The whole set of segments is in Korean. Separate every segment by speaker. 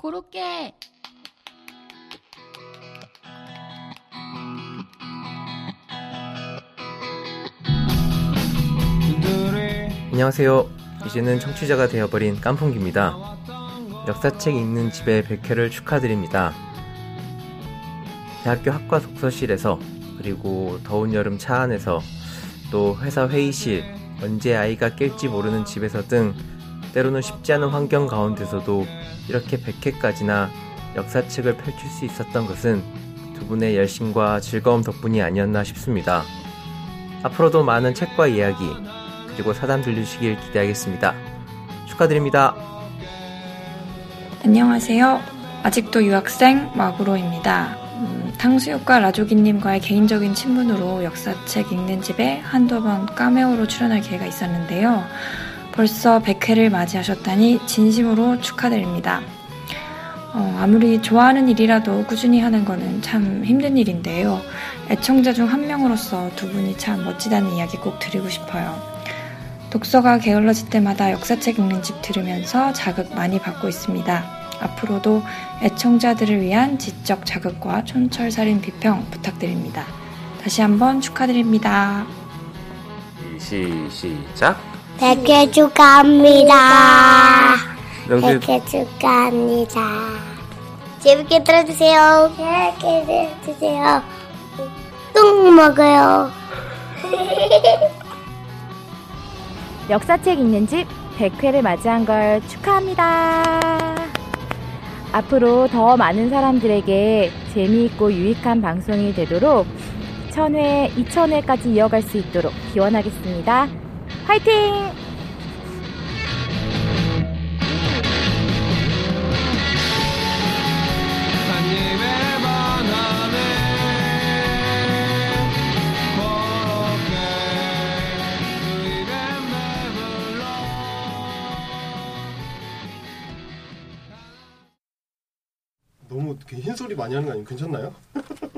Speaker 1: 고로케
Speaker 2: 안녕하세요. 이제는 청취자가 되어버린 깐풍기입니다. 역사책 읽는 집의 100회를 축하드립니다. 대학교 학과 독서실에서 그리고 더운 여름 차 안에서 또 회사 회의실 언제 아이가 깰지 모르는 집에서 등 때로는 쉽지 않은 환경 가운데서도 이렇게 100회까지나 역사책을 펼칠 수 있었던 것은 두 분의 열심과 즐거움 덕분이 아니었나 싶습니다. 앞으로도 많은 책과 이야기 그리고 사담 들려주시길 기대하겠습니다. 축하드립니다.
Speaker 3: 안녕하세요. 아직도 유학생 마구로입니다. 음, 탕수육과 라조기님과의 개인적인 친분으로 역사책 읽는 집에 한두 번 까메오로 출연할 기회가 있었는데요. 벌써 100회를 맞이하셨다니 진심으로 축하드립니다. 어, 아무리 좋아하는 일이라도 꾸준히 하는 거는 참 힘든 일인데요. 애청자 중 한 명으로서 두 분이 참 멋지다는 이야기 꼭 드리고 싶어요. 독서가 게을러질 때마다 역사책 읽는 집 들으면서 자극 많이 받고 있습니다. 앞으로도 애청자들을 위한 지적 자극과 촌철살인 비평 부탁드립니다. 다시 한번 축하드립니다.
Speaker 2: 시, 시작.
Speaker 4: 100회 축하합니다.
Speaker 2: 명수
Speaker 4: 100회 축하합니다. 재밌게 들어주세요. 재밌게 들어주세요. 똥 먹어요.
Speaker 5: 역사책 읽는 집 100회를 맞이한 걸 축하합니다. 앞으로 더 많은 사람들에게 재미있고 유익한 방송이 되도록 1000회, 2000회까지 이어갈 수 있도록 기원하겠습니다. 화이팅!
Speaker 6: 너무 흰소리 많이 하는 거 아니에요? 괜찮나요?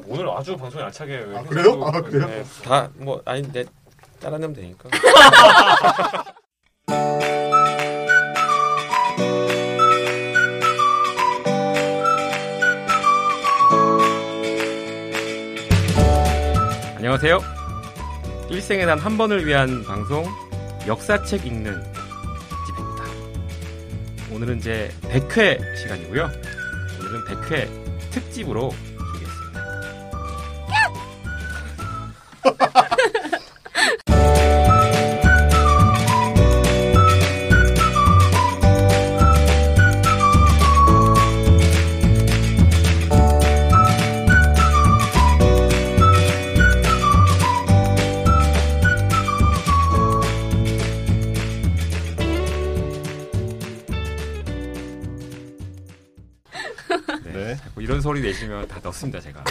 Speaker 7: 오늘 아주 방송 알차게
Speaker 6: 아, 그래요? 아, 그래요?
Speaker 7: 네, 다뭐 아니 내 따라내면 되니까. 안녕하세요. 일생에 단 한 번을 위한 방송 역사책 읽는 집입니다. 오늘은 제 100회 시간이고요. 오늘은 100회 특집으로 준비했습니다. 소리 내시면 다 넣습니다, 제가.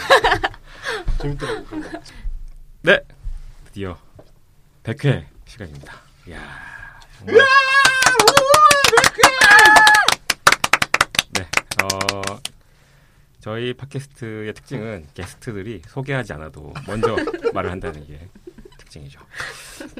Speaker 6: 재밌더라고. 그런 거.
Speaker 7: 네. 드디어 100회 시간입니다. 이야. 정말. 네. 어, 저희 팟캐스트의 특징은 게스트들이 소개하지 않아도 먼저 말을 한다는 게 특징이죠.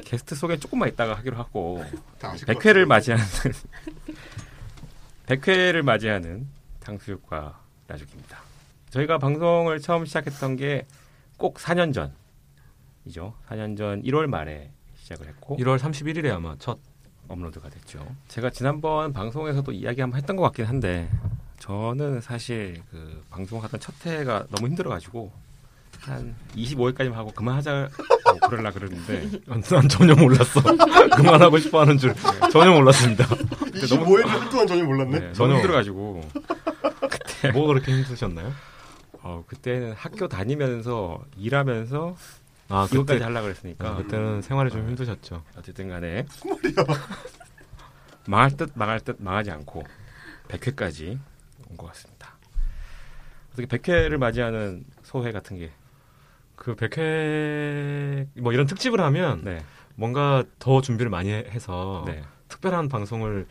Speaker 7: 게스트 소개 조금만 있다가 하기로 하고
Speaker 6: 다 아실 것
Speaker 7: 100회를
Speaker 6: 같아요.
Speaker 7: 맞이하는 100회를 맞이하는 탕수육과 라죽입니다. 저희가 방송을 처음 시작했던 게 꼭 4년 전이죠. 4년 전 1월 말에 시작을 했고
Speaker 8: 1월 31일에 아마 첫
Speaker 7: 업로드가 됐죠. 제가 지난번 방송에서도 이야기 한번 했던 것 같긴 한데 저는 사실 그 방송하던 첫 해가 너무 힘들어가지고 한 25회까지만 하고 그만하자 고 그러려 그러는데
Speaker 8: 난 전혀 몰랐어. 그만하고 싶어하는 줄 전혀 몰랐습니다.
Speaker 6: 25일 동안 전혀 몰랐네.
Speaker 7: 네,
Speaker 8: 전혀.
Speaker 7: 너무 힘들어가지고
Speaker 8: 뭐가 그렇게 힘드셨나요?
Speaker 7: 어, 그때는 학교 다니면서 일하면서
Speaker 8: 아
Speaker 7: 이것까지
Speaker 8: 그때
Speaker 7: 하려고 그랬으니까
Speaker 8: 아, 그때는 생활이 좀 힘드셨죠.
Speaker 7: 어쨌든 간에 망할 듯 망할 듯 망하지 않고 100회까지 온 것 같습니다. 어떻게 100회를 맞이하는 소회 같은 게
Speaker 8: 그 100회 뭐 이런 특집을 하면
Speaker 7: 네.
Speaker 8: 뭔가 더 준비를 많이 해- 해서
Speaker 7: 네.
Speaker 8: 특별한 방송을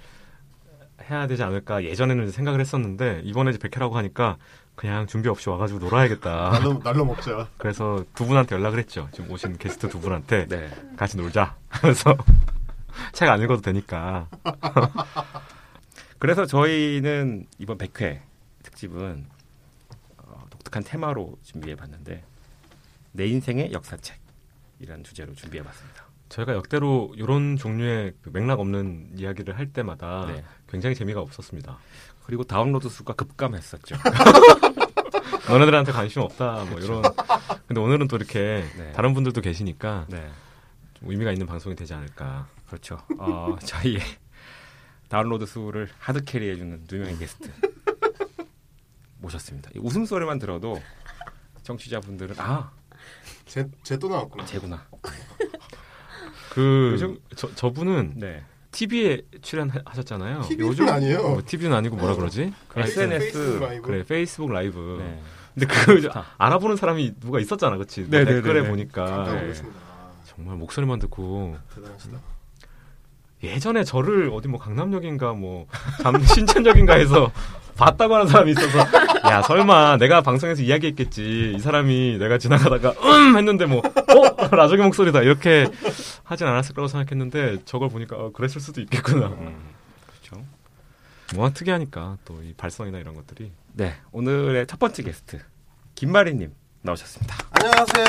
Speaker 8: 해야 되지 않을까 예전에는 생각을 했었는데 이번에 이제 100회라고 하니까 그냥 준비 없이 와가지고 놀아야겠다.
Speaker 6: 날로 날로 먹자.
Speaker 8: 그래서 두 분한테 연락을 했죠. 지금 오신 게스트 두 분한테
Speaker 7: 네.
Speaker 8: 같이 놀자. 하면서 책 안 읽어도 되니까.
Speaker 7: 그래서 저희는 이번 100회 특집은 어, 독특한 테마로 준비해봤는데 내 인생의 역사책이라는 주제로 준비해봤습니다.
Speaker 8: 저희가 역대로 이런 종류의 그 맥락 없는 이야기를 할 때마다
Speaker 7: 네.
Speaker 8: 굉장히 재미가 없었습니다.
Speaker 7: 그리고 다운로드 수가 급감했었죠.
Speaker 8: 너네들한테 관심 없다 뭐 이런. 근데 오늘은 또 이렇게
Speaker 7: 네.
Speaker 8: 다른 분들도 계시니까
Speaker 7: 네,
Speaker 8: 좀 의미가 있는 방송이 되지 않을까.
Speaker 7: 그렇죠. 어, 저희의 다운로드 수를 하드 캐리해주는 두 명의 게스트 모셨습니다. 이 웃음소리만 들어도 청취자분들은 아
Speaker 6: 제 제 또 나왔구나.
Speaker 7: 쟤구나.
Speaker 8: 그
Speaker 7: 요즘-
Speaker 8: 저, 저분은
Speaker 7: 네.
Speaker 8: TV에 출연하셨잖아요.
Speaker 6: TV는 아니에요.
Speaker 8: 뭐 TV는 아니고 뭐라 그러지?
Speaker 7: 그 SNS
Speaker 6: 페이스북 라이브.
Speaker 8: 그래 페이스북 라이브.
Speaker 7: 네.
Speaker 8: 근데 그 저- 알아보는 사람이 누가 있었잖아, 그렇지?
Speaker 7: 네, 네,
Speaker 8: 댓글에
Speaker 7: 네, 네.
Speaker 8: 보니까
Speaker 7: 네.
Speaker 8: 정말 목소리만 듣고
Speaker 6: 대단하시다.
Speaker 8: 예전에 저를 어디 뭐 강남역인가 뭐 잠, 신천역인가에서 봤다고 하는 사람이 있어서 야 설마 내가 방송에서 이야기했겠지. 이 사람이 내가 지나가다가 음! 했는데 뭐 어? 라조기 목소리다. 이렇게 하진 않았을 거라고 생각했는데 저걸 보니까 어, 그랬을 수도 있겠구나.
Speaker 7: 음, 그렇죠.
Speaker 8: 뭐가 특이하니까 또 이 발성이나 이런 것들이.
Speaker 7: 네, 오늘의 첫 번째 게스트 김마리님 나오셨습니다.
Speaker 6: 안녕하세요,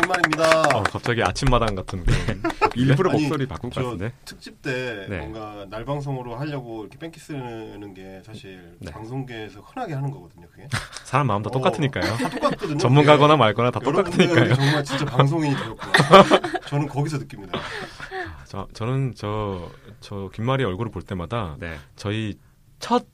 Speaker 6: 김만입니다.
Speaker 8: 어, 갑자기 아침마당 같은 그런
Speaker 7: 일부러
Speaker 6: 아니,
Speaker 7: 목소리 바꿀
Speaker 6: 것저
Speaker 7: 같은데.
Speaker 6: 특집 때
Speaker 7: 네.
Speaker 6: 뭔가 날 방송으로 하려고 이렇게 뺑기 쓰는 게 사실
Speaker 7: 네.
Speaker 6: 방송계에서 흔하게 하는 거거든요. 그게
Speaker 8: 사람 마음 다 똑같으니까요
Speaker 6: 다 똑같거든요.
Speaker 8: 전문가거나
Speaker 6: 그게.
Speaker 8: 말거나 다 똑같으니까요
Speaker 6: 정말 진짜 방송인이 되었구나. 저는 거기서 느낍니다.
Speaker 8: 저, 저는 저, 저 김마리 얼굴을 볼 때마다
Speaker 7: 네,
Speaker 8: 저희 첫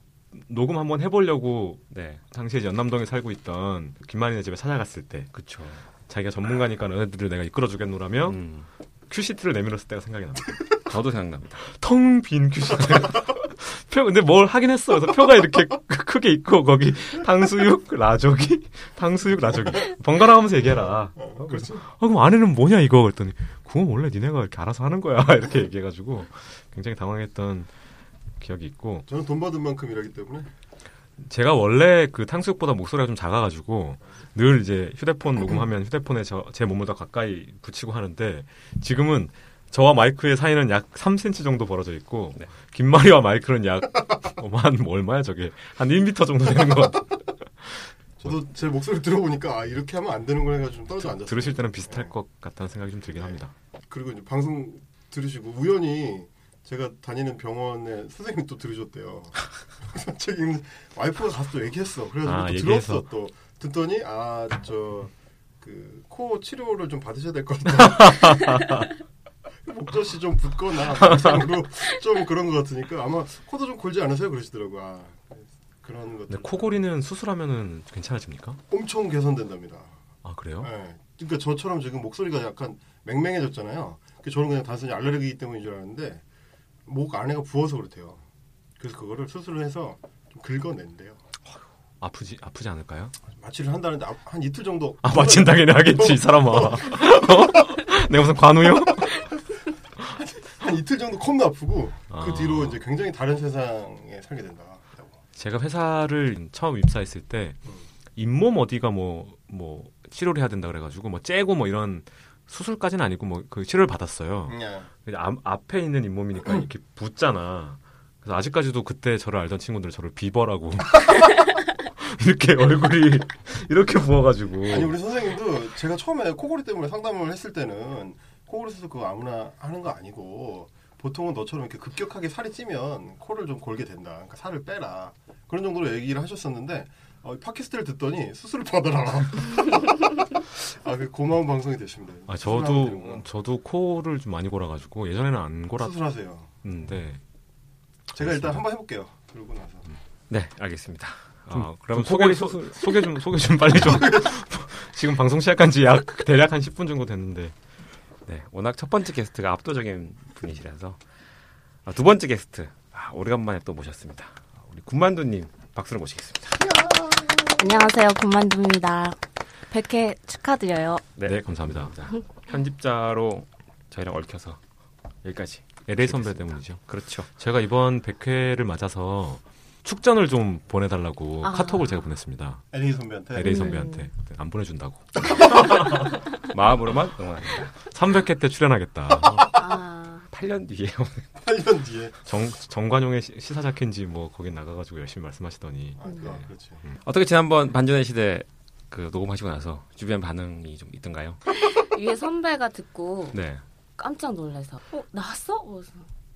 Speaker 8: 녹음 한번 해보려고
Speaker 7: 네,
Speaker 8: 당시에 연남동에 살고 있던 김만희네 집에 찾아갔을 때
Speaker 7: 그렇죠.
Speaker 8: 자기가 전문가니까 너네들을 내가 이끌어주겠노라며
Speaker 7: 음,
Speaker 8: 큐시트를 내밀었을 때가 생각이 납니다.
Speaker 7: 저도 생각납니다.
Speaker 8: 텅 빈 큐시트. 표 근데 뭘 하긴 했어. 그래서 표가 이렇게 크- 크게 있고 거기 탕수육 라조기 탕수육 라조기 번갈아 가면서 얘기해라.
Speaker 6: 어, 그렇지.
Speaker 8: 아, 그럼 안에는 뭐냐 이거 그랬더니 그건 원래 니네가 이렇게 알아서 하는 거야 이렇게 얘기해가지고 굉장히 당황했던 기억이 있고
Speaker 6: 저는 돈 받은 만큼 일하기 때문에
Speaker 8: 제가 원래 그 탕수육보다 목소리가 좀 작아가지고 늘 이제 휴대폰 녹음하면 휴대폰에 저, 제 몸을 더 가까이 붙이고 하는데 지금은 저와 마이크의 사이는 약 3cm 정도 벌어져 있고
Speaker 7: 네.
Speaker 8: 김마리와 마이크는 약 어, 한 얼마야 저게 한 1m 정도 되는 것 같아요.
Speaker 6: 저도 제 목소리 들어보니까 아, 이렇게 하면 안 되는 걸 해가지고 좀 떨어져 앉았어요.
Speaker 8: 들으실 때는 비슷할 것 같다는 생각이 좀 들긴
Speaker 6: 네.
Speaker 8: 합니다.
Speaker 6: 그리고 이제 방송 들으시고 우연히 제가 다니는 병원에 선생님이 또 들으셨대요. 그래서 책 읽는 와이프가 가서 또 얘기했어. 그래가지고
Speaker 8: 아,
Speaker 6: 또
Speaker 8: 얘기해서.
Speaker 6: 들었어 또 듣더니 아 저 그 코 치료를 좀 받으셔야 될 것 같다. 목젖이 좀 붓거나 좀 그런 것 같으니까 아마 코도 좀 골지 않으세요 그러시더라고. 아, 그런 것들
Speaker 8: 근데 코골이는 수술하면은 괜찮아집니까?
Speaker 6: 엄청 개선된답니다.
Speaker 8: 아 그래요?
Speaker 6: 네. 그러니까 저처럼 지금 목소리가 약간 맹맹해졌잖아요. 그 저는 그냥 단순히 알레르기 때문인 줄 알았는데 목 안에가 부어서 그렇대요. 그래서 그거를 수술을 해서 좀 긁어낸대요.
Speaker 8: 아프지 아프지 않을까요?
Speaker 6: 마취를 한다는데 아- 한 이틀 정도.
Speaker 8: 아 마취는 당연히 하겠지 이 사람아. 어? 내가 무슨 관우요?
Speaker 6: 한 이틀 정도 겁나 아프고 그
Speaker 8: 아.
Speaker 6: 뒤로 이제 굉장히 다른 세상에 살게 된다.
Speaker 8: 제가 회사를 처음 입사했을 때 잇몸 어디가 뭐뭐 치료를 해야 된다 그래가지고 뭐 째고 뭐 이런 수술까지는 아니고 뭐 그 치료를 받았어요. 근데 앞, 앞에 있는 잇몸이니까 이렇게 붓잖아. 그래서 아직까지도 그때 저를 알던 친구들 저를 비버라고 이렇게 얼굴이 이렇게 부어가지고
Speaker 6: 아니 우리 선생님도 제가 처음에 코골이 때문에 상담을 했을 때는 코골이 수술 그거 아무나 하는 거 아니고 보통은 너처럼 이렇게 급격하게 살이 찌면 코를 좀 골게 된다. 그러니까 살을 빼라. 그런 정도로 얘기를 하셨었는데 어, 팟캐스트를 듣더니 수술을 받아라. 아, 그 고마운 방송이 되십니다.
Speaker 8: 아 저도. 저도 코를 좀 많이 골아가지고 예전에는 안
Speaker 6: 수술하세요.
Speaker 8: 골았는데
Speaker 6: 제가 일단 한번 해볼게요. 그러고 나서.
Speaker 7: 네, 알겠습니다.
Speaker 8: 좀,
Speaker 7: 어,
Speaker 8: 그럼 소개
Speaker 7: 소개
Speaker 8: 소, 소개 좀 소개 좀 빨리 좀 지금 방송 시작한 지 약 대략 한 10분 정도 됐는데
Speaker 7: 네, 워낙 첫 번째 게스트가 압도적인 분이시라서 아, 두 번째 게스트 아, 오래간만에 또 모셨습니다. 우리 군만두님 박수를 모시겠습니다.
Speaker 1: 안녕하세요. 군만두입니다. 100회 축하드려요.
Speaker 8: 네, 감사합니다.
Speaker 7: 자, 편집자로 저희랑 얽혀서 여기까지.
Speaker 8: LA 선배 때문이죠.
Speaker 7: 그렇죠.
Speaker 8: 제가 이번 100회를 맞아서 축전을 좀 보내달라고
Speaker 1: 아.
Speaker 8: 카톡을 제가 보냈습니다.
Speaker 6: LA 선배한테.
Speaker 8: LA 선배한테 안 보내준다고.
Speaker 7: 마음으로만 응원합니다.
Speaker 8: 300회 때 출연하겠다.
Speaker 1: 아,
Speaker 7: 8년 뒤에
Speaker 6: 8년 뒤에.
Speaker 8: 정 정관용의 시- 시사자켓인지 뭐 거긴 나가가지고 열심히 말씀하시더니
Speaker 6: 아, 그, 그렇지.
Speaker 7: 어떻게 지난번 반전의 시대 그 녹음하시고 나서 주변 반응이 좀 있던가요?
Speaker 1: 위에 선배가 듣고
Speaker 7: 네.
Speaker 1: 깜짝 놀라서 어 나왔어?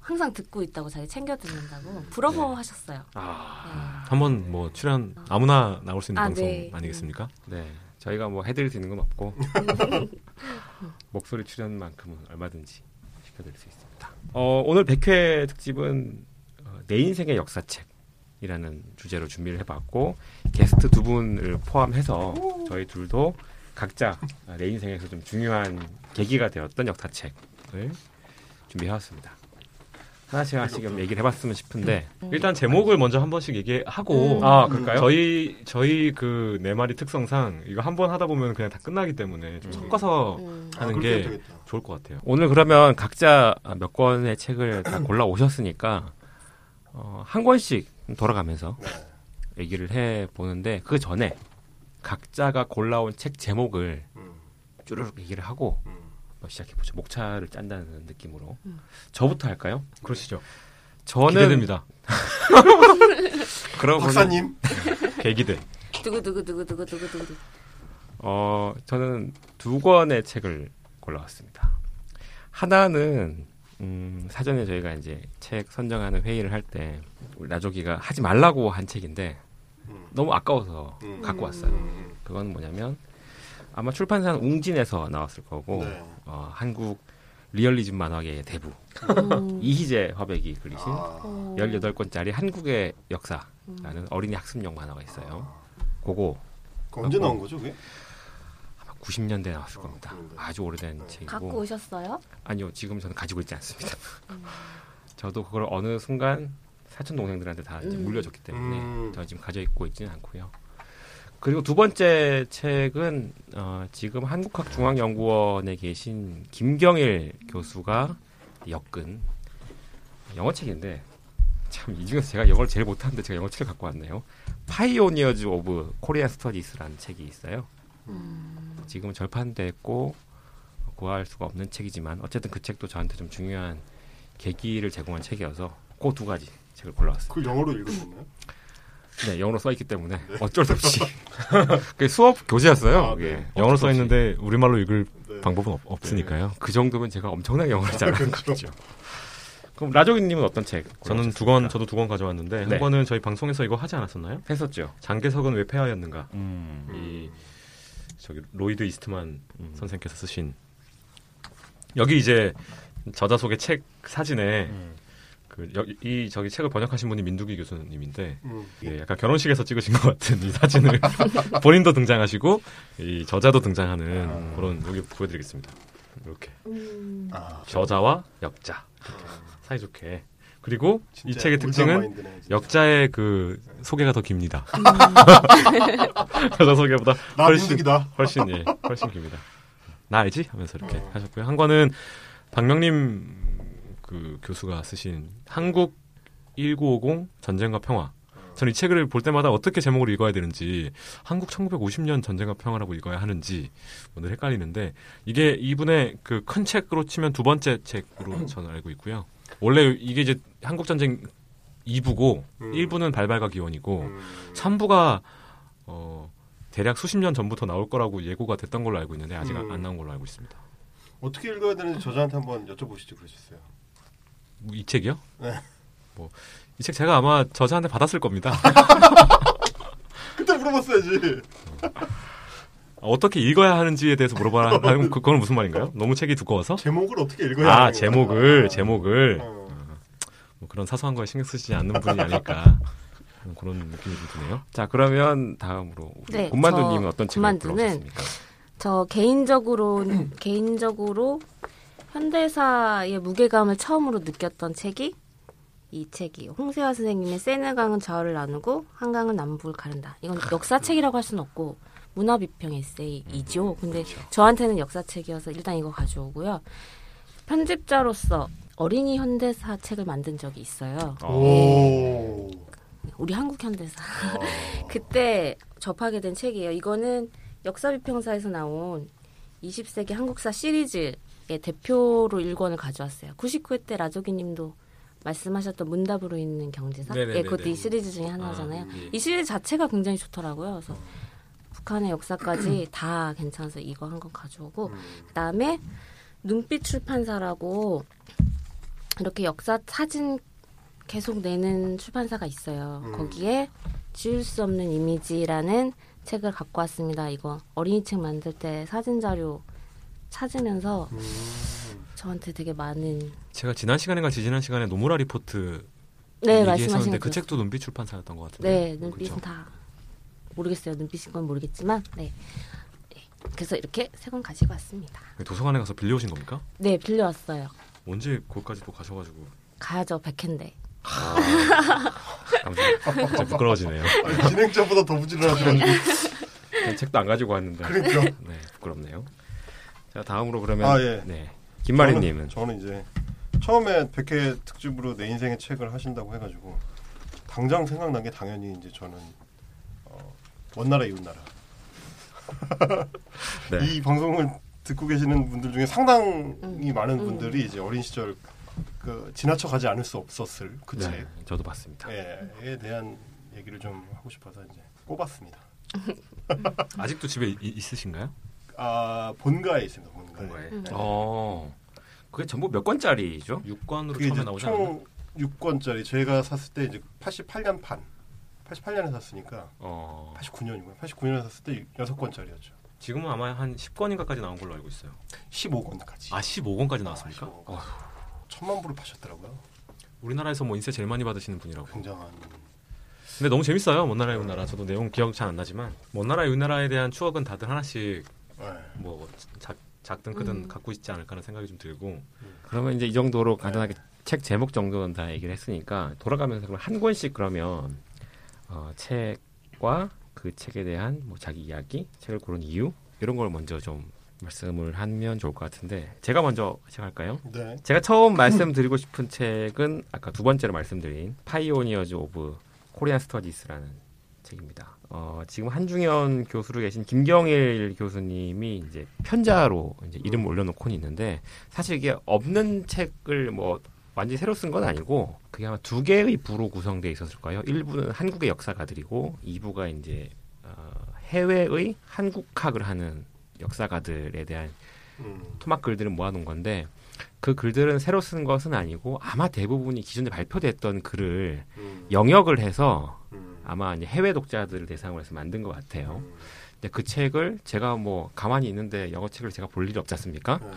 Speaker 1: 항상 듣고 있다고 자기 챙겨 듣는다고 부러워하셨어요.
Speaker 7: 아,
Speaker 8: 한번 뭐 출연 아무나 나올 수 있는
Speaker 1: 아,
Speaker 8: 방송
Speaker 1: 네.
Speaker 8: 아니겠습니까?
Speaker 7: 네. 저희가 뭐 해드릴 수 있는 건 없고 목소리 출연만큼은 얼마든지 시켜드릴 수 있습니다. 어, 오늘 100회 특집은 어, 내 인생의 역사책이라는 주제로 준비를 해봤고 게스트 두 분을 포함해서 저희 둘도 각자 내 인생에서 좀 중요한 계기가 되었던 역사책을 준비해왔습니다. 하나씩 하나씩 좀 얘기를 해봤으면 싶은데
Speaker 8: 일단 제목을 먼저 한 번씩 얘기하고
Speaker 1: 음.
Speaker 7: 아 그럴까요?
Speaker 8: 저희 저희 그 네 마리 특성상 이거 한 번 하다 보면 그냥 다 끝나기 때문에 좀
Speaker 6: 음.
Speaker 8: 섞어서
Speaker 1: 음.
Speaker 6: 아,
Speaker 8: 하는
Speaker 6: 그렇게
Speaker 8: 게
Speaker 6: 되겠다.
Speaker 8: 좋을 것 같아요.
Speaker 7: 오늘 그러면 각자 몇 권의 책을 다 골라 오셨으니까 어, 한 권씩 돌아가면서
Speaker 6: 네.
Speaker 7: 얘기를 해 보는데 그 전에 각자가 골라온 책 제목을
Speaker 6: 음,
Speaker 7: 쭈르륵 얘기를 하고
Speaker 6: 음.
Speaker 7: 시작해 보죠. 목차를 짠다는 느낌으로
Speaker 1: 음.
Speaker 7: 저부터 할까요?
Speaker 8: 그러시죠.
Speaker 7: 저는
Speaker 8: 기대됩니다.
Speaker 7: 그러면
Speaker 6: 박사님.
Speaker 8: 계기대.
Speaker 1: 두구 두구 두구 두구 두구 두구.
Speaker 7: 어 저는 두 권의 책을 골라왔습니다. 하나는 음, 사전에 저희가 이제 책 선정하는 회의를 할 때 우리 라조기가 하지 말라고 한 책인데
Speaker 6: 음.
Speaker 7: 너무 아까워서
Speaker 6: 음.
Speaker 7: 갖고 왔어요.
Speaker 6: 음.
Speaker 7: 그건 뭐냐면 아마 출판사는 웅진에서 나왔을 거고
Speaker 6: 네.
Speaker 7: 어, 한국 리얼리즘 만화계의 대부
Speaker 1: 음.
Speaker 7: 이희재 화백이 그리신
Speaker 6: 아.
Speaker 1: 어.
Speaker 7: 18권짜리 한국의 역사라는
Speaker 1: 음.
Speaker 7: 어린이 학습용 만화가 있어요. 그거
Speaker 6: 그 언제 나온 거죠, 그게?
Speaker 7: 아마 90년대에 나왔을 겁니다.
Speaker 6: 그런데.
Speaker 7: 아주 오래된
Speaker 6: 네.
Speaker 7: 책이고
Speaker 1: 갖고 오셨어요?
Speaker 7: 아니요 지금 저는 가지고 있지 않습니다.
Speaker 1: 음.
Speaker 7: 저도 그걸 어느 순간 사촌 동생들한테 다 이제
Speaker 1: 음.
Speaker 7: 물려줬기 때문에
Speaker 6: 음.
Speaker 7: 저는 지금 가져 있고 있지는 않고요. 그리고 두 번째 책은 어, 지금 한국학중앙연구원에 계신 김경일 교수가 엮은 영어 책인데 참 이 중에서 제가 영어를 제일 못하는데 제가 영어 책을 갖고 왔네요. Pioneers of Korean Studies라는 책이 있어요.
Speaker 1: 음.
Speaker 7: 지금은 절판됐고 구할 수가 없는 책이지만 어쨌든 그 책도 저한테 좀 중요한 계기를 제공한 책이어서 그 두 가지 책을 골라왔습니다.
Speaker 6: 그걸 영어로 읽으셨나요?
Speaker 7: 네, 영어로 써 있기 때문에 어쩔 수 없이 그 수업 교재였어요.
Speaker 6: 아. 네.
Speaker 8: 영어로
Speaker 7: 어쩔 수
Speaker 8: 써. 있는데 우리말로 읽을
Speaker 6: 네.
Speaker 8: 방법은 없, 없으니까요.
Speaker 7: 그 정도면 제가 엄청나게 영어를 잘하는
Speaker 6: 그렇죠.
Speaker 7: 거죠. 그럼 라조기님은 어떤 책?
Speaker 8: 저는 두 권, 저도 두 권 가져왔는데
Speaker 7: 네.
Speaker 8: 한 권은 저희 방송에서 이거 하지 않았었나요?
Speaker 7: 했었죠.
Speaker 8: 장개석은 왜 폐하였는가?
Speaker 7: 음.
Speaker 8: 이 저기 로이드 이스트만
Speaker 7: 음.
Speaker 8: 선생께서 쓰신 여기 이제 저자 속의 책 사진에
Speaker 7: 음.
Speaker 8: 그이 저기 책을 번역하신 분이 민두기 교수님인데
Speaker 6: 음.
Speaker 8: 예, 약간 결혼식에서 찍으신 것 같은 이 사진을 본인도 등장하시고 이 저자도 등장하는
Speaker 6: 아.
Speaker 8: 그런 여기 보여드리겠습니다. 이렇게
Speaker 1: 음.
Speaker 6: 아,
Speaker 8: 저자와 역자 사이좋게 그리고 이 책의 특징은
Speaker 6: 마인드네.
Speaker 8: 역자의 그 소개가 더 깁니다. 저자 소개보다
Speaker 6: 나
Speaker 8: 훨씬. 훨씬 예 훨씬 깁니다. 나 알지? 하면서 이렇게 하셨고요. 한 권은 박명림 그 교수가 쓰신 한국 1950 전쟁과 평화. 저는 이 책을 볼 때마다 어떻게 제목을 읽어야 되는지 한국 1950년 전쟁과 평화라고 읽어야 하는지 오늘 헷갈리는데 이게 이분의 그 큰 책으로 치면 두 번째 책으로 저는 알고 있고요. 원래 이게 이제 한국 전쟁 2부고
Speaker 6: 음.
Speaker 8: 1부는 발발과 기원이고
Speaker 6: 음.
Speaker 8: 3부가 어, 대략 수십 년 전부터 나올 거라고 예고가 됐던 걸로 알고 있는데 아직
Speaker 6: 음.
Speaker 8: 안 나온 걸로 알고 있습니다.
Speaker 6: 어떻게 읽어야 되는지 저자한테 한번 여쭤보시죠 그러셨어요.
Speaker 8: 뭐이 책이요?
Speaker 6: 네.
Speaker 8: 뭐 이 책 제가 아마 저자한테 받았을 겁니다.
Speaker 6: 그때 물어봤어야지.
Speaker 8: 어떻게 읽어야 하는지에 대해서 물어봐라 하면 그- 그건 무슨 말인가요? 너무 책이 두꺼워서?
Speaker 6: 제목을 어떻게 읽어야
Speaker 8: 아
Speaker 6: 하는
Speaker 8: 제목을
Speaker 6: 거야.
Speaker 8: 제목을
Speaker 6: 어.
Speaker 8: 뭐 그런 사소한 거에 신경 쓰시지 않는 분이 아닐까 그런 느낌이 좀 드네요.
Speaker 7: 자 그러면 다음으로
Speaker 1: 네,
Speaker 7: 곰만두님은
Speaker 1: 저
Speaker 7: 어떤 책을
Speaker 1: 곰만두는
Speaker 7: 골라오셨습니까?
Speaker 1: 저 개인적으로 개인적으로 현대사의 무게감을 처음으로 느꼈던 책이 이 책이에요. 홍세화 선생님의 세느강은 좌우를 나누고 한강은 남북을 가른다. 이건 역사책이라고 할 수는 없고 문화 비평 에세이이죠. 근데 저한테는 역사책이어서 일단 이거 가져오고요. 편집자로서 어린이 현대사 책을 만든 적이 있어요.
Speaker 6: 오.
Speaker 1: 우리 한국 현대사. 그때 접하게 된 책이에요. 이거는 역사 비평사에서 나온 20세기 한국사 시리즈 대표로 일권을 가져왔어요. 99회 때 라조기님도 말씀하셨던 문답으로 있는 경제사. 예, 그것도 이 시리즈 중에 하나잖아요.
Speaker 8: 아, 예.
Speaker 1: 이 시리즈 자체가 굉장히 좋더라고요. 그래서 북한의 역사까지 다 괜찮아서 이거 한 건 가져오고 그다음에 눈빛 출판사라고 이렇게 역사 사진 계속 내는 출판사가 있어요.
Speaker 6: 음.
Speaker 1: 거기에 지울 수 없는 이미지라는 책을 갖고 왔습니다. 이거 어린이 책 만들 때 사진 자료 찾으면서
Speaker 6: 음.
Speaker 1: 저한테 되게 많은
Speaker 7: 제가 지난 시간인가 지지난 시간에 노무라 리포트
Speaker 1: 네
Speaker 7: 얘기했었는데
Speaker 1: 거
Speaker 7: 그. 책도 눈빛 출판사였던 것 같은데.
Speaker 1: 네, 눈빛은
Speaker 7: 그쵸?
Speaker 1: 다 모르겠어요. 눈빛인 건 모르겠지만, 네. 네. 그래서 이렇게 세 권 가지고 왔습니다.
Speaker 7: 도서관에 가서 빌려오신 겁니까?
Speaker 1: 네, 빌려왔어요.
Speaker 7: 언제 거기까지 또 가셔가지고
Speaker 1: 가야죠, 백현대.
Speaker 7: 진짜 부끄러워지네요.
Speaker 6: 아니, 진행자보다 더 부지런하시네.
Speaker 7: 전 책도 안 가지고 왔는데.
Speaker 6: 그러니까.
Speaker 7: 네, 부끄럽네요. 자, 다음으로 그러면
Speaker 6: 아, 예.
Speaker 7: 네. 김마리 님은
Speaker 6: 저는, 저는 이제 처음에 백회 특집으로 내 인생의 책을 하신다고 해 가지고 당장 생각난 게 당연히 이제 저는 어, 원나라 이웃나라
Speaker 7: 네.
Speaker 6: 이 방송을 듣고 계시는 분들 중에 상당히
Speaker 1: 음.
Speaker 6: 많은
Speaker 1: 음.
Speaker 6: 분들이 이제 어린 시절 그 지나쳐 가지 않을 수 없었을 그 책.
Speaker 7: 네, 저도 봤습니다.
Speaker 6: 예, 에 대한 얘기를 좀 하고 싶어서 이제 꼽았습니다.
Speaker 7: 아직도 집에 이- 있으신가요?
Speaker 6: 아 본가에 있습니다. 본가에.
Speaker 1: 음.
Speaker 7: 어. 그게 전부 몇 권짜리죠? 6권으로
Speaker 6: 그게
Speaker 7: 처음에 나오지 않았나요?
Speaker 6: 총 6권짜리 제가 샀을 때 이제 88년 판. 88년에 샀으니까
Speaker 7: 어.
Speaker 6: 89년이고요. 89년에 샀을 때 6권짜리였죠.
Speaker 7: 지금은 아마 한 10권인가까지 나온 걸로 알고 있어요.
Speaker 6: 15권까지.
Speaker 7: 아, 15권까지 나왔습니까?
Speaker 6: 아, 15권.
Speaker 7: 어,
Speaker 6: 천만 부를 파셨더라고요.
Speaker 7: 우리나라에서 뭐 인세 제일 많이 받으시는 분이라고.
Speaker 6: 굉장한
Speaker 7: 근데 너무 재밌어요. 먼 나라의 우나라. 저도 내용 기억 잘 안 나지만 먼 나라의 우나라에 대한 추억은 다들 하나씩
Speaker 6: 예.
Speaker 7: 뭐 작, 작든 크든
Speaker 1: 음.
Speaker 7: 갖고 있지 않을까 하는 생각이 좀 들고
Speaker 6: 음.
Speaker 7: 그러면 이제 이 정도로 간단하게 책 제목 정도는 다 얘기를 했으니까 돌아가면서 그럼 한 권씩 그러면 어, 책과 그 책에 대한 뭐 자기 이야기, 책을 고른 이유 이런 걸 먼저 좀 말씀을 하면 좋을 것 같은데 제가 먼저 시작할까요?
Speaker 6: 네.
Speaker 7: 제가 처음 말씀드리고 싶은 책은 아까 두 번째로 말씀드린 Pioneers of Korean Studies라는 책입니다. 어, 지금 한중연 교수로 계신 김경일 교수님이 이제 편자로 이제 이름 올려놓고 있는데 사실 이게 없는 책을 뭐 완전히 새로 쓴 건 아니고 그게 아마 두 개의 부로 구성되어 있었을 거예요. 1부는 한국의 역사가들이고 2부가 이제 어, 해외의 한국학을 하는 역사가들에 대한
Speaker 6: 음.
Speaker 7: 토막 글들을 모아놓은 건데 그 글들은 새로 쓴 것은 아니고 아마 대부분이 기존에 발표됐던 글을
Speaker 6: 음.
Speaker 7: 영역을 해서
Speaker 6: 음.
Speaker 7: 아마 이제 해외 독자들을 대상으로 해서 만든 것 같아요.
Speaker 6: 음.
Speaker 7: 근데 그 책을 제가 뭐 가만히 있는데 영어 책을 제가 볼 일이 없지 않습니까?
Speaker 6: 네.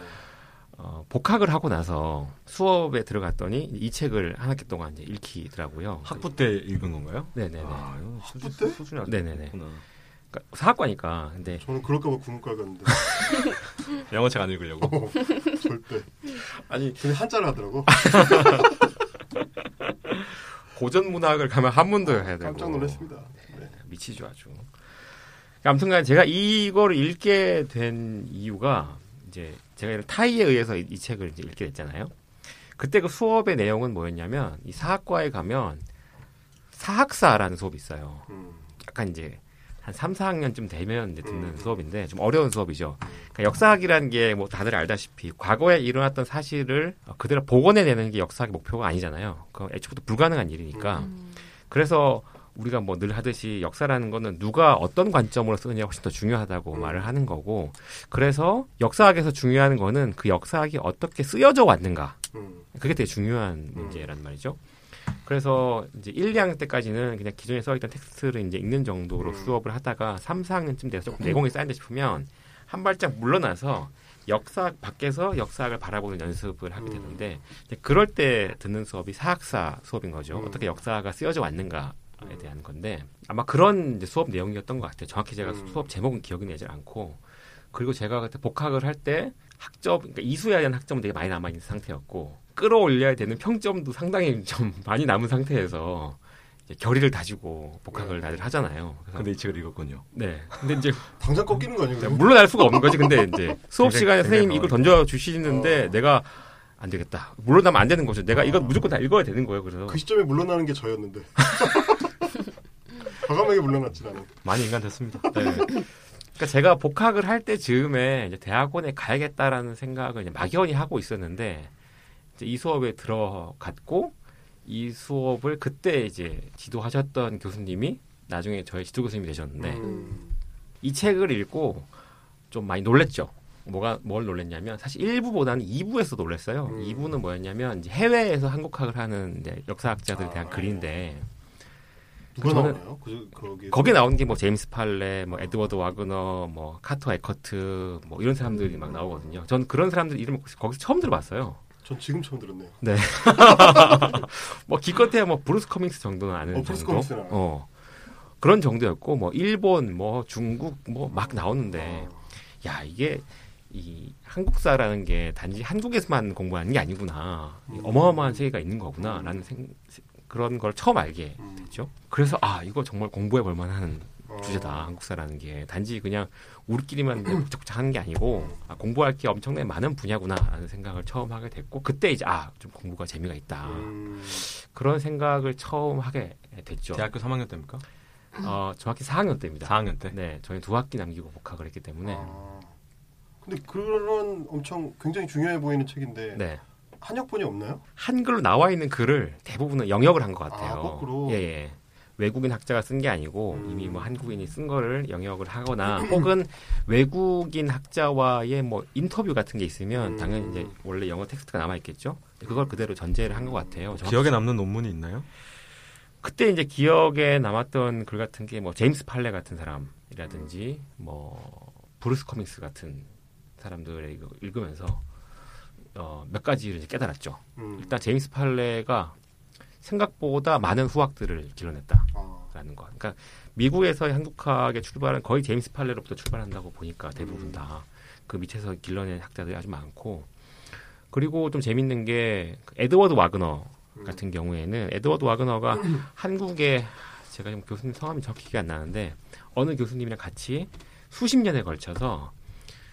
Speaker 7: 어, 복학을 하고 나서 수업에 들어갔더니 이 책을 한 학기 동안 이제 읽히더라고요.
Speaker 8: 학부 때 읽은 건가요?
Speaker 7: 네네네.
Speaker 8: 아,
Speaker 6: 학부 때?
Speaker 8: 수준이 아주
Speaker 7: 네네네. 그러니까 사학과니까. 근데
Speaker 6: 저는 그럴까봐 국문과 갔는데
Speaker 8: 영어 책 안 읽으려고.
Speaker 6: 절대.
Speaker 7: 아니
Speaker 6: 근데 한자를 하더라고.
Speaker 7: 고전 문학을 가면 한문도 해야 되고
Speaker 6: 깜짝 놀랐습니다. 네.
Speaker 7: 미치죠 아주. 아무튼간 제가 이거를 읽게 된 이유가 이제 제가 타이에 의해서 이, 이 책을 이제 읽게 됐잖아요. 그때 그 수업의 내용은 뭐였냐면 이 사학과에 가면 사학사라는 수업이 있어요.
Speaker 6: 음.
Speaker 7: 약간 이제 한 3, 4학년쯤 되면 이제 듣는
Speaker 6: 음.
Speaker 7: 수업인데 좀 어려운 수업이죠. 그러니까 역사학이라는 게 뭐 다들 알다시피 과거에 일어났던 사실을 어, 그대로 복원해내는 게 역사학의 목표가 아니잖아요. 그 애초부터 불가능한 일이니까.
Speaker 1: 음.
Speaker 7: 그래서 우리가 뭐 늘 하듯이 역사라는 거는 누가 어떤 관점으로 쓰느냐가 훨씬 더 중요하다고
Speaker 6: 음.
Speaker 7: 말을 하는 거고 그래서 역사학에서 중요한 거는 그 역사학이 어떻게 쓰여져 왔는가
Speaker 6: 음.
Speaker 7: 그게 되게 중요한 문제란 말이죠. 그래서 이제 1, 2학년 때까지는 그냥 기존에 써 있던 텍스트를 이제 읽는 정도로
Speaker 6: 음.
Speaker 7: 수업을 하다가 3, 4학년쯤 돼서 조금 내공이 쌓인다 싶으면 한 발짝 물러나서 역사학 밖에서 역사학을 바라보는 연습을 하게
Speaker 6: 음.
Speaker 7: 되는데 그럴 때 듣는 수업이 사학사 수업인 거죠.
Speaker 6: 음.
Speaker 7: 어떻게 역사가 쓰여져 왔는가 에 대한 건데 아마 그런 수업 내용이었던 것 같아요. 정확히 제가
Speaker 6: 음.
Speaker 7: 수업 제목은 기억이 나지 않고 그리고 제가 그때 복학을 할 때 학점, 그러니까 이수해야 되는 학점은 되게 많이 남아 있는 상태였고, 끌어올려야 되는 평점도 상당히 좀 많이 남은 상태에서, 이제 결의를 다지고 복학을 다들 하잖아요.
Speaker 8: 근데 이 책을 읽었군요.
Speaker 7: 네. 근데 이제,
Speaker 6: 당장 꺾이는 거 아니에요?
Speaker 7: 물러날 수가 없는 거지. 근데 이제 수업 시간에 선생님이 이걸 던져 주시는데,
Speaker 6: 어.
Speaker 7: 내가 안 되겠다. 물러나면 안 되는 거죠. 내가
Speaker 6: 어.
Speaker 7: 이건 무조건 다 읽어야 되는 거예요. 그래서.
Speaker 6: 그 시점에 물러나는 게 저였는데. 과감하게 물러났지 나는.
Speaker 7: 많이 인간 됐습니다. 네. 그러니까 제가 복학을 할 때 즈음에 이제 대학원에 가야겠다라는 생각을 이제 막연히 하고 있었는데 이 수업에 들어갔고 이 수업을 그때 이제 지도하셨던 교수님이 나중에 저의 지도 교수님이 되셨는데
Speaker 6: 음.
Speaker 7: 이 책을 읽고 좀 많이 놀랬죠. 뭐가 뭘 놀랬냐면 사실 1부보다는 2부에서 놀랬어요.
Speaker 6: 음.
Speaker 7: 2부는 뭐였냐면 이제 해외에서 한국학을 하는 이제 역사학자들에 대한
Speaker 6: 아.
Speaker 7: 글인데
Speaker 6: 누가 나오나요? 그 거기
Speaker 7: 거기에 나오는 게뭐 제임스 팔레, 뭐 에드워드 와그너, 뭐 카터 에커트, 뭐 이런 사람들이 막 나오거든요. 전 그런 사람들 이름을 거기서 처음 들어봤어요.
Speaker 6: 전 지금 처음 들었네요.
Speaker 7: 뭐 기껏해야 뭐 브루스 커밍스 정도는 아는
Speaker 6: 어, 브루스
Speaker 7: 정도.
Speaker 6: 커밍스는 알아요.
Speaker 7: 어 그런 정도였고 뭐 일본, 뭐 중국 뭐 막 나오는데 야 이게 이 한국사라는 게 단지 한국에서만 공부하는 게 아니구나
Speaker 6: 음.
Speaker 7: 어마어마한 세계가 있는 거구나라는 생, 그런 걸 처음 알게
Speaker 6: 음.
Speaker 7: 됐죠. 그래서 아 이거 정말 공부해 볼 만한
Speaker 6: 어.
Speaker 7: 주제다 한국사라는 게 단지 그냥 우리끼리만 북적북적 하는 게 아니고 아, 공부할 게 엄청나게 많은 분야구나라는 생각을 처음 하게 됐고 그때 이제 아 좀 공부가 재미가 있다
Speaker 6: 음.
Speaker 7: 그런 생각을 처음 하게 됐죠.
Speaker 8: 대학교 3학년 때입니까?
Speaker 7: 어 정확히 4학년 때입니다.
Speaker 8: 4학년 때.
Speaker 7: 네, 저희 두 학기 남기고 복학을 했기 때문에
Speaker 6: 아. 근데 그런 엄청 굉장히 중요해 보이는 책인데
Speaker 7: 네
Speaker 6: 한역본이 없나요?
Speaker 7: 한글로 나와 있는 글을 대부분은 영역을 한 것 같아요.
Speaker 6: 아, 거꾸로?
Speaker 7: 예, 예. 외국인 학자가 쓴 게 아니고
Speaker 6: 음.
Speaker 7: 이미 뭐 한국인이 쓴 거를 영역을 하거나 혹은 외국인 학자와의 뭐 인터뷰 같은 게 있으면
Speaker 6: 음.
Speaker 7: 당연히 이제 원래 영어 텍스트가 남아 있겠죠. 그걸 그대로 전제를 한 것 같아요.
Speaker 8: 기억에 남는 논문이 있나요?
Speaker 7: 그때 이제 기억에 남았던 글 같은 게 뭐 제임스 팔레 같은 사람이라든지 뭐 브루스 커밍스 같은 사람들의 이거 읽으면서 어, 몇 가지를 이제 깨달았죠.
Speaker 6: 음.
Speaker 7: 일단 제임스 팔레가 생각보다 많은 후학들을 길러냈다라는
Speaker 6: 아.
Speaker 7: 거. 그러니까 미국에서의 한국학의 출발은 거의 제임스 팔레로부터 출발한다고 보니까 대부분
Speaker 6: 음.
Speaker 7: 다그 밑에서 길러낸 학자들이 아주 많고 그리고 좀 재밌는 게그 에드워드 와그너
Speaker 6: 음.
Speaker 7: 같은 경우에는 에드워드 와그너가 한국에 제가 지금 교수님 성함이 정확히 기억이 안 나는데 어느 교수님이랑 같이 수십 년에 걸쳐서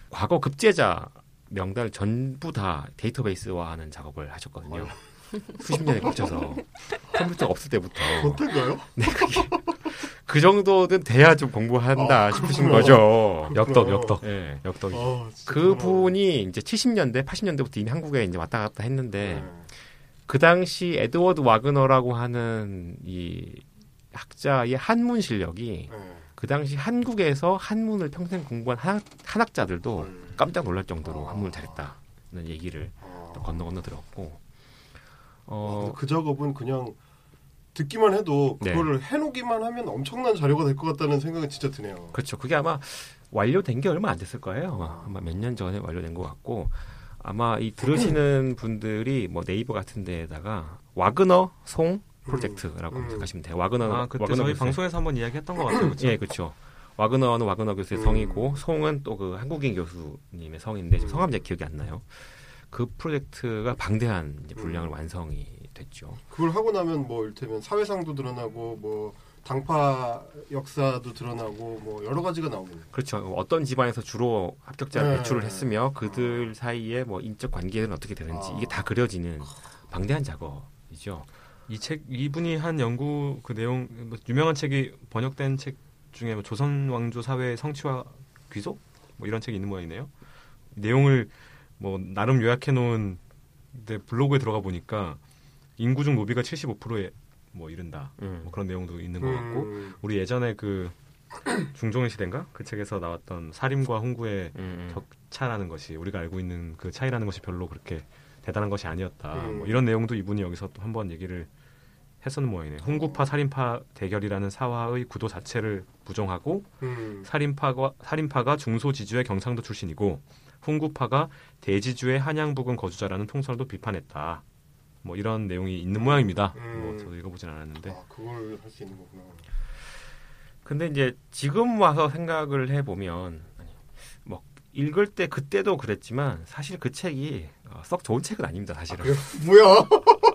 Speaker 7: 과거 급제자 명단을 전부 다 데이터베이스화하는 작업을 하셨거든요. 수십 년에 걸쳐서 컴퓨터 없을 때부터
Speaker 6: 어떤가요?
Speaker 7: 그 정도는 돼야 좀 공부한다
Speaker 6: 아,
Speaker 7: 싶으신
Speaker 6: 그렇구나.
Speaker 7: 거죠.
Speaker 8: 역덕, 역덕.
Speaker 7: 예, 역덕이.
Speaker 6: 아, 진짜
Speaker 7: 그분이 이제 70년대, 80년대부터 이미 한국에 이제 왔다 갔다 했는데
Speaker 6: 대단하다.
Speaker 7: 그 당시 에드워드 와그너라고 하는 이 학자의 한문 실력이
Speaker 6: 네. 네.
Speaker 7: 그 당시 한국에서 한문을 평생 공부한 한, 한학자들도
Speaker 6: 음.
Speaker 7: 깜짝 놀랄 정도로
Speaker 6: 아.
Speaker 7: 한문을 잘했다는 얘기를
Speaker 6: 아.
Speaker 7: 또 건너 건너 들었고
Speaker 6: 아,
Speaker 7: 어
Speaker 6: 근데 그 작업은 그냥 듣기만 해도
Speaker 7: 네.
Speaker 6: 그거를 해놓기만 하면 엄청난 자료가 될 것 같다는 생각이 진짜 드네요.
Speaker 7: 그렇죠 그게 아마 완료된 게 얼마 안 됐을 거예요 아마 몇년 전에 완료된 것 같고 아마 이 들으시는 분들이 뭐 네이버 같은 데에다가 와그너 송 프로젝트라고
Speaker 6: 음.
Speaker 7: 생각하시면 돼요 와그너는
Speaker 8: 아, 그때
Speaker 7: 와그너
Speaker 8: 저희
Speaker 7: 교수의-
Speaker 8: 방송에서 한번 이야기했던 것 같아요. 그쵸?
Speaker 7: 예, 그렇죠. 와그너는 와그너 교수의
Speaker 6: 음.
Speaker 7: 성이고 송은 또 그 한국인 교수님의 성인데 지금
Speaker 6: 음.
Speaker 7: 성함 제 기억이 안 나요. 그 프로젝트가 방대한 이제
Speaker 6: 음.
Speaker 7: 분량을 완성이 됐죠.
Speaker 6: 그걸 하고 나면 뭐 일테면 사회상도 드러나고 뭐 당파 역사도 드러나고 뭐 여러 가지가 나오겠네요.
Speaker 7: 그렇죠. 어떤 집안에서 주로 합격자를
Speaker 6: 네.
Speaker 7: 배출을 했으며 그들 사이에 뭐 인적 관계는 어떻게 되는지
Speaker 6: 아.
Speaker 7: 이게 다 그려지는 방대한 작업이죠.
Speaker 8: 이 책 이분이 한 연구 그 내용 뭐 유명한 책이 번역된 책 중에 뭐 조선 왕조 사회 성취와 귀속 뭐 이런 책이 있는 모양이네요. 내용을 뭐 나름 요약해 놓은 내 블로그에 들어가 보니까 인구 중 노비가 75%에 뭐 이른다.
Speaker 7: 음.
Speaker 8: 뭐 그런 내용도 있는 것 같고
Speaker 6: 음.
Speaker 8: 우리 예전에 그 중종의 시대인가 그 책에서 나왔던 사림과 홍구의
Speaker 7: 음, 음.
Speaker 8: 격차라는 것이 우리가 알고 있는 그 차이라는 것이 별로 그렇게 대단한 것이 아니었다.
Speaker 6: 음.
Speaker 8: 뭐 이런 내용도 이분이 여기서 또 한번 얘기를 했었는 모양이네요. 홍구파 살인파 대결이라는 사화의 구도 자체를 부정하고
Speaker 6: 음.
Speaker 8: 살인파가 살인파가 중소지주의 경상도 출신이고 홍구파가 대지주의 한양 부근 거주자라는 통설도 비판했다. 뭐 이런 내용이 있는 모양입니다.
Speaker 6: 음.
Speaker 8: 뭐 저도 읽어보진 않았는데
Speaker 6: 아 그걸 할 수 있는 거구나.
Speaker 7: 근데 이제 지금 와서 생각을 해보면 뭐 읽을 때 그때도 그랬지만 사실 그 책이 어, 썩 좋은 책은 아닙니다. 사실은.
Speaker 6: 그래요? 뭐야?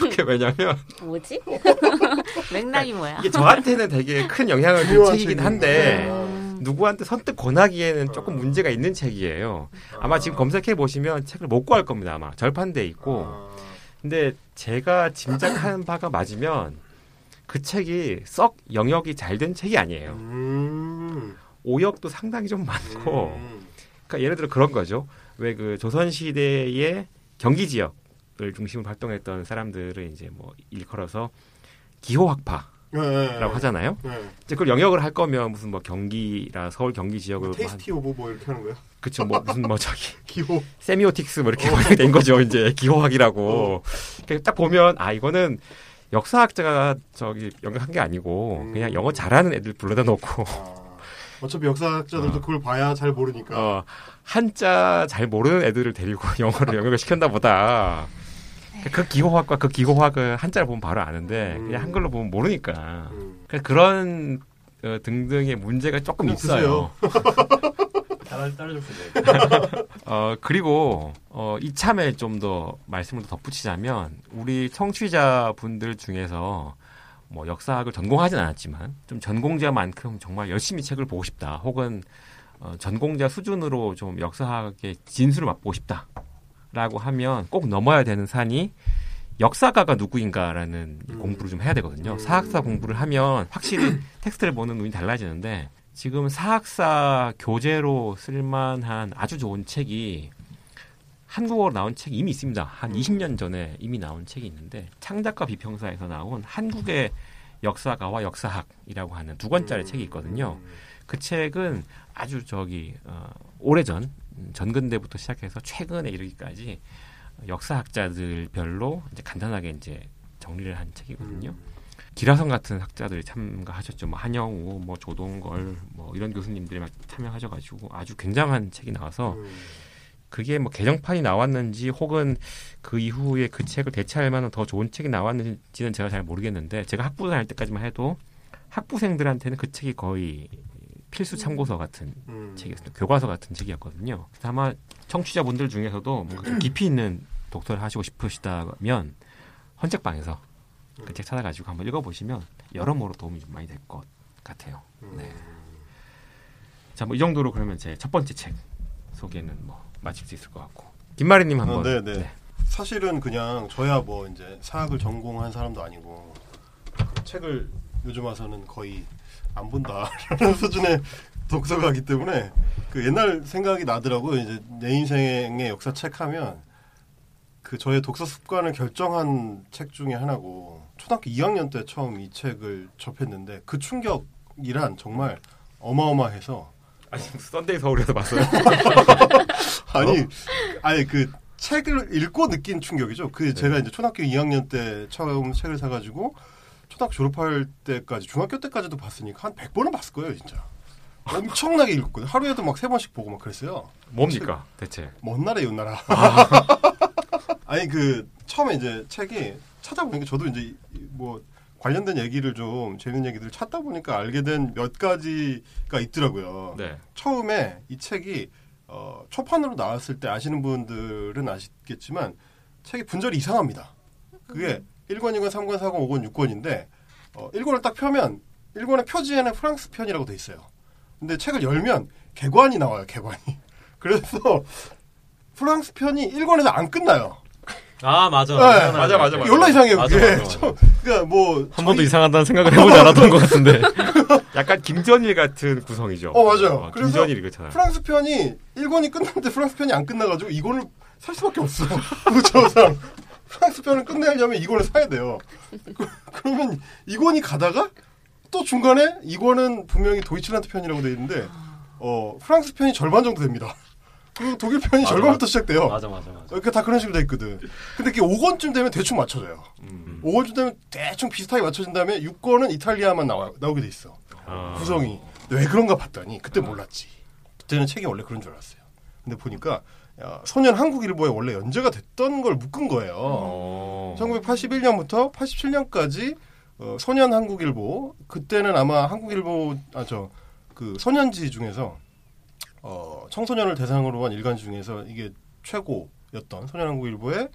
Speaker 7: 그게 왜냐면
Speaker 1: 뭐지? 맥락이 뭐야?
Speaker 7: 이게 저한테는 되게 큰 영향을 준 책이긴. 한데
Speaker 1: 음,
Speaker 7: 누구한테 선뜻 권하기에는 조금 문제가 있는 책이에요. 아마 지금 검색해 보시면 책을 못 구할 겁니다. 아마 절판돼 있고.
Speaker 6: 아,
Speaker 7: 근데 제가 짐작하는 바가 맞으면 그 책이 썩 영역이 잘 된 책이 아니에요.
Speaker 6: 음.
Speaker 7: 오역도 상당히 좀 많고
Speaker 6: 음.
Speaker 7: 그러니까 예를 들어 그런 거죠. 왜 그 조선 시대의 경기 지역을 중심으로 활동했던 사람들을 이제 뭐 일컬어서 기호학파라고
Speaker 6: 예, 예, 예.
Speaker 7: 하잖아요.
Speaker 6: 예.
Speaker 7: 이제 그걸 영역을 할 거면 무슨 뭐 경기라 서울 경기 지역을
Speaker 6: 뭐 tasty of 뭐 이렇게 하는 거야?
Speaker 7: 그쵸 뭐 무슨 뭐 저기
Speaker 6: 기호.
Speaker 7: semiotics 뭐 이렇게 번역이 된 거죠. 이제 기호학이라고. 그딱 보면 아 이거는 역사학자가 저기 영역한 게 아니고
Speaker 6: 음.
Speaker 7: 그냥 영어 잘하는 애들 불러다 놓고
Speaker 6: 아, 어차피 역사학자들도
Speaker 7: 어.
Speaker 6: 그걸 봐야 잘 모르니까.
Speaker 7: 어, 한자 잘 모르는 애들을 데리고 영어를 영역을 시켰나 보다. 그 기호학과 그 기호학을 한자를 보면 바로 아는데
Speaker 6: 음.
Speaker 7: 그냥 한글로 보면 모르니까.
Speaker 6: 음.
Speaker 7: 그래서 그런 어, 등등의 문제가 조금
Speaker 6: 그냥
Speaker 7: 있어요.
Speaker 2: 어,
Speaker 7: 그리고, 어, 이참에 좀 더 말씀을 더 덧붙이자면, 우리 청취자 분들 중에서 뭐 역사학을 전공하진 않았지만, 좀 전공자만큼 정말 열심히 책을 보고 싶다. 혹은, 어, 전공자 수준으로 좀 역사학의 진수를 맛보고 싶다. 라고 하면 꼭 넘어야 되는 산이 역사가가 누구인가라는
Speaker 6: 음.
Speaker 7: 공부를 좀 해야 되거든요.
Speaker 6: 음.
Speaker 7: 사학사 공부를 하면 확실히 텍스트를 보는 눈이 달라지는데 지금 사학사 교재로 쓸만한 아주 좋은 책이 한국어로 나온 책이 이미 있습니다. 한
Speaker 6: 음.
Speaker 7: 20년 전에 이미 나온 책이 있는데 창작과 비평사에서 나온 한국의 역사가와 역사학이라고 하는 두 권짜리 책이 있거든요.
Speaker 6: 음.
Speaker 7: 그 책은 아주 저기 어, 오래전 음, 전근대부터 시작해서 최근에 이르기까지 역사학자들별로 이제 간단하게 이제 정리를 한 책이거든요.
Speaker 6: 음.
Speaker 7: 기라성 같은 학자들이 참가하셨죠. 뭐 한영우, 뭐 조동걸, 뭐 이런 교수님들이 막 참여하셔가지고 아주 굉장한 책이 나와서
Speaker 6: 음.
Speaker 7: 그게 뭐 개정판이 나왔는지 혹은 그 이후에 그 책을 대체할 만한 더 좋은 책이 나왔는지는 제가 잘 모르겠는데 제가 학부 다닐 때까지만 해도 학부생들한테는 그 책이 거의 필수 참고서 같은
Speaker 6: 음.
Speaker 7: 책이었어요. 교과서 같은 책이었거든요. 아마 청취자분들 중에서도 뭔가 좀 깊이 있는 독서를 하시고 싶으시다면 헌책방에서 그 책 찾아가지고 한번 읽어보시면 여러모로 도움이 좀 많이 될 것 같아요. 네. 자, 뭐 이 정도로 그러면 제 첫 번째 책 소개는 뭐 마칠 수 있을 것 같고 김마리님 한번.
Speaker 6: 어, 네, 네. 사실은 그냥 저야 뭐 이제 사학을 전공한 사람도 아니고 책을 요즘 와서는 거의 안 본다라는 수준의 독서가기 때문에 그 옛날 생각이 나더라고요. 이제 내 인생의 역사 책 하면 그 저의 독서 습관을 결정한 책 중에 하나고 초등학교 2학년 때 처음 이 책을 접했는데 그 충격이란 정말 어마어마해서
Speaker 7: 아니 썬데이 서울에서 봤어요.
Speaker 6: 아니, 아니 그 책을 읽고 느낀 충격이죠. 그 제가 이제 초등학교 2학년 때 처음 책을 사가지고 초등학교 졸업할 때까지 중학교 때까지도 봤으니까 한 100번은 봤을 거예요, 진짜. 엄청나게 읽었거든요. 하루에도 막 세 번씩 보고 막 그랬어요.
Speaker 7: 뭡니까 대체?
Speaker 6: 먼 나라 이웃 나라. 아니 그 처음에 이제 책이 찾아보니까 저도 이제 이- 뭐 관련된 얘기를 좀 재밌는 얘기들을 찾다 보니까 알게 된 몇 가지가 있더라고요.
Speaker 7: 네.
Speaker 6: 처음에 이 책이 어, 초판으로 나왔을 때 아시는 분들은 아시겠지만 책이 분절이 이상합니다. 그게 1권, 2권, 3권, 4권, 5권, 6권인데 어, 1권을 딱 펴면 1권의 표지에는 프랑스 편이라고 돼 있어요. 근데 책을 열면 개관이 나와요, 개관이. 그래서 프랑스 편이 1권에서 안 끝나요.
Speaker 2: 아 맞아.
Speaker 6: 네.
Speaker 2: 맞아
Speaker 7: 맞아, 맞아, 맞아.
Speaker 6: 연락 이상해요,
Speaker 2: 맞아,
Speaker 6: 그게.
Speaker 2: 맞아, 맞아.
Speaker 6: 저- 그러니까
Speaker 8: 뭐한 번도 이상하다는 생각을 해보지 않았던 것 같은데.
Speaker 7: 약간 김전일 같은 구성이죠.
Speaker 6: 어, 맞아요. 그래서
Speaker 7: 김전일이 그렇잖아요.
Speaker 6: 프랑스 편이 1권이 끝났는데 프랑스 편이 안 끝나가지고 이권을 살 수밖에 없어. 무조상 프랑스 편을 끝내려면 이권을 사야 돼요. 그, 그러면 이권이 가다가 또 중간에 이권은 분명히 도이칠란드 편이라고 돼 있는데 어 프랑스 편이 절반 정도 됩니다. 그리고 독일 편이
Speaker 2: 맞아,
Speaker 6: 절반부터 시작돼요.
Speaker 2: 맞아 맞아 맞아.
Speaker 6: 이렇게 다 그런 식으로 돼 있거든. 근데 그게 5권쯤 되면 대충 맞춰져요.
Speaker 7: 음.
Speaker 6: 5권쯤 되면 대충 비슷하게 맞춰진 다음에 6권은 이탈리아만 나와, 나오게 돼 있어.
Speaker 7: 아.
Speaker 6: 구성이 왜 그런가 봤더니 그때 몰랐지. 그때는 책이 원래 그런 줄 알았어요. 근데 보니까 야, 소년 한국일보에 원래 연재가 됐던 걸 묶은 거예요.
Speaker 7: 어.
Speaker 6: 1981년부터 87년까지 어, 소년 한국일보 그때는 아마 한국일보 아 저 그 소년지 중에서 어, 청소년을 대상으로 한 일간 중에서 이게 최고였던 소년 한국일보에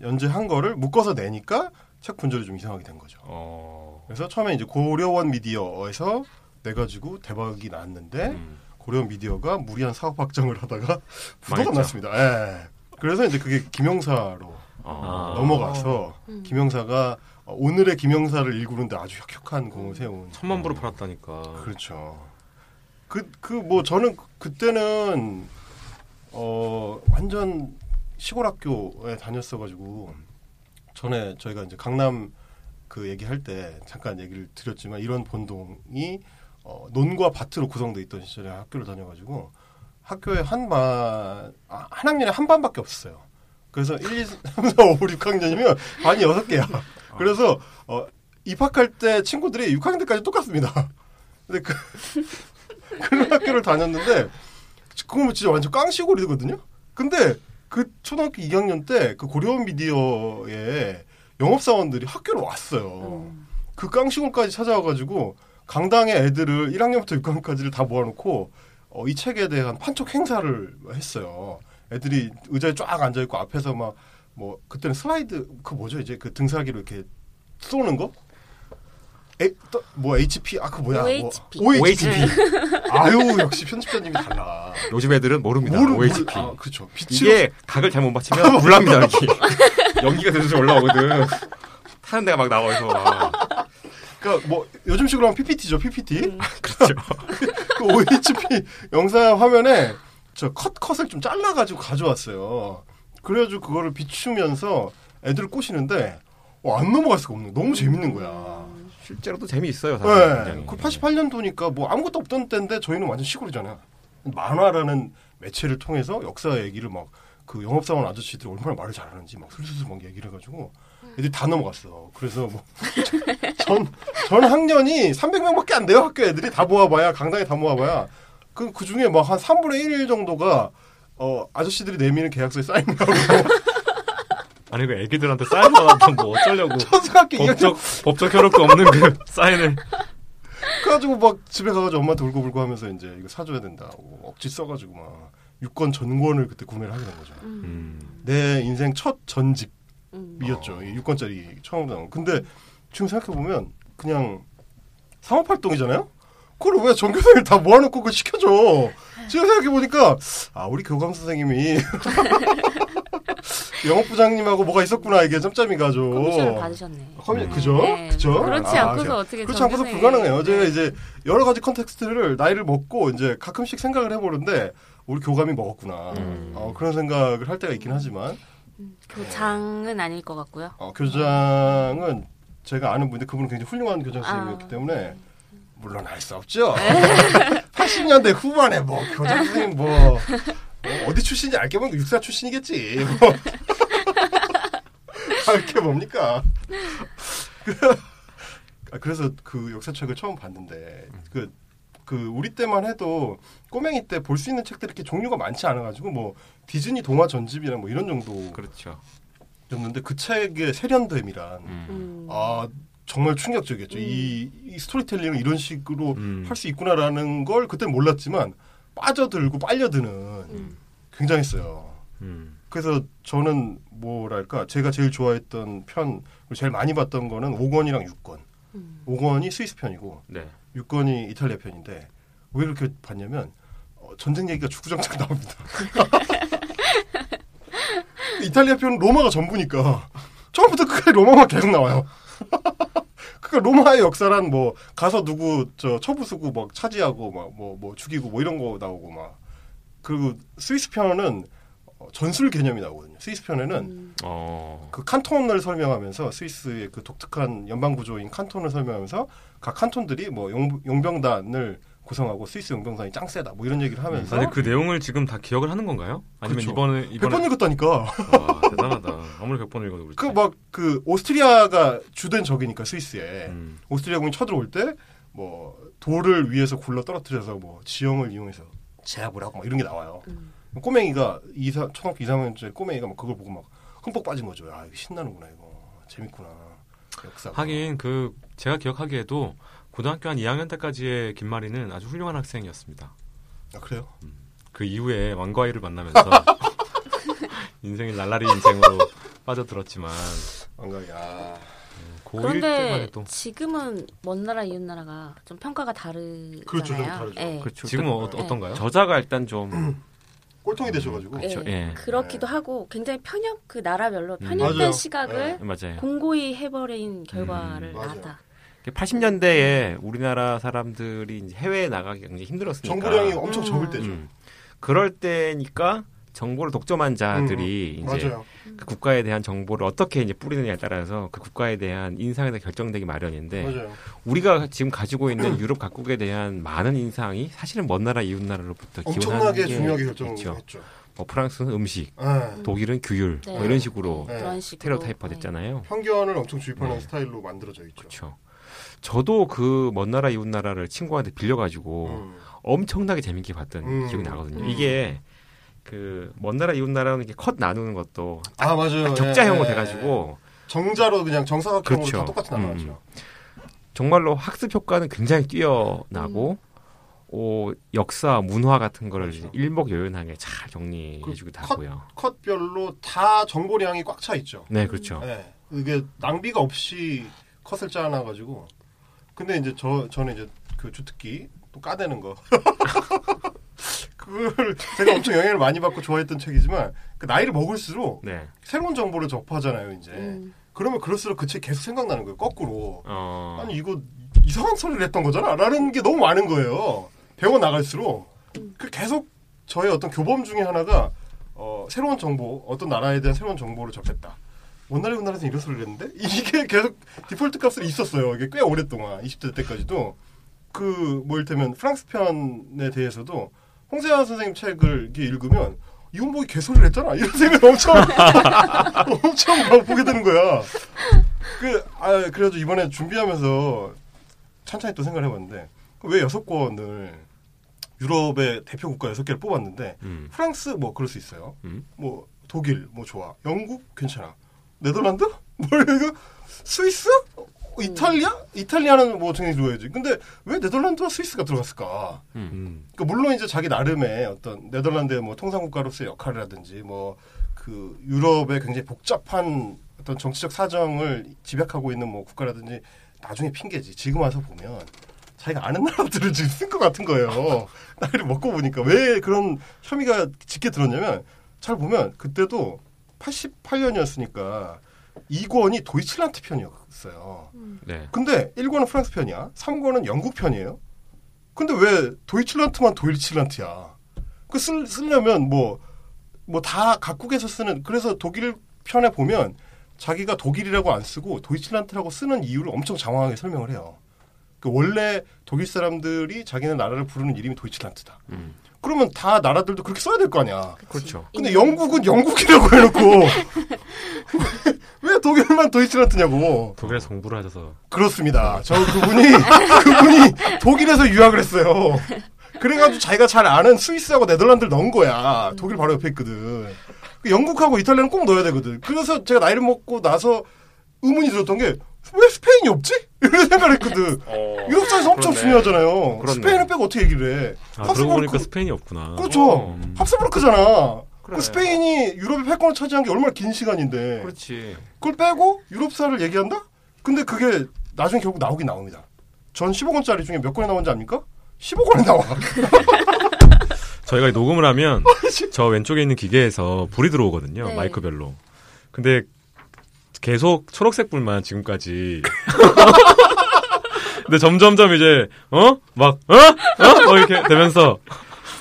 Speaker 6: 연재한 거를 묶어서 내니까 책 분절이 좀 이상하게 된 거죠.
Speaker 7: 어.
Speaker 6: 그래서 처음에 이제 고려원 미디어에서 내 가지고 대박이 났는데
Speaker 7: 음.
Speaker 6: 고려원 미디어가 무리한 사업 확장을 하다가 부도가. 났습니다. 예. 그래서 이제 그게 김영사로
Speaker 7: 아.
Speaker 6: 넘어가서
Speaker 1: 음.
Speaker 6: 김영사가 어, 오늘의 김영사를 일구는데 아주 혁혁한 공을 세운
Speaker 8: 천만 부를 팔았다니까.
Speaker 6: 그렇죠. 그 그 뭐 저는 그때는 어 완전 시골 학교에 다녔어가지고 전에 저희가 이제 강남 그 얘기할 때 잠깐 얘기를 드렸지만 이런 본동이 어, 논과 밭으로 구성돼 있던 시절에 학교를 다녀가지고 학교에 한반 아, 한 학년에 한 반밖에 없었어요. 그래서 1, 2, 3, 4, 5, 6학년이면 반이 여섯 개야. 그래서 어, 입학할 때 친구들이 6학년 때까지 똑같습니다. 근데 그 그런 학교를 다녔는데 그건 진짜 완전 깡시골이거든요. 근데 그 초등학교 2학년 때 그 고려원 미디어에 영업사원들이 학교로 왔어요. 그 깡시골까지 찾아와가지고 강당의 애들을 1학년부터 6학년까지를 다 모아놓고 어, 이 책에 대한 판촉 행사를 했어요. 애들이 의자에 쫙 앉아 있고 앞에서 막 뭐 그때는 슬라이드 그 뭐죠 이제 그 등사기로 이렇게 쏘는 거? 에, 또, 뭐 HP 아그 뭐야
Speaker 1: OHP.
Speaker 6: 뭐, OHP 아유 역시 편집자님이 달라
Speaker 7: 요즘 애들은 모릅니다.
Speaker 6: 모르,
Speaker 7: OHP.
Speaker 6: 모르, 아, 그렇죠 빛으로
Speaker 7: 이게 각을 잘못 맞추면 불납니다 여기. 연기가 계속 올라오거든. 타는 데가 막 나와서 막.
Speaker 6: 그러니까 뭐 요즘식으로 하면 PPT죠 PPT
Speaker 7: 그렇죠.
Speaker 6: 그 OHP 영상 화면에 저 컷 컷을 좀 잘라가지고 가져왔어요. 그래가지고 그거를 비추면서 애들을 꼬시는데 어, 안 넘어갈 수가 없는. 너무 재밌는 거야.
Speaker 7: 실제로도 재미있어요. 사실
Speaker 6: 네. 그 88년도니까 뭐 아무것도 없던 때인데 저희는 완전 시골이잖아요. 만화라는 매체를 통해서 역사 얘기를 막 그 영업사원 아저씨들이 얼마나 말을 잘하는지 막 술술술 막 얘기를 해가지고 애들이 다 넘어갔어. 그래서 뭐 전, 전 학년이 300명밖에 안 돼요. 학교 애들이 다 모아봐야 강당에 다 모아봐야 그, 그 중에 막 한 3분의 1 정도가 어, 아저씨들이 내미는 계약서에 사인을 하고
Speaker 8: 아니 그 애기들한테 사인 받았던 뭐 어쩌려고
Speaker 6: 초등학교 2학년
Speaker 8: 법적 법적 효력도 없는 그 사인을
Speaker 6: 그래가지고 막 집에 가가지고 엄마한테 울고불고 하면서 이제 이거 사줘야 된다 고 억지 써가지고 막 유권 전권을 그때 구매를 하게 된 거죠.
Speaker 8: 음.
Speaker 6: 내 인생 첫 전집이었죠.
Speaker 1: 음.
Speaker 6: 이 6권짜리 처음 나온. 근데 지금 생각해보면 그냥 상업활동이잖아요? 그걸 왜 전교생을 다 모아놓고 그걸 시켜줘? 지금 생각해보니까, 아, 우리 교감 선생님이 영업부장님하고 뭐가 있었구나, 이게 짬짬이 가죠.
Speaker 1: 커미션을 받으셨네.
Speaker 6: 커미- 그죠?
Speaker 1: 네.
Speaker 6: 그죠?
Speaker 1: 그렇지
Speaker 6: 아,
Speaker 1: 않고서
Speaker 6: 제가-
Speaker 1: 어떻게
Speaker 6: 그렇지 않고서 불가능해요. 제가
Speaker 1: 네.
Speaker 6: 이제 여러 가지 context를 나이를 먹고 이제 가끔씩 생각을 해보는데, 우리 교감이 먹었구나.
Speaker 7: 음.
Speaker 6: 어, 그런 생각을 할 때가 있긴 하지만,
Speaker 1: 교장은 아닐 것 같고요.
Speaker 6: 어, 교장은 제가 아는 분인데 그분은 굉장히 훌륭한 교장 선생님이었기
Speaker 1: 아.
Speaker 6: 때문에 물론 알 수 없죠. 80년대 후반에 뭐 교장 선생님 뭐, 뭐 어디 출신인지 알게 보면 육사 출신이겠지. 뭐. 알게 뭡니까? 그- 아, 그래서 그 역사책을 처음 봤는데 그, 그 우리 때만 해도 꼬맹이 때 볼 수 있는 책들이 이렇게 종류가 많지 않아가지고 뭐 디즈니 동화 전집이나 뭐 이런 정도
Speaker 7: 그렇죠.
Speaker 6: 였는데 그 책의 세련됨이란
Speaker 7: 음.
Speaker 1: 음.
Speaker 6: 아 정말 충격적이었죠.
Speaker 1: 음.
Speaker 6: 이, 이 스토리텔링을 이런 식으로
Speaker 7: 음.
Speaker 6: 할수 있구나라는 걸 그때 몰랐지만 빠져들고 빨려드는
Speaker 1: 음.
Speaker 6: 굉장했어요.
Speaker 7: 음.
Speaker 6: 그래서 저는 뭐랄까 제가 제일 좋아했던 편 제일 많이 봤던 거는 5권이랑 6권.
Speaker 1: 음.
Speaker 6: 5권이 스위스 편이고
Speaker 7: 네.
Speaker 6: 6권이 이탈리아 편인데 왜 그렇게 봤냐면 어, 전쟁 얘기가 주구장창 나옵니다. 이탈리아 편은 로마가 전부니까 처음부터 끝까지 로마만 계속 나와요. 그러니까 로마의 역사란 뭐 가서 누구 저 처부수고 막 차지하고 막뭐뭐 죽이고 뭐 이런 거 나오고 막 그리고 스위스 편은 어, 전술 개념이 나오거든요. 스위스 편에는
Speaker 1: 음.
Speaker 7: 어.
Speaker 6: 그 칸톤을 설명하면서 스위스의 그 독특한 연방 구조인 칸톤을 설명하면서 각 칸톤들이 뭐 용, 용병단을 구성하고 스위스 용병단이 짱 세다 뭐 이런 얘기를 하면서
Speaker 8: 아니 그 내용을 지금 다 기억을 하는 건가요? 아니면
Speaker 6: 그렇죠.
Speaker 8: 이번에
Speaker 6: 100번
Speaker 8: 이번에
Speaker 6: 읽었다니까.
Speaker 8: 와 대단하다. 아무리 100번 읽어도 그렇지.
Speaker 6: 그막 그 오스트리아가 주된 적이니까 스위스에
Speaker 8: 음.
Speaker 6: 오스트리아군이 쳐들어올 때 뭐 돌을 위에서 굴러 떨어뜨려서 뭐 지형을 이용해서 제압을 하고 막 이런 게 나와요.
Speaker 1: 음.
Speaker 6: 꼬맹이가 이사 초등학교 2, 3학년째 꼬맹이가 막 그걸 보고 막 흠뻑 빠진 거죠. 아 이거 신나는구나 이거 재밌구나 역사.
Speaker 8: 하긴 그 제가 기억하기에도 고등학교 한 2학년 때까지의 김마리는 아주 훌륭한 학생이었습니다.
Speaker 6: 아, 그래요?
Speaker 8: 그 이후에 왕과이를 만나면서 인생이 날라리 인생으로 빠져들었지만
Speaker 6: 안가야. 아,
Speaker 8: 고1 때만
Speaker 1: 그런데 지금은 먼 나라 이웃 나라가 좀 평가가 다르잖아요.
Speaker 6: 그렇죠, 좀 다르죠.
Speaker 1: 예.
Speaker 7: 그렇죠.
Speaker 8: 지금은 어,
Speaker 1: 네.
Speaker 8: 어떤가요?
Speaker 7: 저자가 일단 좀
Speaker 6: 꼴통이 되셔가지고.
Speaker 1: 예.
Speaker 7: 그렇죠. 예.
Speaker 1: 그렇기도 하고 굉장히 편협 그 나라별로
Speaker 8: 음.
Speaker 1: 편협된
Speaker 6: 맞아요.
Speaker 1: 시각을
Speaker 6: 네.
Speaker 1: 공고히 해버린 결과를
Speaker 6: 음, 맞아요.
Speaker 1: 낳았다.
Speaker 7: 80년대에 우리나라 사람들이 이제 해외에 나가기 굉장히 힘들었으니까.
Speaker 6: 정보량이 엄청
Speaker 1: 음.
Speaker 6: 적을 때죠.
Speaker 7: 음. 그럴 때니까 정보를 독점한 자들이 이제
Speaker 6: 음. 맞아요.
Speaker 7: 그 국가에 대한 정보를 어떻게 이제 뿌리느냐에 따라서 그 국가에 대한 인상에 대해 결정되기 마련인데
Speaker 6: 맞아요.
Speaker 7: 우리가 지금 가지고 있는 유럽 각국에 대한 많은 인상이 사실은 먼 나라 이웃 나라로부터 기원하는
Speaker 6: 엄청나게
Speaker 7: 게
Speaker 6: 중요하게
Speaker 7: 있죠.
Speaker 6: 결정했죠.
Speaker 7: 뭐 프랑스는 음식,
Speaker 6: 네.
Speaker 7: 독일은 규율
Speaker 1: 네.
Speaker 7: 뭐 이런 식으로
Speaker 6: 네.
Speaker 1: 식으로
Speaker 7: 스테레오타입화 됐잖아요.
Speaker 6: 편견을 엄청 주입하는
Speaker 7: 네.
Speaker 6: 스타일로 만들어져 있죠.
Speaker 7: 그렇죠. 저도 그 먼 나라 이웃 나라를 친구한테 빌려가지고
Speaker 6: 음.
Speaker 7: 엄청나게 재밌게 봤던
Speaker 6: 음.
Speaker 7: 기억이 나거든요.
Speaker 1: 음.
Speaker 7: 이게 그 먼 나라 이웃 나라는 이렇게 컷 나누는 것도
Speaker 6: 아 맞아요.
Speaker 7: 적자형으로
Speaker 6: 예, 예,
Speaker 7: 돼가지고
Speaker 6: 정자로 그냥 정사각형으로
Speaker 7: 그렇죠.
Speaker 6: 다 똑같이 나눠죠.
Speaker 7: 음. 정말로 학습 효과는 굉장히 뛰어나고 어, 역사, 문화 같은 거를
Speaker 6: 그렇죠.
Speaker 7: 일목요연하게 잘 정리해주기도
Speaker 6: 그
Speaker 7: 하고요.
Speaker 6: 컷별로 다 정보량이 꽉 차 있죠.
Speaker 7: 네, 그렇죠.
Speaker 6: 네. 이게 낭비가 없이 컷을 짜놔가지고. 근데 이제 저 저는 이제 그 주특기 또 까대는 거. 그걸 제가 엄청 영향을 많이 받고 좋아했던 책이지만 그 나이를 먹을수록
Speaker 7: 네.
Speaker 6: 새로운 정보를 접하잖아요 이제.
Speaker 1: 음.
Speaker 6: 그러면 그럴수록 그 책 계속 생각나는 거예요. 거꾸로.
Speaker 7: 어,
Speaker 6: 아니 이거 이상한 소리를 했던 거잖아. 라는 게 너무 많은 거예요. 배워 나갈수록 그 계속 저의 어떤 교범 중에 하나가 어, 새로운 정보, 어떤 나라에 대한 새로운 정보를 접했다. 원나라 원나라에서 이런 소리를 했는데 이게 계속 디폴트 값으로 있었어요. 이게 꽤 오랫동안 20대 때까지도 그뭐 이를테면 프랑스 편에 대해서도 홍세환 선생님 책을 읽으면 이혼복이 개소리를 했잖아. 이런 생각을 엄청 엄청 막 보게 되는 거야. 그, 아, 그래도 이번에 준비하면서 천천히 또 생각을 해봤는데, 왜 여섯 권을 유럽의 대표 국가 여섯 개를 뽑았는데,
Speaker 7: 음.
Speaker 6: 프랑스 뭐 그럴 수 있어요.
Speaker 7: 음.
Speaker 6: 뭐 독일 뭐 좋아. 영국 괜찮아. 네덜란드? 뭘 이거? 스위스? 어, 이탈리아? 이탈리아는 뭐 당연히 좋아야지. 근데 왜 네덜란드와 스위스가 들어갔을까?
Speaker 7: 음.
Speaker 6: 그러니까 물론 이제 자기 나름의 어떤 네덜란드의 뭐 통상국가로서의 역할을 하든지 뭐 그 유럽의 굉장히 복잡한 어떤 정치적 사정을 집약하고 있는 뭐 국가라든지 나중에 핑계지. 지금 와서 보면 자기가 아는 나라들을 지금 쓴 것 같은 거예요. 나이를 먹고 보니까 왜 그런 혐의가 짙게 들었냐면 잘 보면 그때도 88년이었으니까 2권이 도이칠란트 편이었어요.
Speaker 7: 네.
Speaker 6: 근데 1권은 프랑스 편이야. 3권은 영국 편이에요. 근데 왜 도이칠란트만 도이칠란트야? 그 쓸, 쓰려면 뭐, 뭐 다 각국에서 쓰는, 그래서 독일 편에 보면 자기가 독일이라고 안 쓰고 도이칠란트라고 쓰는 이유를 엄청 장황하게 설명을 해요. 그 원래 독일 사람들이 자기네 나라를 부르는 이름이 도이칠란트다.
Speaker 7: 음.
Speaker 6: 그러면 다 나라들도 그렇게 써야 될 거 아니야.
Speaker 7: 그렇죠.
Speaker 6: 근데 영국은 영국이라고 해놓고 왜, 왜 독일만 도이칠란트냐고.
Speaker 8: 독일에서 공부를 하셔서
Speaker 6: 그렇습니다. 저 그분이 그분이 독일에서 유학을 했어요. 그래가지고 자기가 잘 아는 스위스하고 네덜란드를 넣은 거야. 독일 바로 옆에 있거든. 그 영국하고 이탈리아는 꼭 넣어야 되거든. 그래서 제가 나이를 먹고 나서 의문이 들었던 게 왜 스페인이 없지? 이런 생각을 했거든. 유럽사에서 엄청
Speaker 7: 그렇네.
Speaker 6: 중요하잖아요.
Speaker 7: 그렇네.
Speaker 6: 스페인을 빼고 어떻게 얘기를 해?
Speaker 8: 아 그러고 보니까 스페인이 없구나.
Speaker 6: 그렇죠.
Speaker 8: 음.
Speaker 6: 합스부르크잖아.
Speaker 7: 그래.
Speaker 6: 그 스페인이 유럽의 패권을 차지한 게 얼마나 긴 시간인데.
Speaker 7: 그렇지.
Speaker 6: 그걸 빼고 유럽사를 얘기한다? 근데 그게 나중에 결국 나오긴 나옵니다. 전 15권짜리 중에 몇 권이 나오는지 압니까? 15권이 나와.
Speaker 8: 저희가 녹음을 하면 저 왼쪽에 있는 기계에서 불이 들어오거든요.
Speaker 1: 네.
Speaker 8: 마이크별로. 근데 계속 초록색 불만 지금까지. 근데 점점점 이제 어 막 어? 어? 어 이렇게 되면서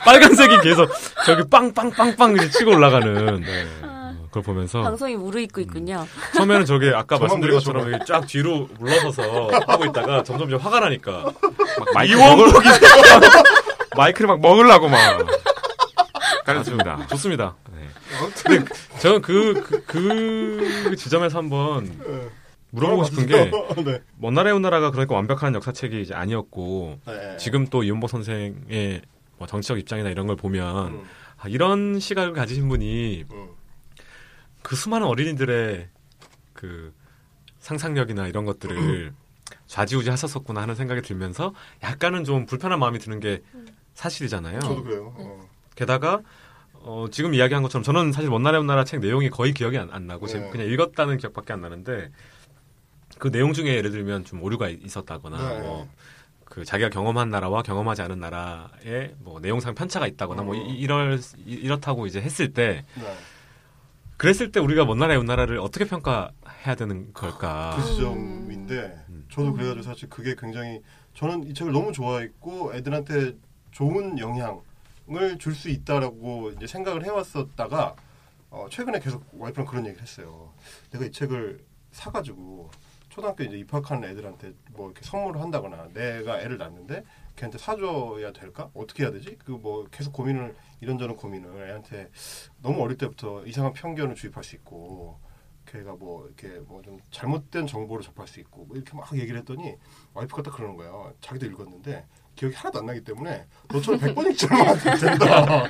Speaker 8: 빨간색이 계속 저기 빵빵빵빵 이제 치고 올라가는 네. 어, 그걸 보면서
Speaker 1: 방송이 무르익고 있군요.
Speaker 8: 처음에는 저게 아까 말씀드린 것처럼 이렇게 쫙 뒤로 물러서서 하고 있다가 점점 점 화가 나니까 막 마이크
Speaker 6: 이원복이
Speaker 8: 마이크를 막 먹으려고 막. 그렇습니다. 좋습니다. 네. 근데 저는 그, 그, 그 지점에서 한번 물어보고 싶은 게,
Speaker 6: 네.
Speaker 8: 먼 나라의 온 나라가 그러니까 완벽한 역사책이 이제 아니었고,
Speaker 6: 네.
Speaker 8: 지금 또 이은복 선생의 뭐 정치적 입장이나 이런 걸 보면,
Speaker 6: 음,
Speaker 8: 아, 이런 시각을 가지신 분이
Speaker 6: 음.
Speaker 8: 그 수많은 어린이들의 그 상상력이나 이런 것들을 좌지우지 하셨었구나 하는 생각이 들면서 약간은 좀 불편한 마음이 드는 게 사실이잖아요.
Speaker 6: 저도 그래요. 어.
Speaker 8: 게다가 어, 지금 이야기한 것처럼 저는 사실 먼 나라 온 나라 책 내용이 거의 기억이 안, 안 나고
Speaker 6: 네.
Speaker 8: 그냥 읽었다는 기억밖에 안 나는데 그 내용 중에 예를 들면 좀 오류가 있었다거나
Speaker 6: 네.
Speaker 8: 뭐 그 자기가 경험한 나라와 경험하지 않은 나라의 뭐 내용상 편차가 있다거나 뭐 이, 이럴 이- 이렇다고 이제 했을 때
Speaker 6: 네.
Speaker 8: 그랬을 때 우리가 먼 나라의 온 나라를 어떻게 평가해야 되는 걸까?
Speaker 6: 그 지점인데
Speaker 8: 음.
Speaker 6: 저도 그래가지고 사실 그게 굉장히 저는 이 책을 너무 좋아했고 애들한테 좋은 영향 을 줄 수 있다라고 이제 생각을 해왔었다가 어, 최근에 계속 와이프랑 그런 얘기를 했어요. 내가 이 책을 사가지고 초등학교 이제 입학하는 애들한테 뭐 이렇게 선물을 한다거나 내가 애를 낳는데 걔한테 사줘야 될까? 어떻게 해야 되지? 그 뭐 계속 고민을 이런저런 고민을 애한테 너무 어릴 때부터 이상한 편견을 주입할 수 있고 걔가 뭐 이렇게 뭐 좀 잘못된 정보를 접할 수 있고 뭐 이렇게 막 얘기를 했더니 와이프가 딱 그러는 거예요. 자기도 읽었는데 기억이 하나도 안 나기 때문에 너처럼 100번 읽지 않으면 된다.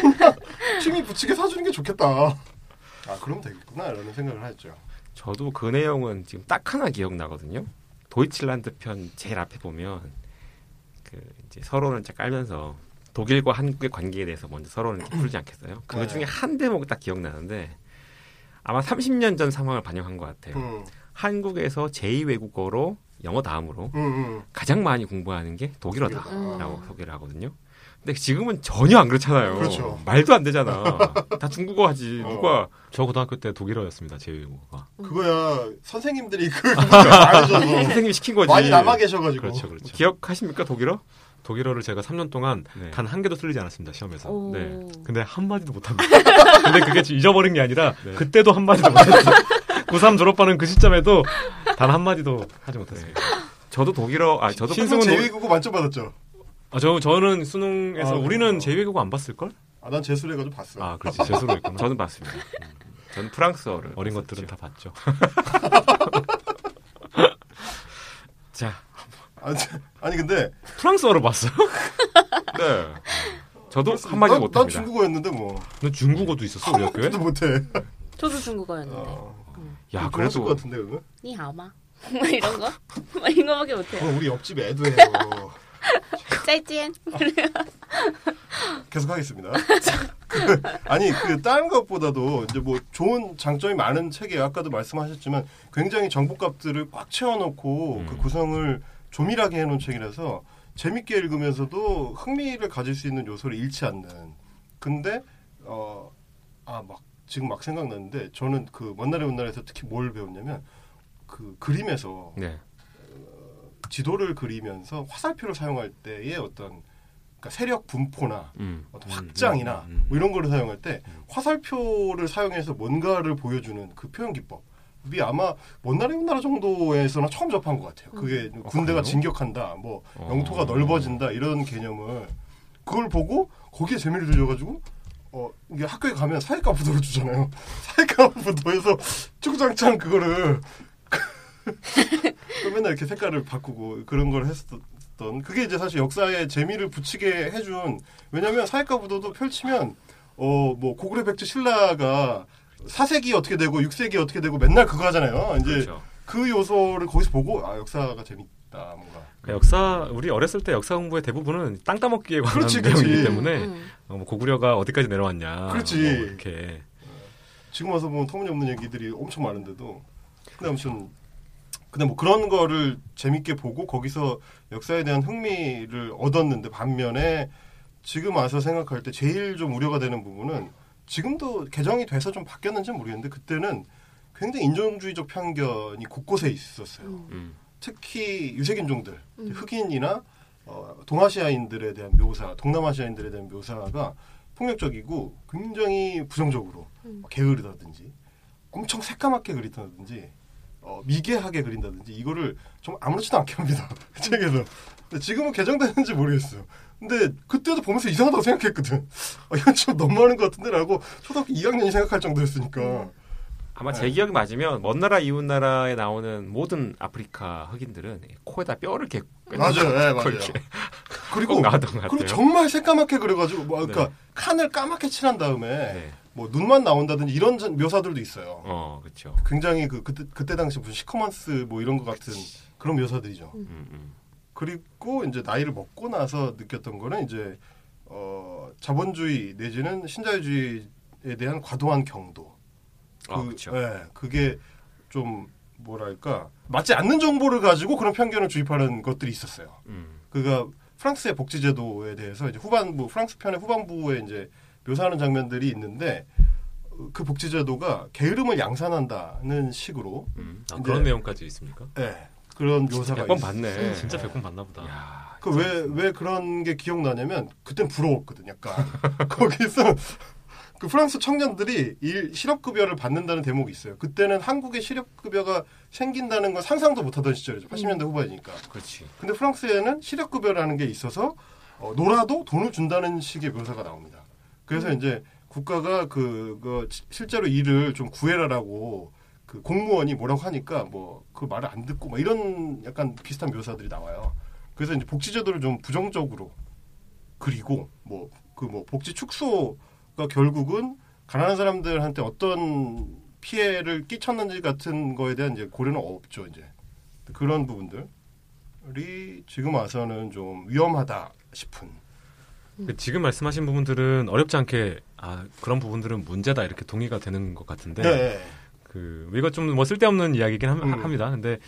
Speaker 6: 그냥 취미 붙이게 사주는 게 좋겠다. 아 그러면 되겠구나 라는 생각을 했죠.
Speaker 7: 저도 그 내용은 지금 딱 하나 기억나거든요. 도이칠란드 편 제일 앞에 보면 그 이제 서론을 쫙 깔면서 독일과 한국의 관계에 대해서 먼저 이렇게 풀지 않겠어요? 그
Speaker 6: 네.
Speaker 7: 중에 한 대목이 딱 기억나는데 아마 30년 전 상황을 반영한 것 같아요.
Speaker 6: 음,
Speaker 7: 한국에서 제2 외국어로 영어 다음으로
Speaker 6: 음, 음.
Speaker 7: 가장 많이 공부하는 게 독일어다라고
Speaker 1: 음.
Speaker 7: 소개를 하거든요. 근데 지금은 전혀 안 그렇잖아요.
Speaker 6: 그렇죠.
Speaker 7: 말도 안 되잖아. 다 중국어 하지.
Speaker 6: 어.
Speaker 7: 누가
Speaker 8: 저 고등학교 때 독일어였습니다. 제 외국어가.
Speaker 6: 그거야 선생님들이 그 알려줘서
Speaker 7: 선생님이 시킨 거지.
Speaker 6: 많이 남아 계셔가지고
Speaker 8: 그렇죠, 그렇죠.
Speaker 7: 기억하십니까 독일어?
Speaker 8: 독일어를 제가 3년 동안
Speaker 7: 네.
Speaker 8: 단한 개도 틀리지 않았습니다 시험에서.
Speaker 1: 오.
Speaker 8: 네. 근데 한 마디도 못합니다. 근데 그게 잊어버린 게 아니라
Speaker 7: 네.
Speaker 8: 그때도 한 마디도 못했어요. 고3 졸업하는 그 시점에도 단 한 마디도 하지 못했습니다.
Speaker 7: 저도 독일어 아 저도
Speaker 6: 신승은 제외국어 만점 받았죠.
Speaker 8: 아, 저 저는 수능에서
Speaker 6: 아,
Speaker 8: 우리는
Speaker 6: 그래요?
Speaker 8: 제 외국어 안 봤을 걸?
Speaker 6: 아, 난 재수를 해가지고 봤어.
Speaker 8: 아, 그렇지. 재수로 했구나.
Speaker 7: 저는 봤습니다. 음. 저는 프랑스어를
Speaker 8: 어린
Speaker 7: 봤었죠.
Speaker 8: 것들은 다 봤죠.
Speaker 7: 자
Speaker 6: 아니, 아니, 근데
Speaker 8: 프랑스어를 봤어요?
Speaker 7: 네. 저도 한 마디
Speaker 6: 난, 난
Speaker 7: 못합니다.
Speaker 6: 중국어였는데 뭐
Speaker 8: 너 중국어도 있었어 우리 학교에?
Speaker 6: 한마디도 못해.
Speaker 1: 저도 중국어였는데.
Speaker 6: 어,
Speaker 7: 야
Speaker 6: 했을 것
Speaker 7: 그래도
Speaker 6: 같은데 그거?
Speaker 1: 니하오마. 막 이런 거? 막 이런 거밖에 못해요.
Speaker 6: 그건 우리 옆집 애도 해요.
Speaker 1: 짤찐.
Speaker 6: 계속 하겠습니다. 그, 아니 그 다른 것보다도 이제 뭐 좋은 장점이 많은 책이에요. 아까도 말씀하셨지만 굉장히 정보값들을 꽉 채워놓고
Speaker 7: 음.
Speaker 6: 그 구성을 조밀하게 해놓은 책이라서 재밌게 읽으면서도 흥미를 가질 수 있는 요소를 잃지 않는. 근데 어 아 막 지금 막 생각났는데 저는 그 먼날의 훗날에서 특히 뭘 배웠냐면 그 그림에서
Speaker 7: 네.
Speaker 6: 지도를 그리면서 화살표를 사용할 때의 어떤 그러니까 세력 분포나
Speaker 7: 음.
Speaker 6: 어떤
Speaker 8: 음,
Speaker 6: 확장이나
Speaker 8: 음, 음.
Speaker 6: 뭐 이런 거를 사용할 때 화살표를 사용해서 뭔가를 보여주는 그 표현 기법 이 아마 먼나라 훗나라 정도에서나 처음 접한 것 같아요. 그게 군대가
Speaker 7: 그래요?
Speaker 6: 진격한다, 뭐
Speaker 7: 어.
Speaker 6: 영토가 넓어진다 이런 개념을 그걸 보고 거기에 재미를 들려가지고 어 이게 학교에 가면 사회과 부도를 주잖아요. 사회과 부도에서 축장창 그거를 또 맨날 이렇게 색깔을 바꾸고 그런 걸 했었던 그게 이제 사실 역사에 재미를 붙이게 해준 왜냐하면 사회과 부도도 펼치면 어 뭐 고구려 백제 신라가 4세기 어떻게 되고 6세기 어떻게 되고 맨날 그거 하잖아요. 이제
Speaker 7: 그렇죠.
Speaker 6: 그 요소를 거기서 보고 아 역사가 재밌다 뭔가
Speaker 8: 그 역사 우리 어렸을 때 역사 공부의 대부분은 땅 따먹기에 관한
Speaker 6: 그렇지, 그렇지.
Speaker 8: 내용이기 때문에
Speaker 1: 음.
Speaker 8: 어, 뭐 고구려가 어디까지 내려왔냐.
Speaker 6: 그렇지.
Speaker 8: 뭐 이렇게
Speaker 6: 지금 와서 보면 터무니없는 얘기들이 엄청 많은데도 근데 아무튼 근데 뭐 그런 거를 재밌게 보고 거기서 역사에 대한 흥미를 얻었는데 반면에 지금 와서 생각할 때 제일 좀 우려가 되는 부분은 지금도 개정이 돼서 좀 바뀌었는지 는 모르겠는데 그때는 굉장히 인종주의적 편견이 곳곳에 있었어요.
Speaker 7: 음.
Speaker 6: 특히 유색인종들,
Speaker 1: 음.
Speaker 6: 흑인이나 어, 동아시아인들에 대한 묘사, 동남아시아인들에 대한 묘사가 폭력적이고 굉장히 부정적으로
Speaker 1: 음.
Speaker 6: 게으르다든지 엄청 새까맣게 그리다든지 어, 미개하게 그린다든지 이거를 좀 아무렇지도 않게 합니다. 그 책에서. 지금은 개정됐는지 모르겠어요. 근데 그때도 보면서 이상하다고 생각했거든. 아, 이건 좀 너무하는 것 같은데라고 초등학교 2학년이 생각할 정도였으니까.
Speaker 7: 아마
Speaker 6: 네.
Speaker 7: 제 기억이 맞으면 먼 나라 이웃 나라에 나오는 모든 아프리카 흑인들은 코에다 뼈를 이렇게
Speaker 6: 맞아요, 예, 맞아요. 그리고 그리고. 정말 새까맣게 그려가지고 뭐 그러니까
Speaker 7: 네.
Speaker 6: 칸을 까맣게 칠한 다음에
Speaker 7: 네.
Speaker 6: 뭐 눈만 나온다든지 이런 전- 묘사들도 있어요.
Speaker 7: 어, 그렇죠.
Speaker 6: 굉장히 그 그때 그때 당시 무슨 시커먼스 뭐 이런 것 같은 그런 묘사들이죠.
Speaker 7: 음, 음.
Speaker 6: 그리고 이제 나이를 먹고 나서 느꼈던 거는 이제 어 자본주의 내지는 신자유주의에 대한 과도한 경도.
Speaker 7: 아, 그렇죠.
Speaker 6: 예, 그게 좀 뭐랄까 맞지 않는 정보를 가지고 그런 편견을 주입하는 것들이 있었어요.
Speaker 7: 음.
Speaker 6: 그가 프랑스의 복지제도에 대해서 이제 후반부 프랑스 편의 후반부에 이제 묘사하는 장면들이 있는데 어, 그 복지제도가 게으름을 양산한다는 식으로
Speaker 8: 음, 아,
Speaker 6: 이제-
Speaker 8: 그런 내용까지 있습니까?
Speaker 6: 예. 그런 묘사가
Speaker 8: 100번
Speaker 6: 있어요.
Speaker 8: 봤네. 진짜 100번 봤나 보다.
Speaker 6: 그 왜 왜 그런 게 기억나냐면 그땐 부러웠거든 약간 거기서 그 프랑스 청년들이 일 실업급여를 받는다는 대목이 있어요. 그때는 한국에 실업급여가 생긴다는 건 상상도 못하던 시절이죠. 80년대 후반이니까.
Speaker 8: 그렇지.
Speaker 6: 근데 프랑스에는 실업급여라는 게 있어서 어, 놀아도 돈을 준다는 식의 묘사가 나옵니다. 그래서 이제 국가가 그, 그 시- 실제로 일을 좀 구해라라고 그 공무원이 뭐라고 하니까 뭐 그 말을 안 듣고 막 이런 약간 비슷한 묘사들이 나와요. 그래서 이제 복지제도를 좀 부정적으로 그리고 뭐 그뭐 복지 축소 가 결국은 가난한 사람들한테 어떤 피해를 끼쳤는지 같은 거에 대한 이제 고려는 없죠 이제 그런 부분들이 지금 와서는 좀 위험하다 싶은
Speaker 8: 그 지금 말씀하신 부분들은 어렵지 않게 아 그런 부분들은 문제다 이렇게 동의가 되는 것 같은데
Speaker 6: 네.
Speaker 8: 그 이거 좀 뭐 쓸데없는 이야기긴 함-
Speaker 6: 음.
Speaker 8: 합니다. 근데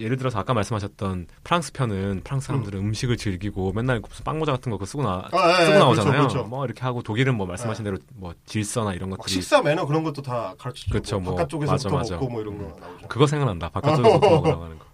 Speaker 8: 예를 들어서 아까 말씀하셨던 프랑스 편은 프랑스 사람들은 음. 식을 즐기고 맨날 무슨 빵 모자 같은 거 쓰고 나
Speaker 6: 아, 예,
Speaker 8: 쓰고
Speaker 6: 예,
Speaker 8: 나오잖아요.
Speaker 6: 그렇죠, 그렇죠.
Speaker 8: 뭐 이렇게 하고 독일은 뭐 말씀하신
Speaker 6: 예.
Speaker 8: 대로 뭐 질서나 이런
Speaker 6: 막
Speaker 8: 것들이
Speaker 6: 식사 매너 그런 것도 다 가르치죠.
Speaker 8: 그렇죠, 뭐,
Speaker 6: 바깥쪽에서부터
Speaker 8: 맞아, 맞아.
Speaker 6: 먹고 뭐 이런 거 나오죠.
Speaker 8: 그거 생각난다. 바깥쪽에서 먹고 나가는 거.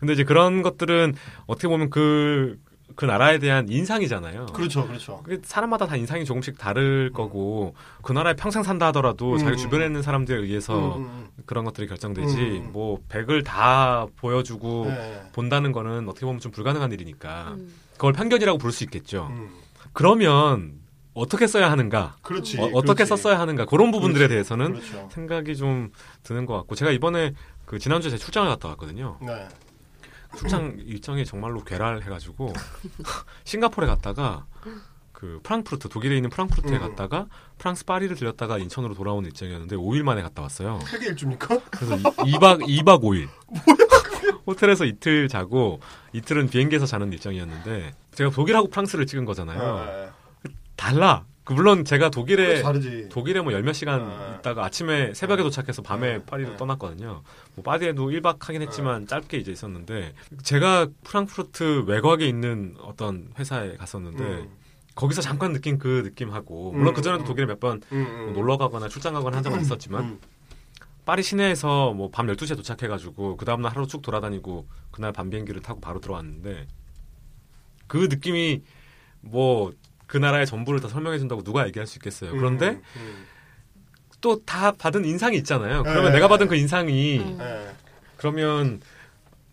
Speaker 8: 근데 이제 그런 것들은 어떻게 보면 그, 그 나라에 대한 인상이잖아요.
Speaker 6: 그렇죠, 그렇죠.
Speaker 8: 그게 사람마다 다 인상이 조금씩 다를 거고 그 나라에 평생 산다 하더라도
Speaker 6: 음,
Speaker 8: 자기
Speaker 6: 음.
Speaker 8: 주변에 있는 사람들에 의해서
Speaker 6: 음, 음,
Speaker 8: 그런 것들이 결정되지
Speaker 6: 음.
Speaker 8: 뭐 백을 다 보여주고
Speaker 6: 음. 네.
Speaker 8: 본다는 거는 어떻게 보면 좀 불가능한 일이니까
Speaker 1: 음.
Speaker 8: 그걸 편견이라고 부를 수 있겠죠.
Speaker 6: 음.
Speaker 8: 그러면 어떻게 써야 하는가?
Speaker 6: 그렇지.
Speaker 8: 어, 어떻게
Speaker 6: 그렇지.
Speaker 8: 썼어야 하는가? 그런 부분들에
Speaker 6: 그렇지.
Speaker 8: 대해서는
Speaker 6: 그렇죠.
Speaker 8: 생각이 좀 드는 것 같고 제가 이번에 그 지난주에 제 출장을 갔다 왔거든요.
Speaker 6: 네.
Speaker 8: 출장 일정이 정말로 괴랄해가지고 싱가포르에 갔다가 그 프랑크푸르트 독일에 있는 프랑크푸르트에
Speaker 6: 음.
Speaker 8: 갔다가 프랑스 파리를 들렸다가 인천으로 돌아오는 일정이었는데 5일 만에 갔다 왔어요.
Speaker 6: 세계 일주입니까?
Speaker 8: 그래서 2박 2박 5일 호텔에서 이틀 자고 이틀은 비행기에서 자는 일정이었는데 제가 독일하고 프랑스를 찍은 거잖아요.
Speaker 6: 네.
Speaker 8: 달라. 그 물론 제가 독일에
Speaker 6: 다르지.
Speaker 8: 독일에 뭐 열 몇 시간
Speaker 6: 아.
Speaker 8: 있다가 아침에 새벽에 도착해서 밤에
Speaker 6: 아.
Speaker 8: 파리로
Speaker 6: 아.
Speaker 8: 떠났거든요. 뭐 파리에도 1박 하긴 했지만 짧게 이제 있었는데 제가 프랑크푸르트 외곽에 있는 어떤 회사에 갔었는데
Speaker 6: 음.
Speaker 8: 거기서 잠깐 느낀 그 느낌하고 물론
Speaker 6: 음,
Speaker 8: 그 전에도
Speaker 6: 음.
Speaker 8: 독일에 몇번
Speaker 6: 음, 음.
Speaker 8: 놀러 가거나 출장 가거나 한 적은 있었지만
Speaker 6: 음.
Speaker 8: 파리 시내에서 뭐 밤 12시에 도착해 가지고 그 다음 날 하루 쭉 돌아다니고 그날 밤 비행기를 타고 바로 들어왔는데 그 느낌이 뭐 그 나라의 전부를 다 설명해 준다고 누가 얘기할 수 있겠어요. 그런데
Speaker 6: 음, 음.
Speaker 8: 또다 받은 인상이 있잖아요. 그러면
Speaker 6: 네.
Speaker 8: 내가 받은 그 인상이
Speaker 1: 음.
Speaker 6: 네.
Speaker 8: 그러면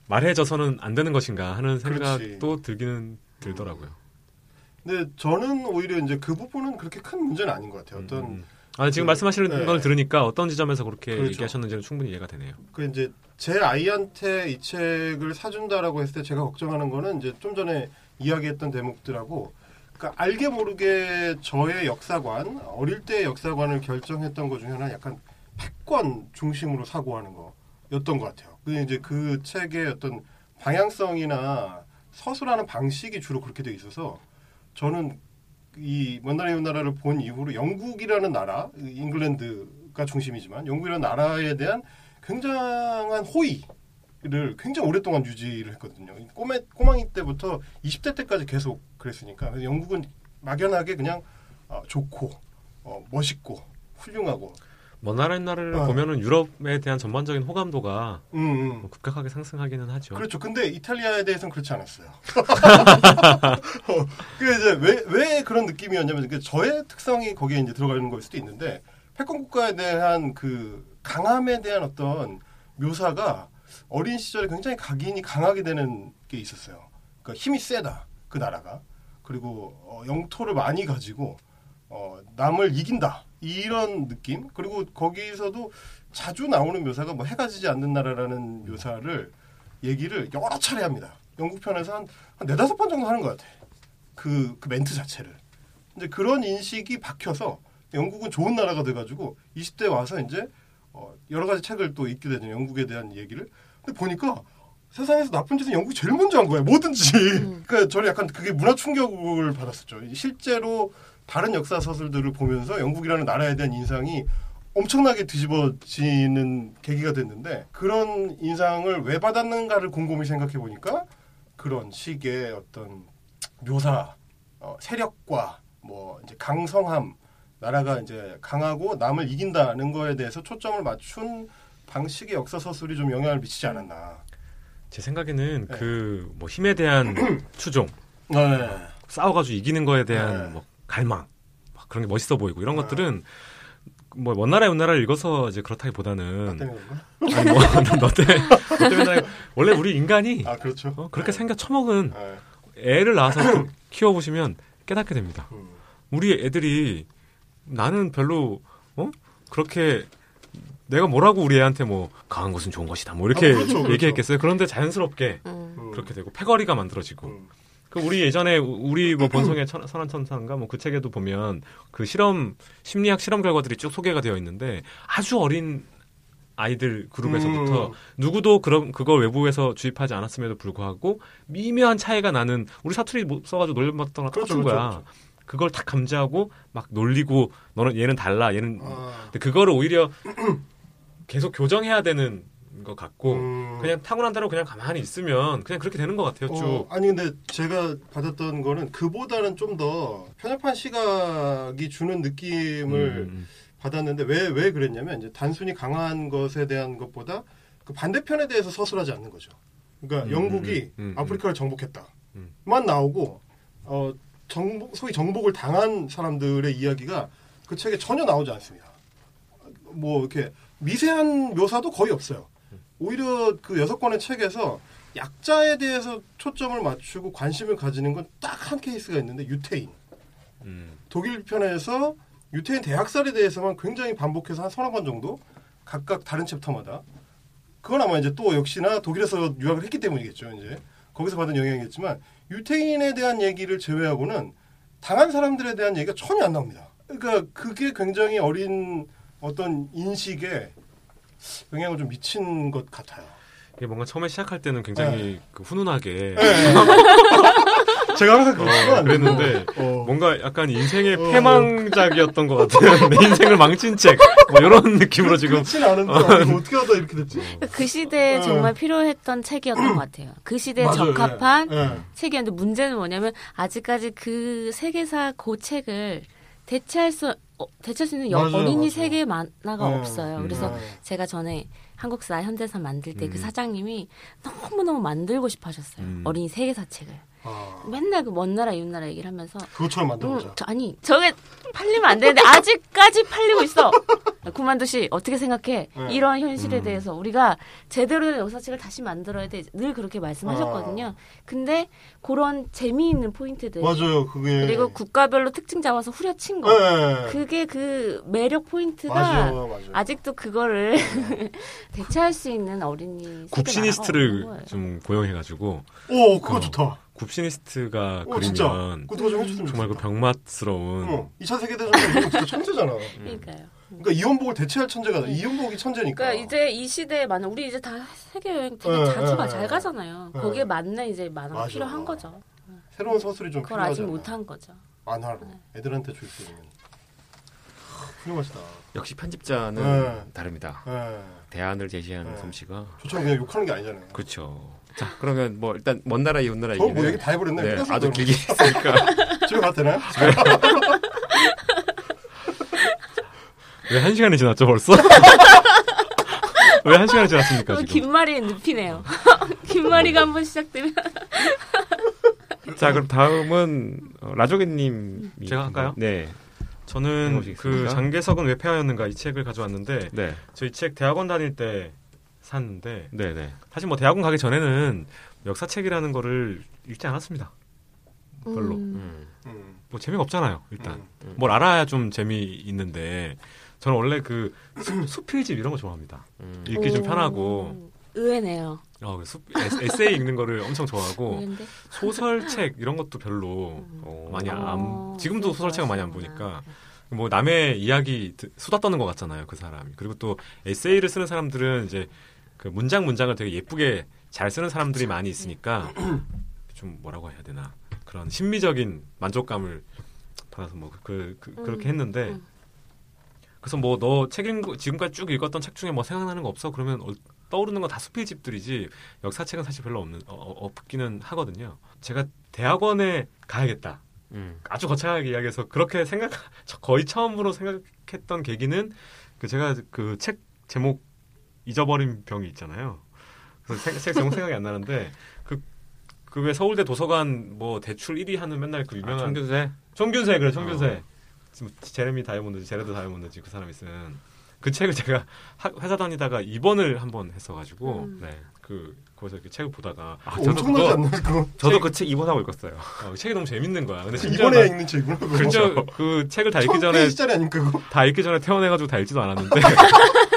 Speaker 8: 말해져서는 안 되는 것인가 하는 생각도
Speaker 6: 그렇지.
Speaker 8: 들기는 들더라고요.
Speaker 6: 근데 저는 오히려 이제 그 부분은 그렇게 큰 문제는 아닌 것 같아요. 어떤
Speaker 8: 음. 아, 지금
Speaker 6: 그,
Speaker 8: 말씀하시는
Speaker 6: 네.
Speaker 8: 걸 들으니까 어떤 지점에서 그렇게
Speaker 6: 그렇죠.
Speaker 8: 얘기하셨는지는 충분히 이해가 되네요.
Speaker 6: 그 이제 제 아이한테 이 책을 사준다라고 했을 때 제가 걱정하는 거는 이제 좀 전에 이야기했던 대목들하고 그러니까 알게 모르게 저의 역사관 어릴 때 역사관을 결정했던 것 중에 하나 는 약간 패권 중심으로 사고하는 거였던 것 같아요. 그 이제 그 책의 어떤 방향성이나 서술하는 방식이 주로 그렇게 돼 있어서 저는 이 먼나라의 나라를 본 이후로 영국이라는 나라, 잉글랜드가 중심이지만 영국이라는 나라에 대한 굉장한 호의를 굉장히 오랫동안 유지를 했거든요. 꼬매, 꼬망이 때부터 20대 때까지 계속 그랬으니까 그래서 영국은 막연하게 그냥 어, 좋고 어, 멋있고 훌륭하고
Speaker 8: 먼 나라 옛날을
Speaker 6: 어.
Speaker 8: 보면은 유럽에 대한 전반적인 호감도가
Speaker 6: 음, 음.
Speaker 8: 뭐 급격하게 상승하기는 하죠.
Speaker 6: 그렇죠. 근데 이탈리아에 대해서는 그렇지 않았어요. 어, 그 이제 왜, 왜 그런 느낌이었냐면 그 저의 특성이 거기에 이제 들어가는 걸 수도 있는데 패권 국가에 대한 그 강함에 대한 어떤 묘사가 어린 시절에 굉장히 각인이 강하게 되는 게 있었어요. 그러니까 힘이 세다 그 나라가 그리고 어, 영토를 많이 가지고 어, 남을 이긴다 이런 느낌 그리고 거기서도 자주 나오는 묘사가 뭐 해가 지지 않는 나라라는 묘사를 얘기를 여러 차례 합니다. 영국 편에서 한, 한 네다섯 번 정도 하는 것 같아. 그, 그 멘트 자체를. 이제 그런 인식이 박혀서 영국은 좋은 나라가 돼가지고 20대 와서 이제 어, 여러 가지 책을 또 읽게 되죠. 영국에 대한 얘기를. 근데 보니까 세상에서 나쁜 짓은 영국이 제일 먼저 한 거야. 뭐든지.
Speaker 1: 음.
Speaker 6: 그러니까 저는 약간 그게 문화 충격을 받았었죠. 실제로 다른 역사 서술들을 보면서 영국이라는 나라에 대한 인상이 엄청나게 뒤집어지는 계기가 됐는데 그런 인상을 왜 받았는가를 곰곰이 생각해 보니까 그런 식의 어떤 묘사, 어, 세력과 뭐 이제 강성함, 나라가 이제 강하고 남을 이긴다는 거에 대해서 초점을 맞춘 방식의 역사 서술이 좀 영향을 미치지 않았나.
Speaker 8: 제 생각에는 그 뭐 힘에 대한 추종,
Speaker 6: 네.
Speaker 8: 싸워가지고 이기는 거에 대한
Speaker 6: 네.
Speaker 8: 뭐 갈망, 막 그런 게 멋있어 보이고 이런
Speaker 6: 네.
Speaker 8: 것들은 뭐 원나라의 원나라를 읽어서 이제 그렇다기보다는? 아니 뭐너 때문에 원래 우리 인간이
Speaker 6: 아 그렇죠.
Speaker 8: 어, 그렇게 생겨 처먹은
Speaker 6: 네.
Speaker 8: 애를 낳아서 키워보시면 깨닫게 됩니다.
Speaker 6: 음.
Speaker 8: 우리 애들이 나는 별로 어 그렇게 내가 뭐라고 우리 애한테 뭐 강한 것은 좋은 것이다 뭐 이렇게
Speaker 6: 아, 그렇죠, 그렇죠.
Speaker 8: 얘기했겠어요. 그런데 자연스럽게
Speaker 1: 음.
Speaker 6: 음.
Speaker 8: 그렇게 되고 패거리가 만들어지고
Speaker 6: 음.
Speaker 8: 그 우리 예전에 우리 뭐 본성의 천- 선한 천사인가 뭐 그 책에도 보면 그 실험 심리학 실험 결과들이 쭉 소개가 되어 있는데 아주 어린 아이들 그룹에서부터
Speaker 6: 음.
Speaker 8: 누구도 그런 그걸 외부에서 주입하지 않았음에도 불구하고 미묘한 차이가 나는 우리 사투리 못 써가지고 놀려봤던 거
Speaker 6: 그렇죠,
Speaker 8: 똑같은 거야.
Speaker 6: 그렇죠,
Speaker 8: 그걸 다 감지하고 막 놀리고 너는 얘는 달라 얘는
Speaker 6: 아.
Speaker 8: 근데 그거를 오히려 계속 교정해야 되는 것 같고
Speaker 6: 음.
Speaker 8: 그냥 타고난 대로 그냥 가만히 있으면 그냥 그렇게 되는 것 같아요 쭉.
Speaker 6: 어, 아니 근데 제가 받았던 거는 그보다는 좀 더 편협한 시각이 주는 느낌을
Speaker 8: 음,
Speaker 6: 받았는데 왜 왜 그랬냐면 이제 단순히 강한 것에 대한 것보다 그 반대편에 대해서 서술하지 않는 거죠. 그러니까
Speaker 8: 음,
Speaker 6: 영국이
Speaker 8: 음, 음,
Speaker 6: 아프리카를 정복했다만
Speaker 8: 음.
Speaker 6: 나오고 어 정복 소위 정복을 당한 사람들의 이야기가 그 책에 전혀 나오지 않습니다. 뭐 이렇게 미세한 묘사도 거의 없어요. 오히려 그 여섯 권의 책에서 약자에 대해서 초점을 맞추고 관심을 가지는 건 딱 한 케이스가 있는데 유태인.
Speaker 8: 음.
Speaker 6: 독일 편에서 유태인 대학살에 대해서만 굉장히 반복해서 한 서너 번 정도 각각 다른 챕터마다 그건 아마 이제 또 역시나 독일에서 유학을 했기 때문이겠죠 이제 거기서 받은 영향이겠지만 유태인에 대한 얘기를 제외하고는 당한 사람들에 대한 얘기가 전혀 안 나옵니다. 그러니까 그게 굉장히 어린 어떤 인식에 영향을 좀 미친 것 같아요.
Speaker 8: 이게 뭔가 처음에 시작할 때는 굉장히 그 훈훈하게.
Speaker 6: 제가 항상
Speaker 8: 어, 그랬는데
Speaker 6: 어,
Speaker 8: 뭔가 약간 인생의
Speaker 6: 어.
Speaker 8: 패망작이었던 것 같은 내 인생을 망친 책. 뭐 이런 느낌으로 지금.
Speaker 6: 그렇진 않은데. 아, 이거 어떻게 하다 이렇게 됐지?
Speaker 1: 그 시대에
Speaker 6: 어.
Speaker 1: 정말 필요했던 책이었던 것 같아요. 그 시대에
Speaker 6: 맞아요,
Speaker 1: 적합한
Speaker 6: 예, 예.
Speaker 1: 책이었는데 문제는 뭐냐면 아직까지 그 세계사 그 책을 대체할 수 어, 대체할 수 있는 여-
Speaker 6: 맞아요,
Speaker 1: 어린이
Speaker 6: 맞아요.
Speaker 1: 세계 만화가
Speaker 6: 네.
Speaker 1: 없어요.
Speaker 8: 음.
Speaker 1: 그래서
Speaker 6: 네.
Speaker 1: 제가 전에 한국사 현대사 만들 때그
Speaker 8: 음.
Speaker 1: 사장님이 너무 너무 만들고 싶어 하셨어요.
Speaker 8: 음.
Speaker 1: 어린이 세계사 책을
Speaker 6: 아,
Speaker 1: 맨날 그 먼 나라 이웃 나라 얘기를 하면서
Speaker 6: 그것처럼
Speaker 1: 음,
Speaker 6: 만들어보자.
Speaker 1: 저, 아니 저게 팔리면 안 되는데 아직까지 팔리고 있어. 구만두 씨 어떻게 생각해?
Speaker 6: 네.
Speaker 1: 이런 현실에
Speaker 8: 음.
Speaker 1: 대해서 우리가 제대로 된 역사책을 다시 만들어야 돼. 늘 그렇게 말씀하셨거든요. 근데 그런 재미있는 포인트들
Speaker 6: 맞아요, 그게.
Speaker 1: 그리고 국가별로 특징 잡아서 후려친 거.
Speaker 6: 예, 예.
Speaker 1: 그게 그 매력 포인트가
Speaker 6: 맞아요, 맞아요.
Speaker 1: 아직도 그거를 대체할 수 있는 어린이 거예요.
Speaker 8: 좀 고용해가지고
Speaker 6: 오, 그거
Speaker 8: 어.
Speaker 6: 좋다.
Speaker 8: 굽시니스트가
Speaker 6: 오, 진짜.
Speaker 8: 그리면
Speaker 6: 해줬으면
Speaker 8: 정말 그. 병맛스러운
Speaker 6: 어, 2차 세계대전에 이거 진짜 천재잖아.
Speaker 1: 그러니까요.
Speaker 6: 그러니까 이원복을 대체할 천재가 돼. 이원복이 천재니까.
Speaker 1: 그러니까 이제 이 시대에 맞는 우리 이제 다 세계 여행 되게
Speaker 6: 네,
Speaker 1: 자주
Speaker 6: 네,
Speaker 1: 가,
Speaker 6: 네.
Speaker 1: 잘 가잖아요.
Speaker 6: 네.
Speaker 1: 거기에 맞는 이제 만화가
Speaker 6: 맞아.
Speaker 1: 필요한 거죠.
Speaker 6: 새로운 서술이 좀
Speaker 1: 그걸
Speaker 6: 필요하잖아.
Speaker 1: 아직 못한 거죠.
Speaker 6: 만화로
Speaker 1: 네.
Speaker 6: 애들한테 줄 수 있는. 하, 훌륭하시다.
Speaker 7: 역시 편집자는
Speaker 6: 네.
Speaker 7: 다릅니다.
Speaker 6: 예.
Speaker 7: 대안을 제시하는
Speaker 6: 네.
Speaker 7: 솜씨가
Speaker 6: 저처럼 그냥 욕하는 게 아니잖아요.
Speaker 7: 그렇죠. 자 그러면 뭐 일단 먼 나라 이웃 나라
Speaker 6: 저
Speaker 7: 얘기는
Speaker 6: 뭐 얘기 다 해버렸네.
Speaker 7: 네, 아주. 길게 했으니까
Speaker 6: 집에 가도 되나요?
Speaker 8: 왜 한 시간이 지났죠 벌써? 왜 한 시간이 지났습니까
Speaker 1: 그
Speaker 8: 지금?
Speaker 1: 긴 말이 늪이네요. 긴 말이가 한번 시작되면
Speaker 7: 자 그럼 다음은 어, 라조개님
Speaker 8: 제가 할까요?
Speaker 7: 네,
Speaker 8: 저는
Speaker 7: 해보시겠습니까?
Speaker 8: 그 장계석은 왜 폐하였는가 이 책을 가져왔는데
Speaker 7: 네,
Speaker 8: 저희 책 대학원 다닐 때 샀는데
Speaker 7: 네, 네.
Speaker 8: 사실 뭐 대학원 가기 전에는 역사책이라는 거를 읽지 않았습니다. 별로.
Speaker 1: 음.
Speaker 7: 음,
Speaker 6: 음.
Speaker 8: 뭐 재미가 없잖아요. 일단
Speaker 6: 음.
Speaker 8: 뭘 알아야 좀 재미 있는데 저는 원래 그 수- 수필집 이런 거 좋아합니다.
Speaker 7: 음.
Speaker 8: 읽기 좀
Speaker 1: 오,
Speaker 8: 편하고
Speaker 1: 의외네요.
Speaker 8: 어, 그 수, 에세- 에세이 읽는 거를 엄청 좋아하고. 소설책 이런 것도 별로
Speaker 7: 어,
Speaker 8: 많이 안
Speaker 1: 어,
Speaker 8: 지금도
Speaker 1: 그걸
Speaker 8: 소설책을 많이 안. 보니까 뭐 남의 이야기 드- 수다 떠는 것 같잖아요 그 사람이 그리고 또 에세이를 쓰는 사람들은 이제 그 문장 문장을 되게 예쁘게 잘 쓰는 사람들이 많이 있으니까 좀 뭐라고 해야 되나? 그런 심미적인 만족감을 받아서 뭐 그, 그, 그 렇게
Speaker 1: 음,
Speaker 8: 했는데
Speaker 1: 음.
Speaker 8: 그래서 뭐 너 책 읽은 거 지금까지 쭉 읽었던 책 중에 뭐 생각나는 거 없어? 그러면 어- 떠오르는 건 다 수필집들이지. 역사책은 사실 별로 없는 어, 어, 없기는 하거든요. 제가 대학원에 가야겠다.
Speaker 7: 음.
Speaker 8: 아주 거창하게 이야기해서 그렇게 생각 저 거의 처음으로 생각했던 계기는 그 제가 그 책 제목 잊어버린 병이 있잖아요. 그래서 책, 책 제목 생각이 안 나는데 그 그 왜 서울대 도서관 뭐 대출 1위 하는 맨날 그 유명한
Speaker 7: 청균세
Speaker 8: 청균세 그래 청균세
Speaker 7: 어.
Speaker 8: 지금 제레미 다이아몬드지 제레드 다이아몬드지 그 사람이 쓴 그 책을 제가 학- 회사 다니다가 입원을 한번 했어가지고
Speaker 1: 음.
Speaker 8: 네 그 거기서 이렇게 책을 보다가 아,
Speaker 6: 어, 엄청나지 않나 그거?
Speaker 8: 저도
Speaker 7: 그 책 입원하고 읽었어요.
Speaker 8: 어, 그 책이 너무 재밌는 거야. 근데
Speaker 6: 이번에
Speaker 8: 나-
Speaker 6: 읽는 책이구나.
Speaker 8: 그저 그 책을 다 읽기 전에
Speaker 6: 1000페이지짜리 아닙니까 그거?
Speaker 8: 다 읽기 전에 태어나가지고 다 읽지도 않았는데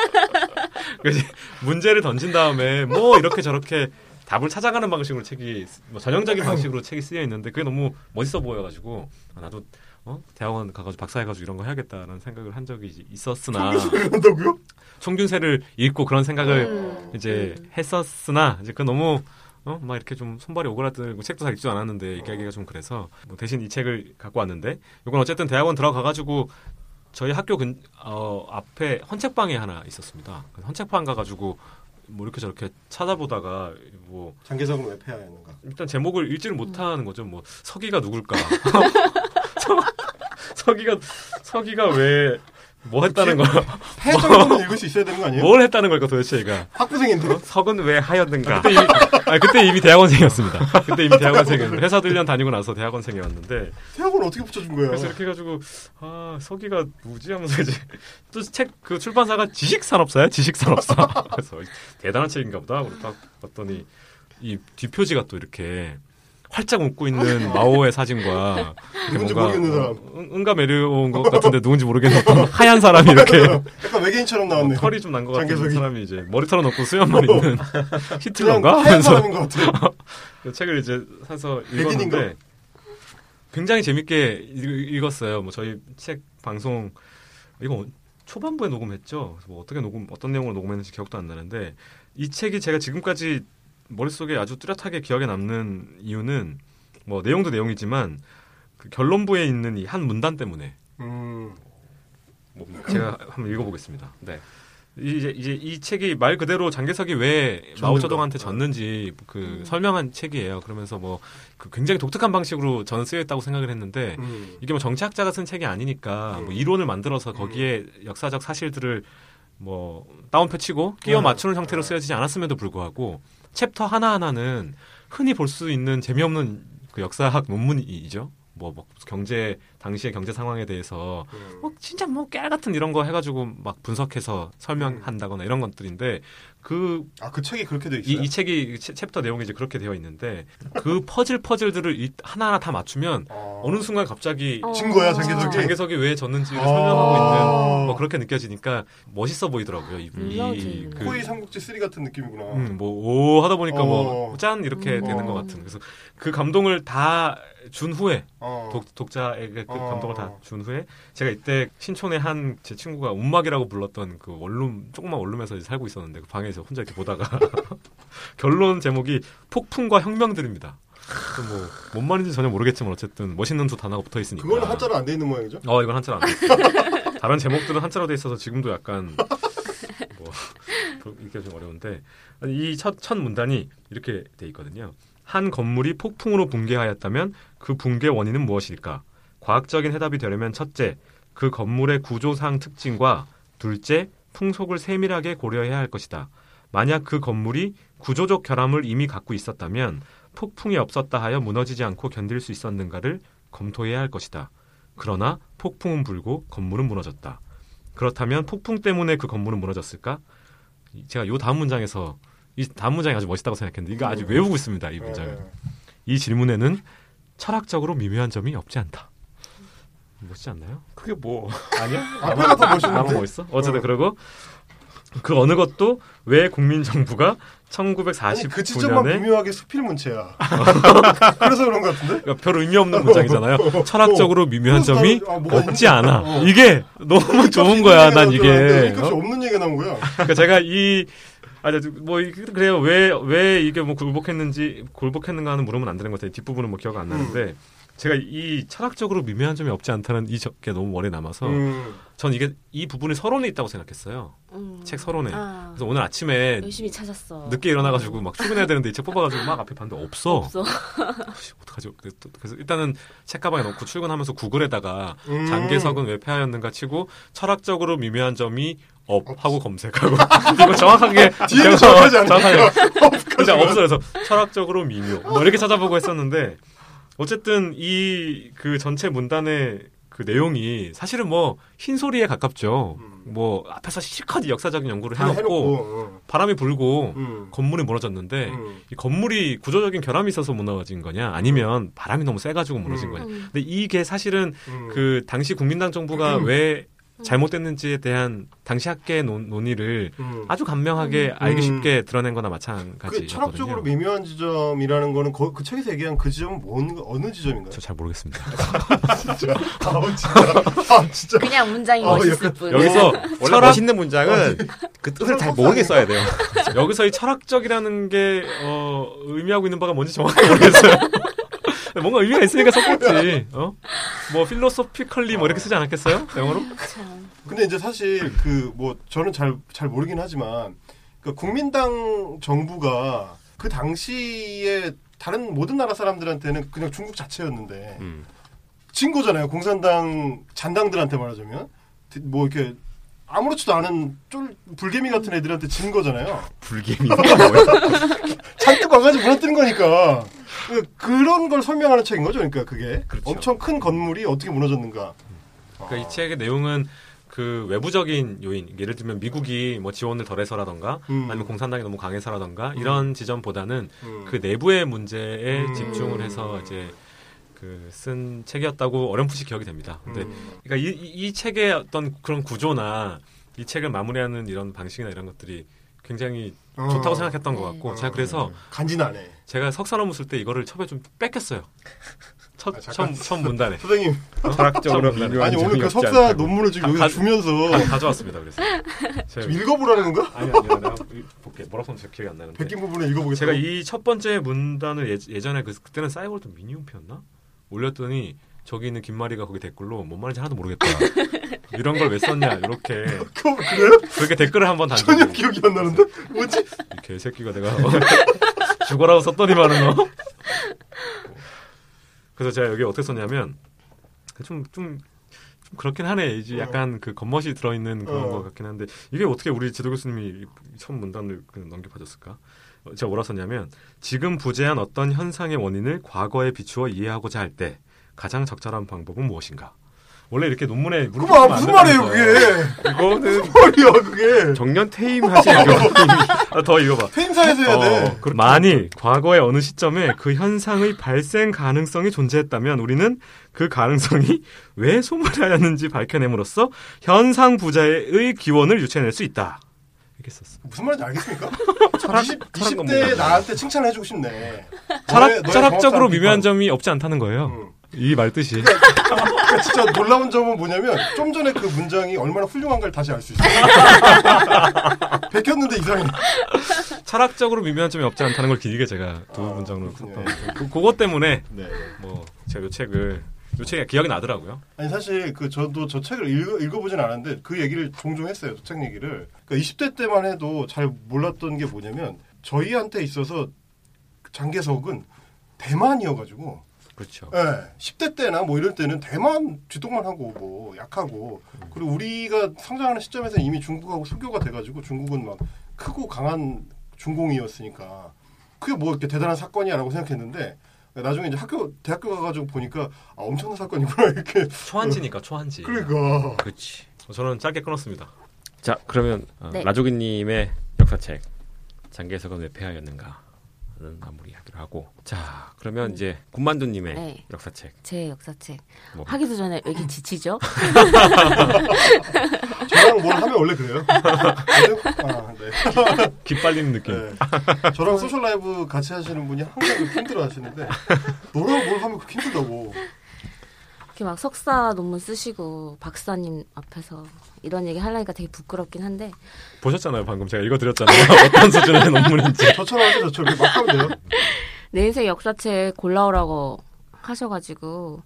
Speaker 8: 그래서 문제를 던진 다음에 뭐 이렇게 저렇게 답을 찾아가는 방식으로 책이 뭐 전형적인 방식으로 책이 쓰여 있는데 그게 너무 멋있어 보여가지고 아, 나도 어? 대학원 가가지고 박사해가지고 이런 거 해야겠다라는 생각을 한 적이 있었으나
Speaker 6: 청균세를 한다고요?
Speaker 8: 총균세를 읽고 그런 생각을
Speaker 1: 음.
Speaker 8: 이제 했었으나 이제 그 너무 어 막 이렇게 좀 손발이 오그라들고 책도 잘 읽지도 않았는데 얘기하기가 좀 그래서 뭐 대신 이 책을 갖고 왔는데 이건 어쨌든 대학원 들어가가지고 저희 학교 근 어, 앞에 헌책방이 하나 있었습니다. 헌책방 가가지고 뭐 이렇게 저렇게 찾아보다가 뭐
Speaker 6: 장기석은 왜 폐하였는가?
Speaker 8: 일단 제목을 읽지를 못하는 거죠. 뭐 서기가 누굴까? 서, 서기가 서기가 왜 뭐 했다는 거?
Speaker 6: 폐 정도는 읽을 수 있어야 되는 거 아니에요?
Speaker 8: 뭘 했다는 걸까 도대체 얘가?
Speaker 6: 학부생인데?
Speaker 7: 석은 왜 하였는가?
Speaker 8: 그때 이미, 아, 그때 이미 대학원생이었습니다. 그때 이미 대학원생이었는데 회사도 1년 다니고 나서 대학원생이었는데
Speaker 6: 태학을 어떻게 붙여준 거예요?
Speaker 8: 그래서 이렇게 해가지고 아 서기가 누구지 하면서 이제 또 책 그 출판사가 지식산업사야 지식산업사 그래서 대단한 책인가 보다 그리고 딱 봤더니 이 뒷표지가 또 이렇게 활짝 웃고 있는 마오의 사진과
Speaker 6: 모르겠는 사람.
Speaker 8: 응- 응가 내려온 것 같은데 누군지 모르겠는 하얀 사람이 이렇게
Speaker 6: 약간 외계인처럼 나왔네.
Speaker 8: 어, 털이 좀 난 것 같은. 사람이 이제 머리 털어놓고 수염만 있는
Speaker 6: 그냥
Speaker 8: 히틀러인가 하면서. 그 책을 이제 사서? 읽었는데 굉장히 재밌게 읽- 읽었어요. 뭐 저희 책 방송 이거 초반부에 녹음했죠. 뭐 어떻게 녹음 어떤 내용으로 녹음했는지 기억도 안 나는데 이 책이 제가 지금까지 머릿속에 아주 뚜렷하게 기억에 남는 이유는 뭐 내용도 내용이지만 그 결론부에 있는 이 한 문단 때문에
Speaker 6: 음,
Speaker 8: 뭐 제가 한번 읽어보겠습니다. 네. 이제 이제 이 책이 말 그대로 장개석이 왜. 마오쩌둥한테 졌는지 그 설명한 책이에요. 그러면서 뭐 그 굉장히 독특한 방식으로 저는 쓰여 있다고 생각을 했는데
Speaker 6: 음.
Speaker 8: 이게 뭐 정치학자가 쓴 책이 아니니까 뭐 이론을 만들어서 거기에 역사적 사실들을 뭐 다운표 치고 끼워 맞추는 형태로 쓰여지지 않았음에도 불구하고 챕터 하나 하나는 흔히 볼 수 있는 재미없는 그 역사학 논문이죠. 뭐, 뭐 경제 당시의 경제 상황에 대해서
Speaker 6: 음.
Speaker 8: 뭐 진짜 뭐 깨알 같은 이런 거 해가지고 막 분석해서 설명한다거나 이런 것들인데 그
Speaker 6: 아, 그 책이 그렇게 돼
Speaker 8: 이,
Speaker 6: 있어요?
Speaker 8: 이 책이 chap- chapter 내용이 이제 그렇게 되어 있는데 그 퍼즐 퍼즐들을 이- 하나하나 다 맞추면
Speaker 6: 어.
Speaker 8: 어느 순간 갑자기
Speaker 1: 어.
Speaker 6: 진 거야, 장개석이?
Speaker 8: 장개석이 왜 졌는지를
Speaker 6: 아.
Speaker 8: 설명하고 있는 뭐 그렇게 느껴지니까 멋있어 보이더라고요. 이,
Speaker 1: 물러지는.
Speaker 8: 이 그,
Speaker 6: 코에이 삼국지 3 같은 느낌이구나.
Speaker 8: 음, 뭐, 오, 하다 보니까
Speaker 6: 어.
Speaker 8: 뭐, 짠! 이렇게
Speaker 1: 음.
Speaker 8: 되는 것
Speaker 6: 어.
Speaker 8: 같은. 그래서 그 감동을 다 준 후에,
Speaker 6: 어.
Speaker 8: 독, 독자에게 그
Speaker 6: 어.
Speaker 8: 감동을 다 준 후에, 제가 이때 신촌의 한제 친구가 운막이라고 불렀던 그 원룸, 조그만 원룸에서 살고 있었는데, 그 방에서 혼자 이렇게 보다가, 결론 제목이 폭풍과 혁명들입니다. 그 뭐, 뭔 말인지 전혀 모르겠지만, 어쨌든 멋있는 두 단어가 붙어 있으니까.
Speaker 6: 그거는 한자로 안 돼 있는 모양이죠?
Speaker 8: 어, 이건 한자로 안 돼. 있어요. 다른 제목들은 한자로 돼 있어서 지금도 약간 뭐 이게 좀 어려운데 이 첫 첫 문단이 이렇게 돼 있거든요. 한 건물이 폭풍으로 붕괴하였다면 그 붕괴 원인은 무엇일까? 과학적인 해답이 되려면 첫째, 그 건물의 구조상 특징과 둘째, 풍속을 세밀하게 고려해야 할 것이다. 만약 그 건물이 구조적 결함을 이미 갖고 있었다면 폭풍이 없었다 하여 무너지지 않고 견딜 수 있었는가를 검토해야 할 것이다. 그러나 폭풍은 불고 건물은 무너졌다. 그렇다면 폭풍 때문에 그 건물은 무너졌을까? 이- 제가 요 다음 문장에서 이 다음 문장이 아주 멋있다고 생각했는데 이거 아주 외우고 있습니다. 이 문장을.
Speaker 6: 네.
Speaker 8: 이 질문에는 철학적으로 미묘한 점이 없지 않다. 멋지지 않나요?
Speaker 7: 그게 뭐
Speaker 8: 아니야?
Speaker 6: 앞에가 더 멋있는데?
Speaker 8: 나만 멋있어? 어쨌든 그러고 그 어느 것도 왜 국민 정부가
Speaker 6: 아니, 그 지점만
Speaker 8: 1949년에
Speaker 6: 미묘하게 수필 문체야. 그래서 그런 것 같은데?
Speaker 8: 그러니까 별 의미 없는 문장이잖아요. 철학적으로 미묘한 점이
Speaker 6: 나- 아,
Speaker 8: 없지? 않아.
Speaker 6: 어.
Speaker 8: 이게 너무 좋은 거야. 난 이게. 어?
Speaker 6: 없는 얘기가 나온 거야.
Speaker 8: 그러니까 제가 이 아니 뭐 이- 그래요 왜 왜 이게 뭐 굴복했는지 굴복했는가 하는 물으면 안 되는 것 같아요 뒷부분은 뭐 기억 안 나는데 제가 이 철학적으로 미묘한 점이 없지 않다는 이 적게 너무 머리에 남아서
Speaker 6: 음.
Speaker 8: 전 이게 이 부분이 서론에 있다고 생각했어요
Speaker 1: 음.
Speaker 8: 책 서론에
Speaker 1: 아,
Speaker 8: 그래서 오늘 아침에
Speaker 1: 열심히 찾았어.
Speaker 8: 늦게 일어나가지고 막 출근해야 되는데 이 책 뽑아가지고 막 앞에 봤는데 없어
Speaker 1: 없어.
Speaker 8: 씨, 어떡하지 그래서 일단은 책가방에 넣고 출근하면서 구글에다가
Speaker 6: 음.
Speaker 8: 장개석은 왜 패하였는가 치고 철학적으로 미묘한 점이 업 하고 검색하고 이거 정확하게
Speaker 6: 뒤에는
Speaker 8: 제가
Speaker 6: 정확하지.
Speaker 8: 정확하게 그냥 없어요. 그래서 철학적으로 미묘 뭐 이렇게 찾아보고 했었는데 어쨌든 이 그 전체 문단의 그 내용이 사실은 뭐 흰소리에 가깝죠.
Speaker 6: 음.
Speaker 8: 뭐 앞에서 실컷 역사적인 연구를
Speaker 6: 다
Speaker 8: 해놓고
Speaker 6: 해놓고.
Speaker 8: 바람이 불고
Speaker 6: 음.
Speaker 8: 건물이 무너졌는데
Speaker 6: 음.
Speaker 8: 이 건물이 구조적인 결함이 있어서 무너진 거냐 아니면 바람이 너무 세가지고 무너진
Speaker 6: 음.
Speaker 8: 거냐
Speaker 1: 음.
Speaker 8: 근데 이게 사실은
Speaker 6: 음.
Speaker 8: 그 당시 국민당 정부가 왜 잘못됐는지에 대한 당시 학계의 논, 논의를
Speaker 6: 음.
Speaker 8: 아주 간명하게 알기
Speaker 6: 음.
Speaker 8: 쉽게 드러낸 거나
Speaker 6: 그
Speaker 8: 마찬가지거든요.
Speaker 6: 철학적으로 미묘한 지점이라는 거는 거- 그 책에서 얘기한 그 지점은 뭔 어느 지점인가요?
Speaker 8: 저 잘 모르겠습니다.
Speaker 6: 진짜. 아 진짜. 아 진짜.
Speaker 1: 그냥 문장이
Speaker 6: 어,
Speaker 1: 멋있을
Speaker 6: 약간
Speaker 1: 뿐.
Speaker 8: 여기서
Speaker 2: 원래
Speaker 8: 철학
Speaker 2: 멋있는 문장은 그 뜻을 잘 모르게 써야 돼요.
Speaker 8: 여기서 이 철학적이라는 게 어, 의미하고 있는 바가 뭔지 정확히 모르겠어요. 뭔가 의미가 있으니까 썼겠지. 어? 뭐 필로소피컬리 뭐 이렇게 쓰지 않았겠어요? 영어로?
Speaker 1: 참.
Speaker 6: 근데 이제 사실 그 뭐 저는 잘 잘 모르긴 하지만 그 국민당 정부가 그 당시에 다른 모든 나라 사람들한테는 그냥 중국 자체였는데
Speaker 8: 음.
Speaker 6: 진 거잖아요. 공산당 잔당들한테 말하자면 뭐 이렇게 아무렇지도 않은 쫄 불개미 같은 애들한테 진 거잖아요.
Speaker 8: 불개미가 뭐야?
Speaker 6: 잔뜩 와가지고 무너뜨린 거니까 그- 그런 걸 설명하는 책인 거죠. 그러니까 그게
Speaker 8: 그렇죠.
Speaker 6: 엄청 큰 건물이 어떻게 무너졌는가.
Speaker 8: 그러니까 이 책의 내용은 그 외부적인 요인, 예를 들면 미국이 뭐 지원을 덜해서라던가
Speaker 6: 음.
Speaker 8: 아니면 공산당이 너무 강해서라던가 이런 지점보다는
Speaker 6: 음.
Speaker 8: 그 내부의 문제에
Speaker 6: 음.
Speaker 8: 집중을 해서 이제 그 쓴 책이었다고 어렴풋이 기억이 됩니다. 근데
Speaker 6: 음.
Speaker 8: 그러니까 이, 이, 이 책의 어떤 그런 구조나 이 책을 마무리하는 이런 방식이나 이런 것들이 굉장히
Speaker 6: 어.
Speaker 8: 좋다고 생각했던 것
Speaker 1: 네.
Speaker 8: 같고 제가 그래서
Speaker 6: 간지나네.
Speaker 8: 제가 석사 논문 쓸때 이거를 처음에 좀 뺏겼어요. 첫,
Speaker 6: 아,
Speaker 8: 처음. 처음 문단에.
Speaker 6: 선생님
Speaker 2: 철학적으로
Speaker 8: 참
Speaker 2: 미묘한
Speaker 6: 아니 오늘 그 석사
Speaker 2: 않다고.
Speaker 6: 논문을 지금
Speaker 8: 가-
Speaker 6: 여기 주면서
Speaker 8: 가, 가져왔습니다. 그래서. 제가,
Speaker 6: 좀 읽어보라는 건가?
Speaker 8: 아니, 아니, 내가 볼게. 뭐라고 썼는지 기억이 안 나는데.
Speaker 6: 베낀 부분을 읽어보겠습니다.
Speaker 8: 제가 이 첫 번째 문단을 예, 전에 그, 그때는 사이월드 미니홈피였나? 올렸더니 저기 있는 김마리가 거기 댓글로 뭔 말인지 하나도 모르겠다. 이런 걸 왜 썼냐 이렇게
Speaker 6: 그래요?
Speaker 8: 그렇게 댓글을 한번
Speaker 6: 전혀
Speaker 8: 단지
Speaker 6: 기억이 안 나는데 뭐지?
Speaker 8: 이 개새끼가 내가 죽어라고 썼더니만은 어. 그래서 제가 여기 어떻게 썼냐면 좀 좀 좀 그렇긴 하네. 이제 약간 그 겉멋이 들어있는 그런
Speaker 6: 어.
Speaker 8: 것 같긴 한데 이게 어떻게 우리 지도 교수님이 처음 문단을 그냥 넘겨봐줬을까? 어, 제가 뭐라 썼냐면 지금 부재한 어떤 현상의 원인을 과거에 비추어 이해하고자 할 때 가장 적절한 방법은 무엇인가? 원래 이렇게 논문에
Speaker 6: 그거 아, 무슨 말이에요 그게?
Speaker 2: 이거는
Speaker 6: 말이야 그게?
Speaker 2: 정년 퇴임 하시는 교수님이
Speaker 8: 아, 더 읽어봐.
Speaker 6: 퇴임사에서 해야 돼.
Speaker 8: 어, 만일 과거의 어느 시점에 그 현상의 발생 가능성이 존재했다면 우리는 그 가능성이 왜 소멸하였는지 밝혀냄으로써 현상 부자의 기원을 유추해낼 수 있다. 이렇게 썼어.
Speaker 6: 무슨 말인지 알겠습니까?
Speaker 2: 철학
Speaker 6: 20,
Speaker 2: 철학
Speaker 6: 20대
Speaker 2: 논문.
Speaker 6: 나한테 칭찬해주고 싶네.
Speaker 8: 철학,
Speaker 6: 너의- 너의
Speaker 8: 철학적으로 미묘한
Speaker 6: 비판.
Speaker 8: 점이 없지 않다는 거예요.
Speaker 6: 응.
Speaker 8: 이 말뜻이.
Speaker 6: 그러니까 진짜 놀라운 점은 뭐냐면 좀 전에 그 문장이 얼마나 훌륭한가를 다시 알 수 있어요. 베꼈는데 이상해.
Speaker 8: 철학적으로 미묘한 점이 없지 않다는 걸 길게 제가 두
Speaker 6: 아,
Speaker 8: 문장으로. 썼던. 그, 그것 때문에
Speaker 6: 네.
Speaker 8: 뭐 제가 요 책을 요 책이 기억이 나더라고요.
Speaker 6: 아니 사실 그 저도 저 책을 읽어, 읽어보진 않았는데 그 얘기를 종종 했어요. 저 책 얘기를. 그러니까 20대 때만 해도 잘 몰랐던 게 뭐냐면 저희한테 있어서 장개석은 대만이어가지고
Speaker 2: 그렇죠.
Speaker 6: 예, 10대 때나 뭐 이럴 때는 대만 쥐똥만 하고 뭐 약하고 그리고 우리가 성장하는 시점에서 이미 중국하고 수교가 돼가지고 중국은 막 크고 강한 중공이었으니까 그게 뭐 이렇게 대단한 사건이야라고 생각했는데 나중에 이제 학교 대학교 가가지고 보니까 아, 엄청난 사건이구나 이렇게
Speaker 8: 초한지니까 초한지.
Speaker 6: 그러니까
Speaker 2: 그렇지.
Speaker 8: 저는 짧게 끊었습니다.
Speaker 2: 자 그러면 어,
Speaker 1: 네.
Speaker 2: 라조기님의 역사책 장계석은 왜 폐하였는가 하는 마무리 하기로 하고 자 그러면 이제 군만두님의
Speaker 1: 네.
Speaker 2: 역사책
Speaker 1: 제 역사책
Speaker 2: 뭐
Speaker 1: 하기도 전에 왜 이렇게 지치죠?
Speaker 6: 저랑 뭘 하면 원래 그래요. 아, 네.
Speaker 8: 기빨리는 느낌.
Speaker 6: 네. 저랑 소셜 라이브 같이 하시는 분이 항상 힘들어 하시는데 너랑 뭘 하면 그렇게 힘들다고.
Speaker 1: 이렇게 막 석사 논문 쓰시고 박사님 앞에서 이런 얘기 하려니까 되게 부끄럽긴 한데
Speaker 8: 보셨잖아요. 방금 제가 읽어드렸잖아요. 어떤 수준의 논문인지.
Speaker 6: 저처럼 하세요, 저처럼. 막 하면 돼요.
Speaker 1: 내 인생 역사책 골라오라고 하셔가지고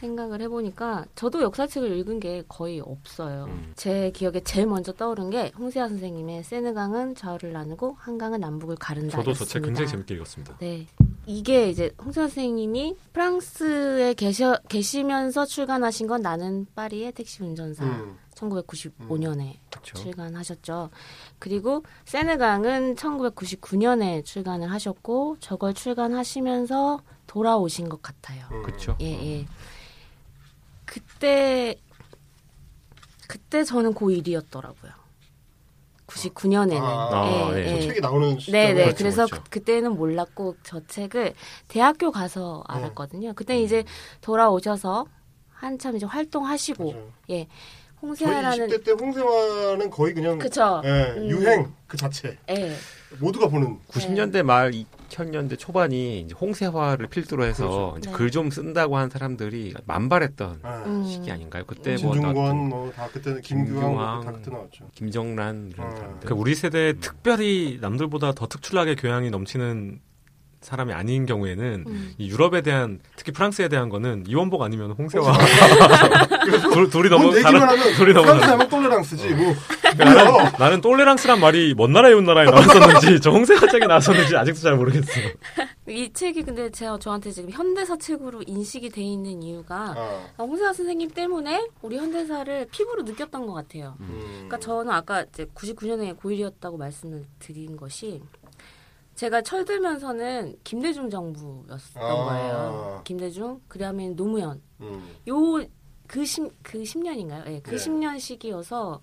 Speaker 1: 생각을 해보니까 저도 역사책을 읽은 게 거의 없어요.
Speaker 2: 음.
Speaker 1: 제 기억에 제일 먼저 떠오른 게 홍세아 선생님의 세느강은 좌우를 나누고 한강은 남북을 가른다.
Speaker 8: 저도 저 책 굉장히 재밌게 읽었습니다.
Speaker 1: 네. 이게 이제 홍세화 선생님이 프랑스에 계셔, 계시면서 출간하신 건 나는 파리의 택시 운전사
Speaker 6: 음.
Speaker 1: 1995년에
Speaker 2: 그렇죠.
Speaker 1: 출간하셨죠. 그리고 세느강은 1999년에 출간을 하셨고 저걸 출간하시면서 돌아오신 것 같아요.
Speaker 6: 음.
Speaker 7: 그렇죠.
Speaker 1: 예, 예. 그때 그때 저는 고1이었더라고요. 99년에는.
Speaker 6: 아,
Speaker 7: 예,
Speaker 6: 저
Speaker 1: 예.
Speaker 6: 책이 나오는
Speaker 1: 네,
Speaker 6: 시점에
Speaker 1: 네.
Speaker 7: 그렇죠,
Speaker 1: 그래서
Speaker 7: 그렇죠.
Speaker 1: 그, 때는 몰랐고 저 책을 대학교 가서
Speaker 6: 네.
Speaker 1: 알았거든요. 그때 이제 돌아오셔서 한참 이제 활동하시고
Speaker 6: 맞아요.
Speaker 1: 예.
Speaker 6: 저희
Speaker 1: 홍세아라는
Speaker 6: 20대 때 홍세화는 거의 그냥
Speaker 1: 그쵸.
Speaker 6: 예,
Speaker 1: 음.
Speaker 6: 유행 그 자체
Speaker 1: 예.
Speaker 6: 모두가 보는
Speaker 7: 90년대 말 2000년대 초반이 이제 홍세화를 필두로 해서
Speaker 1: 그렇죠. 네.
Speaker 7: 글좀 쓴다고 하는 사람들이 만발했던
Speaker 6: 예.
Speaker 1: 음.
Speaker 7: 시기 아닌가요? 그때 뭐 나왔던
Speaker 6: 뭐다 그때는 김규황
Speaker 7: 김규황.
Speaker 6: 다 그때 나왔죠.
Speaker 7: 김정란 이런
Speaker 6: 어.
Speaker 7: 사람들.
Speaker 8: 그러니까 우리 세대에 특별히 남들보다 더 특출나게 교양이 넘치는 사람이 아닌 경우에는
Speaker 1: 음.
Speaker 8: 이 유럽에 대한 특히 프랑스에 대한 거는 이원복 아니면 홍세화 둘, 둘이 너무 다른 둘이 너무
Speaker 6: 프랑스 하면 똘레랑스지 뭐
Speaker 8: 나는, 나는 똘레랑스란 말이 먼 나라의 온 나라에 나왔었는지 저 홍세화 책에 나왔었는지 아직도 잘 모르겠어요.
Speaker 1: 이 책이 근데 제가 저한테 지금 현대사 책으로 인식이 돼 있는 이유가
Speaker 6: 아,
Speaker 1: 홍세아 선생님 때문에 우리 현대사를 피부로 느꼈던 것 같아요.
Speaker 6: 음.
Speaker 1: 그러니까 저는 아까 이제 99년에 고1이었다고 말씀을 드린 것이 제가 철들면서는 김대중 정부였던
Speaker 6: 아.
Speaker 1: 거예요. 김대중, 그 다음에 노무현.
Speaker 6: 음.
Speaker 1: 요, 그 십, 그 10년인가요? 예, 그
Speaker 6: 네.
Speaker 1: 10년 시기여서,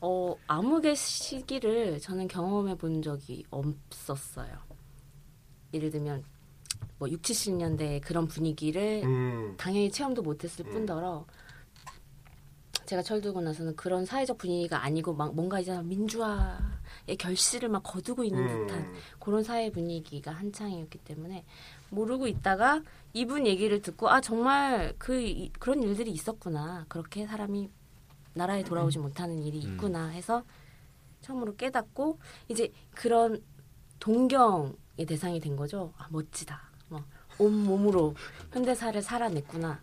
Speaker 1: 어, 암흑의 시기를 저는 경험해 본 적이 없었어요. 예를 들면, 뭐, 60, 70년대 그런 분위기를
Speaker 6: 음.
Speaker 1: 당연히 체험도 못했을
Speaker 6: 음.
Speaker 1: 뿐더러 제가 철들고 나서는 그런 사회적 분위기가 아니고 막 뭔가 이제 민주화의 결실을 막 거두고 있는 듯한
Speaker 6: 음.
Speaker 1: 그런 사회 분위기가 한창이었기 때문에 모르고 있다가 이분 얘기를 듣고 아 정말 그 이- 그런 일들이 있었구나. 그렇게 사람이 나라에 돌아오지 못하는 일이 있구나 해서 처음으로 깨닫고 이제 그런 동경의 대상이 된 거죠. 아 멋지다. 뭐 온 몸으로 현대사를 살아냈구나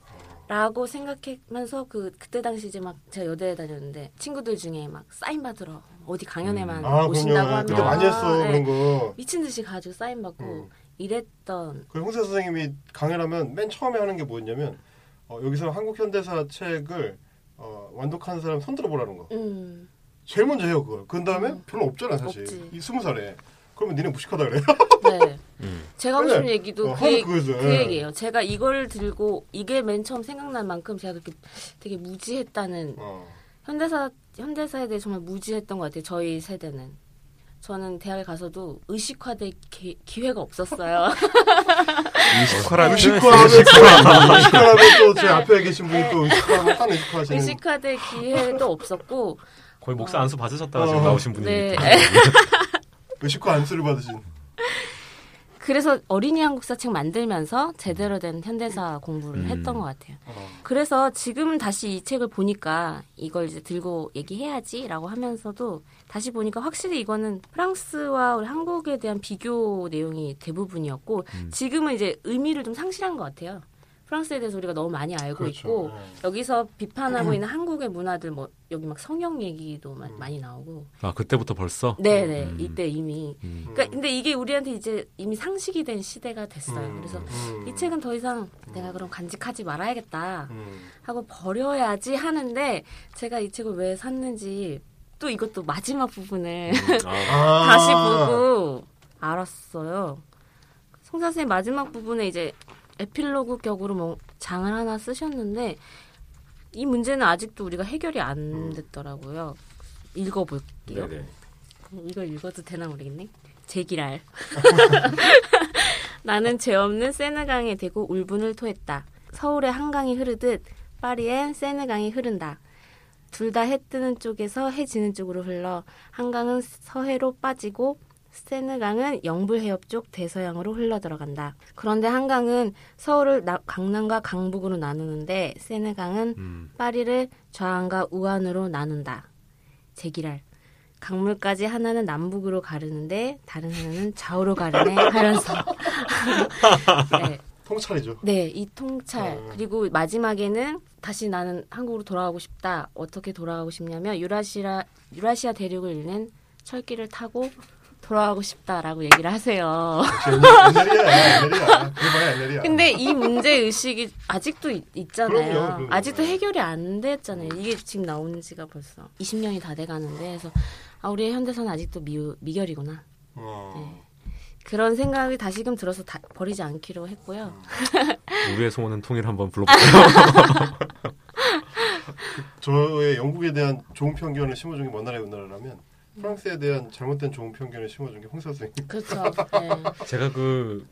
Speaker 1: 라고 생각하면서 그 그때 당시 이제 막 제가 여대에 다녔는데 친구들 중에 막 사인 받으러 어디 강연에만
Speaker 6: 아
Speaker 1: 오신다고
Speaker 6: 그럼요.
Speaker 1: 하면
Speaker 6: 그때 많이 했어
Speaker 1: 네,
Speaker 6: 그런 거.
Speaker 1: 미친 듯이 가지고 사인 받고
Speaker 6: 음.
Speaker 1: 이랬던
Speaker 6: 그 홍세 선생님이 강연하면 맨 처음에 하는 게 뭐였냐면 어, 여기서 한국 현대사 책을 어, 완독한 사람 손들어 보라는 거.
Speaker 1: 음
Speaker 6: 제일 먼저 해요 그걸. 그 다음에
Speaker 1: 음.
Speaker 6: 별로 없잖아 사실.
Speaker 1: 없지.
Speaker 6: 이 스무 살에. 그러면 니네 무식하다 그래.
Speaker 1: 네.
Speaker 7: 음.
Speaker 1: 제가 하고
Speaker 6: 네.
Speaker 1: 싶은 얘기도
Speaker 6: 어,
Speaker 1: 그, 얘기.
Speaker 6: 그 예.
Speaker 1: 얘기예요. 제가 이걸 들고 이게 맨 처음 생각날 만큼 제가 그렇게 되게 무지했다는
Speaker 6: 어.
Speaker 1: 현대사 현대사에 대해 정말 무지했던 것 같아요. 저희 세대는. 저는 대학에 가서도 의식화될 기, 기회가 없었어요.
Speaker 7: 의식화라는
Speaker 6: 의식화하면 또 의식화하면 또제 앞에 계신 분이 또 의식화하면 한 의식화하시는.
Speaker 1: 의식화될 기회도 없었고
Speaker 8: 거의 목사 안수 받으셨다가 지금
Speaker 6: 어.
Speaker 8: 나오신 분이
Speaker 1: 네.
Speaker 6: 의식화 안수를 받으신.
Speaker 1: 그래서 어린이 한국사 책 만들면서 제대로 된 현대사 공부를
Speaker 7: 음.
Speaker 1: 했던 것 같아요.
Speaker 6: 어.
Speaker 1: 그래서 지금 다시 이 책을 보니까 이걸 이제 들고 얘기해야지라고 하면서도 다시 보니까 확실히 이거는 프랑스와 우리 한국에 대한 비교 내용이 대부분이었고
Speaker 7: 음.
Speaker 1: 지금은 이제 의미를 좀 상실한 것 같아요. 프랑스에 대해서 우리가 너무 많이 알고
Speaker 6: 그렇죠.
Speaker 1: 있고
Speaker 6: 어.
Speaker 1: 여기서 비판하고 있는 한국의 문화들 뭐 여기 막 성형 얘기도 마- 많이 나오고
Speaker 8: 아 그때부터 벌써
Speaker 1: 네네
Speaker 7: 음.
Speaker 1: 이때 이미
Speaker 7: 음.
Speaker 1: 그러니까 근데 이게 우리한테 이제 이미 상식이 된 시대가 됐어요.
Speaker 6: 음.
Speaker 1: 그래서
Speaker 6: 음.
Speaker 1: 이 책은 더 이상 내가 그럼 간직하지 말아야겠다
Speaker 6: 음.
Speaker 1: 하고 버려야지 하는데 제가 이 책을 왜 샀는지 또 이것도 마지막 부분을
Speaker 6: 아.
Speaker 1: 다시 보고 알았어요. 송 선생님 마지막 부분에 이제 에필로그 격으로 뭐 장을 하나 쓰셨는데 이 문제는 아직도 우리가 해결이 안 됐더라고요. 읽어볼게요.
Speaker 7: 네네.
Speaker 1: 이걸 읽어도 되나 모르겠네. 제기랄. 나는 죄 없는 세느강에 대고 울분을 토했다. 서울의 한강이 흐르듯 파리엔 세느강이 흐른다. 둘 다 해 뜨는 쪽에서 해 지는 쪽으로 흘러 한강은 서해로 빠지고 세느강은 영불해협 쪽 대서양으로 흘러 들어간다. 그런데 한강은 서울을 나- 강남과 강북으로 나누는데 세느강은
Speaker 7: 음.
Speaker 1: 파리를 좌안과 우안으로 나눈다. 제기랄. 강물까지 하나는 남북으로 가르는데 다른 하나는 좌우로 가르네 하면서 네,
Speaker 6: 통찰이죠.
Speaker 1: 네, 이 통찰
Speaker 6: 어.
Speaker 1: 그리고 마지막에는 다시 나는 한국으로 돌아가고 싶다. 어떻게 돌아가고 싶냐면 유라시아 유라시아 대륙을 잇는 철길을 타고 돌아가고 싶다라고 얘기를 하세요.
Speaker 6: 옛날- 옛날이야, 옛날이야. 그래봐야 옛날이야.
Speaker 1: 근데 이 문제 의식이 아직도 있, 잖아요
Speaker 6: 그럼요, 그럼요.
Speaker 1: 아직도 해결이 안 됐잖아요. 이게 지금 나온 지가 벌써 20년이 다 돼가는데 그래서 아 우리의 현대사는 아직도 미, 미결이구나.
Speaker 6: 어.
Speaker 1: 그런 생각이 다시금 들어서 다, 버리지 않기로 했고요.
Speaker 8: 우리의 소원은 통일 한번 불러볼까요?
Speaker 6: 저의 영국에 대한 좋은 편견을 심어준 게 먼 나라의 우나라라면 프랑스에 대한 잘못된 좋은 편견을 심어준 게 홍사 선생님.
Speaker 1: 그렇죠. 네.
Speaker 8: 제가 그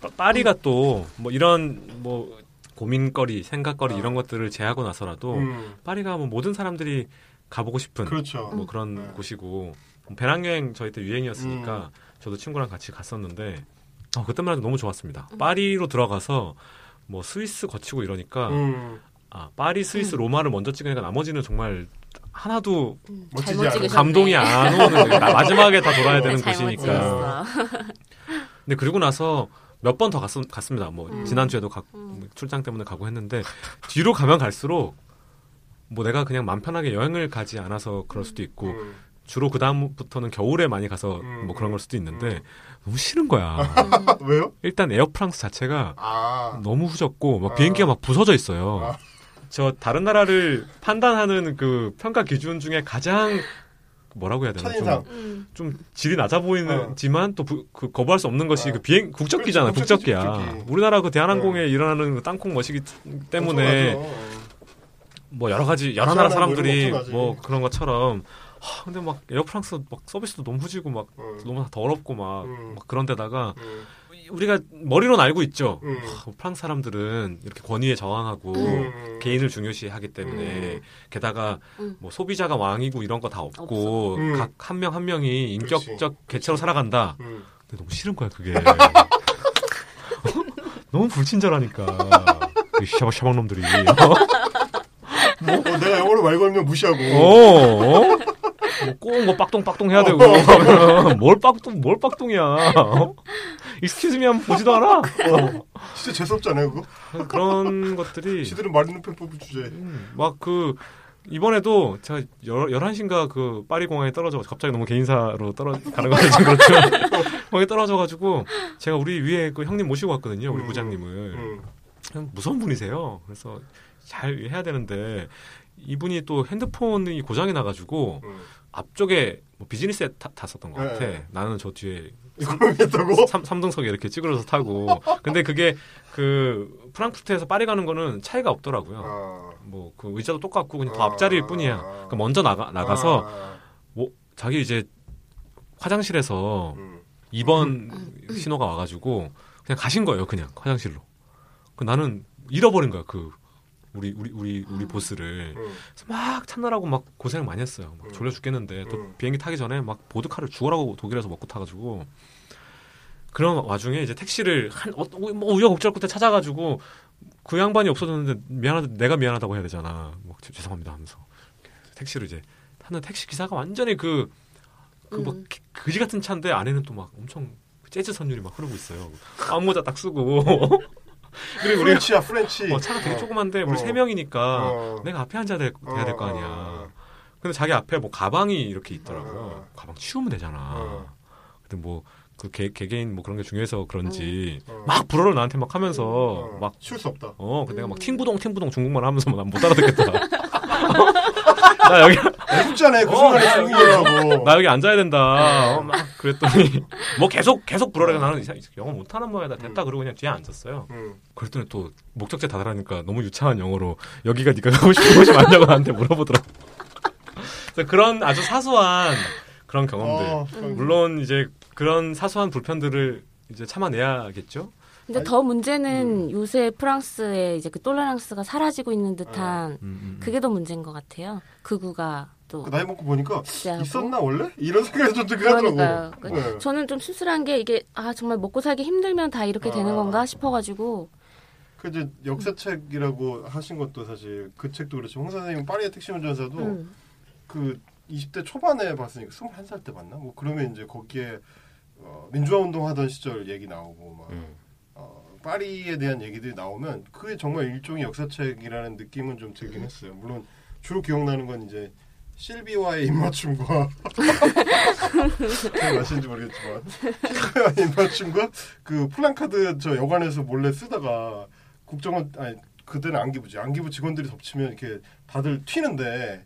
Speaker 8: 파- 파리가 또 뭐 이런 뭐 고민거리, 생각거리
Speaker 6: 어.
Speaker 8: 이런 것들을 제하고 나서라도
Speaker 6: 음,
Speaker 8: 파리가 뭐 모든 사람들이 가보고 싶은
Speaker 6: 그렇죠.
Speaker 8: 뭐 그런
Speaker 6: 네.
Speaker 8: 곳이고 배낭여행 저희 때 유행이었으니까 저도 친구랑 같이 갔었는데 어, 그때만 해도 너무 좋았습니다. 파리로 들어가서 뭐 스위스 거치고 이러니까
Speaker 6: 음,
Speaker 8: 아 파리, 스위스, 로마를 먼저 찍으니까 나머지는 정말 하나도
Speaker 1: 음,
Speaker 6: 멋지지.
Speaker 1: 찍으셨네.
Speaker 8: 감동이 안 오는 나- 마지막에 다 돌아야 되는 곳이니까. 근데 그리고 나서 몇 번 더 갔습니다. 뭐
Speaker 1: 음.
Speaker 8: 지난주에도 가,
Speaker 1: 음.
Speaker 8: 뭐 출장 때문에 가고 했는데 뒤로 가면 갈수록 뭐 내가 그냥 맘 편하게 여행을 가지 않아서 그럴 수도 있고
Speaker 6: 음,
Speaker 8: 주로 그 다음부터는 겨울에 많이 가서
Speaker 6: 음.
Speaker 8: 뭐 그런 걸 수도 있는데
Speaker 6: 음.
Speaker 8: 너무 싫은 거야.
Speaker 6: 왜요?
Speaker 8: 일단 에어프랑스 자체가
Speaker 6: 아,
Speaker 8: 너무 후졌고 막
Speaker 6: 아.
Speaker 8: 비행기가 막 부서져 있어요.
Speaker 6: 아.
Speaker 8: 저 다른 나라를 판단하는 그 평가 기준 중에 가장 뭐라고 해야 되나
Speaker 6: 첫인상.
Speaker 8: 좀,
Speaker 1: 음.
Speaker 8: 좀 질이 낮아 보이는지만 또그 거부할 수 없는 것이
Speaker 6: 어.
Speaker 8: 그 비행 국적기잖아
Speaker 6: 그렇지,
Speaker 8: 국적기야.
Speaker 6: 국적기.
Speaker 8: 우리나라 그 대한항공에 일어나는 그 땅콩 머시기 때문에. 뭐 여러 가지 여러 나라 사람들이. 뭐 그런 것처럼 하, 근데 막 에어프랑스 막 서비스도 너무 후지고 막
Speaker 6: 음,
Speaker 8: 너무 다 더럽고 막,
Speaker 6: 음.
Speaker 8: 막 그런 데다가
Speaker 6: 음,
Speaker 8: 우리가 머리로는 알고 있죠.
Speaker 6: 음.
Speaker 8: 하, 프랑스 사람들은 이렇게 권위에 저항하고
Speaker 6: 음.
Speaker 8: 개인을 중요시하기 때문에
Speaker 6: 음.
Speaker 8: 게다가
Speaker 1: 음.
Speaker 8: 뭐 소비자가 왕이고 이런 거 다 없고
Speaker 6: 음.
Speaker 8: 각한명한 명이 인격적
Speaker 6: 그렇지.
Speaker 8: 개체로 살아간다.
Speaker 6: 음.
Speaker 8: 근데 너무 싫은 거야 그게. 너무 불친절하니까 그 ça va ça va 놈들이.
Speaker 6: 뭐, 어, 내가 영어로 말 걸면 무시하고.
Speaker 8: 어? 뭐 꼭 뭐 pardon pardon 해야 되고 뭘 pardon 뭘 pardon이야. excuse me 하면 보지도 않아.
Speaker 6: 어, 진짜 재수없잖아요, 그거.
Speaker 8: 그런 것들이
Speaker 6: 지들은 마린 르펜 뽑을 주제.
Speaker 8: 막 그 이번에도 제가 열, 11시인가 그 파리 공항에 떨어져 갑자기 너무 개인사로 떨어 가는 거는 좀 그렇지만 거기 떨어져 가지고 제가 우리 위에 그 형님 모시고 왔거든요. 우리
Speaker 6: 음.
Speaker 8: 부장님을.
Speaker 6: 음.
Speaker 8: 무서운 분이세요. 그래서 잘 해야 되는데 이분이 또 핸드폰이 고장이 나 가지고
Speaker 6: 음.
Speaker 8: 앞쪽에 뭐 비즈니스에 타, 탔었던 것
Speaker 6: 네.
Speaker 8: 같아. 나는 저 뒤에
Speaker 6: 이걸 했다고?
Speaker 8: 삼, 삼등석에 이렇게 찌그러서 타고. 근데 그게 그 프랑크푸르트에서 파리 가는 거는 차이가 없더라고요.
Speaker 6: 아.
Speaker 8: 뭐그 의자도 똑같고 그냥 더
Speaker 6: 아.
Speaker 8: 앞자리일 뿐이야. 그러니까 먼저 나가 나가서 뭐
Speaker 6: 아.
Speaker 8: 자기 이제 화장실에서
Speaker 6: 음.
Speaker 8: 2번 신호가 와가지고 그냥 가신 거예요. 그냥 화장실로. 그 나는 잃어버린 거야. 그 우리 우리 우리 우리 보스를
Speaker 6: 음.
Speaker 8: 그래서 막 찾느라고 막 고생을 많이 했어요. 막
Speaker 6: 음.
Speaker 8: 졸려 죽겠는데 또
Speaker 6: 음.
Speaker 8: 비행기 타기 전에 막 보드카를 죽어라고 독일에서 먹고 타가지고 그런 와중에 이제 택시를 한 어, 뭐 우여곡절 끝에 찾아가지고 그 양반이 없어졌는데 미안하다 내가 미안하다고 해야 되잖아. 뭐 죄- 죄송합니다 하면서 택시를 이제 타는 택시 기사가 완전히 그 그뭐
Speaker 1: 음.
Speaker 8: 그지 같은 차인데 안에는 또 막 엄청 재즈 선율이 막 흐르고 있어요. 암모자 딱 쓰고 그리고
Speaker 6: French야, French.
Speaker 8: 어, 차가 되게
Speaker 6: 어.
Speaker 8: 조그만데 우리
Speaker 6: 어.
Speaker 8: 세 명이니까
Speaker 6: 어.
Speaker 8: 내가 앞에 앉아야 될, 거
Speaker 6: 어,
Speaker 8: 아니야.
Speaker 6: 어,
Speaker 8: 근데 자기 앞에 뭐 가방이 이렇게 있더라고요.
Speaker 6: 어.
Speaker 8: 가방 치우면 되잖아.
Speaker 6: 어.
Speaker 8: 근데 뭐 그 개개인 뭐 그런 게 중요해서 그런지
Speaker 6: 어.
Speaker 8: 막 불어를 나한테 막 하면서
Speaker 6: 어.
Speaker 8: 막
Speaker 6: 치울 수 없다.
Speaker 8: 어, 근데 내가
Speaker 1: 음.
Speaker 8: 막 听不懂 听不懂 중국말 하면서 뭐 난 못 알아듣겠다. 나 여기
Speaker 6: 애국자네, 그
Speaker 8: 어,
Speaker 6: 순간에
Speaker 8: 나-
Speaker 6: 중국이라고.
Speaker 8: 나 여기 앉아야 된다. 어, 막 그랬더니 뭐 계속 계속 불어래가 나는 이 새끼 영어 못하는 모양이다. 됐다 그러고 그냥 뒤에 앉았어요.
Speaker 6: 음.
Speaker 8: 그랬더니 또 목적지 다다르니까 너무 유창한 영어로 여기가 네가 가고 싶은 곳이 맞냐고 나한테 물어보더라고. 그래서 그런 아주 사소한 그런 경험들.
Speaker 6: 어,
Speaker 8: 물론 이제 그런 사소한 불편들을 이제 참아내야겠죠.
Speaker 1: 근데
Speaker 6: 아니,
Speaker 1: 더 문제는 요새 프랑스의 이제 그 톨레랑스가 사라지고 있는 듯한
Speaker 8: 음, 음, 음.
Speaker 1: 그게 더 문제인 것 같아요. 극우가
Speaker 6: 또그 나이 먹고 보니까
Speaker 1: 있어하고.
Speaker 6: 있었나 원래? 이런 생각이 좀 들긴
Speaker 1: 그러니까요.
Speaker 6: 하더라고.
Speaker 1: 그-
Speaker 6: 네.
Speaker 1: 저는 좀 쓸쓸한 게 이게 아 정말 먹고 살기 힘들면 다 이렇게 되는
Speaker 6: 아.
Speaker 1: 건가 싶어가지고
Speaker 6: 그 이제 역사책이라고 하신 것도 사실 그 책도 그렇죠. 홍 선생님 파리의 택시 운전사도
Speaker 1: 음.
Speaker 6: 그 20대 초반에 봤으니까 21살 때 봤나? 뭐 그러면 이제 거기에 어, 민주화 운동 하던 시절 얘기 나오고 막
Speaker 8: 음.
Speaker 6: 어, 파리에 대한 얘기들이 나오면 그게 정말 일종의 역사책이라는 느낌은 좀 들긴 했어요. 물론 주로 기억나는 건 이제 실비와의 입맞춤과 잘 아시는지 모르겠지만 실비와의 입맞춤과 그 플랜카드 저 여관에서 몰래 쓰다가 국정원 아니 그때는 안기부지 안기부 직원들이 덮치면 이렇게 다들 튀는데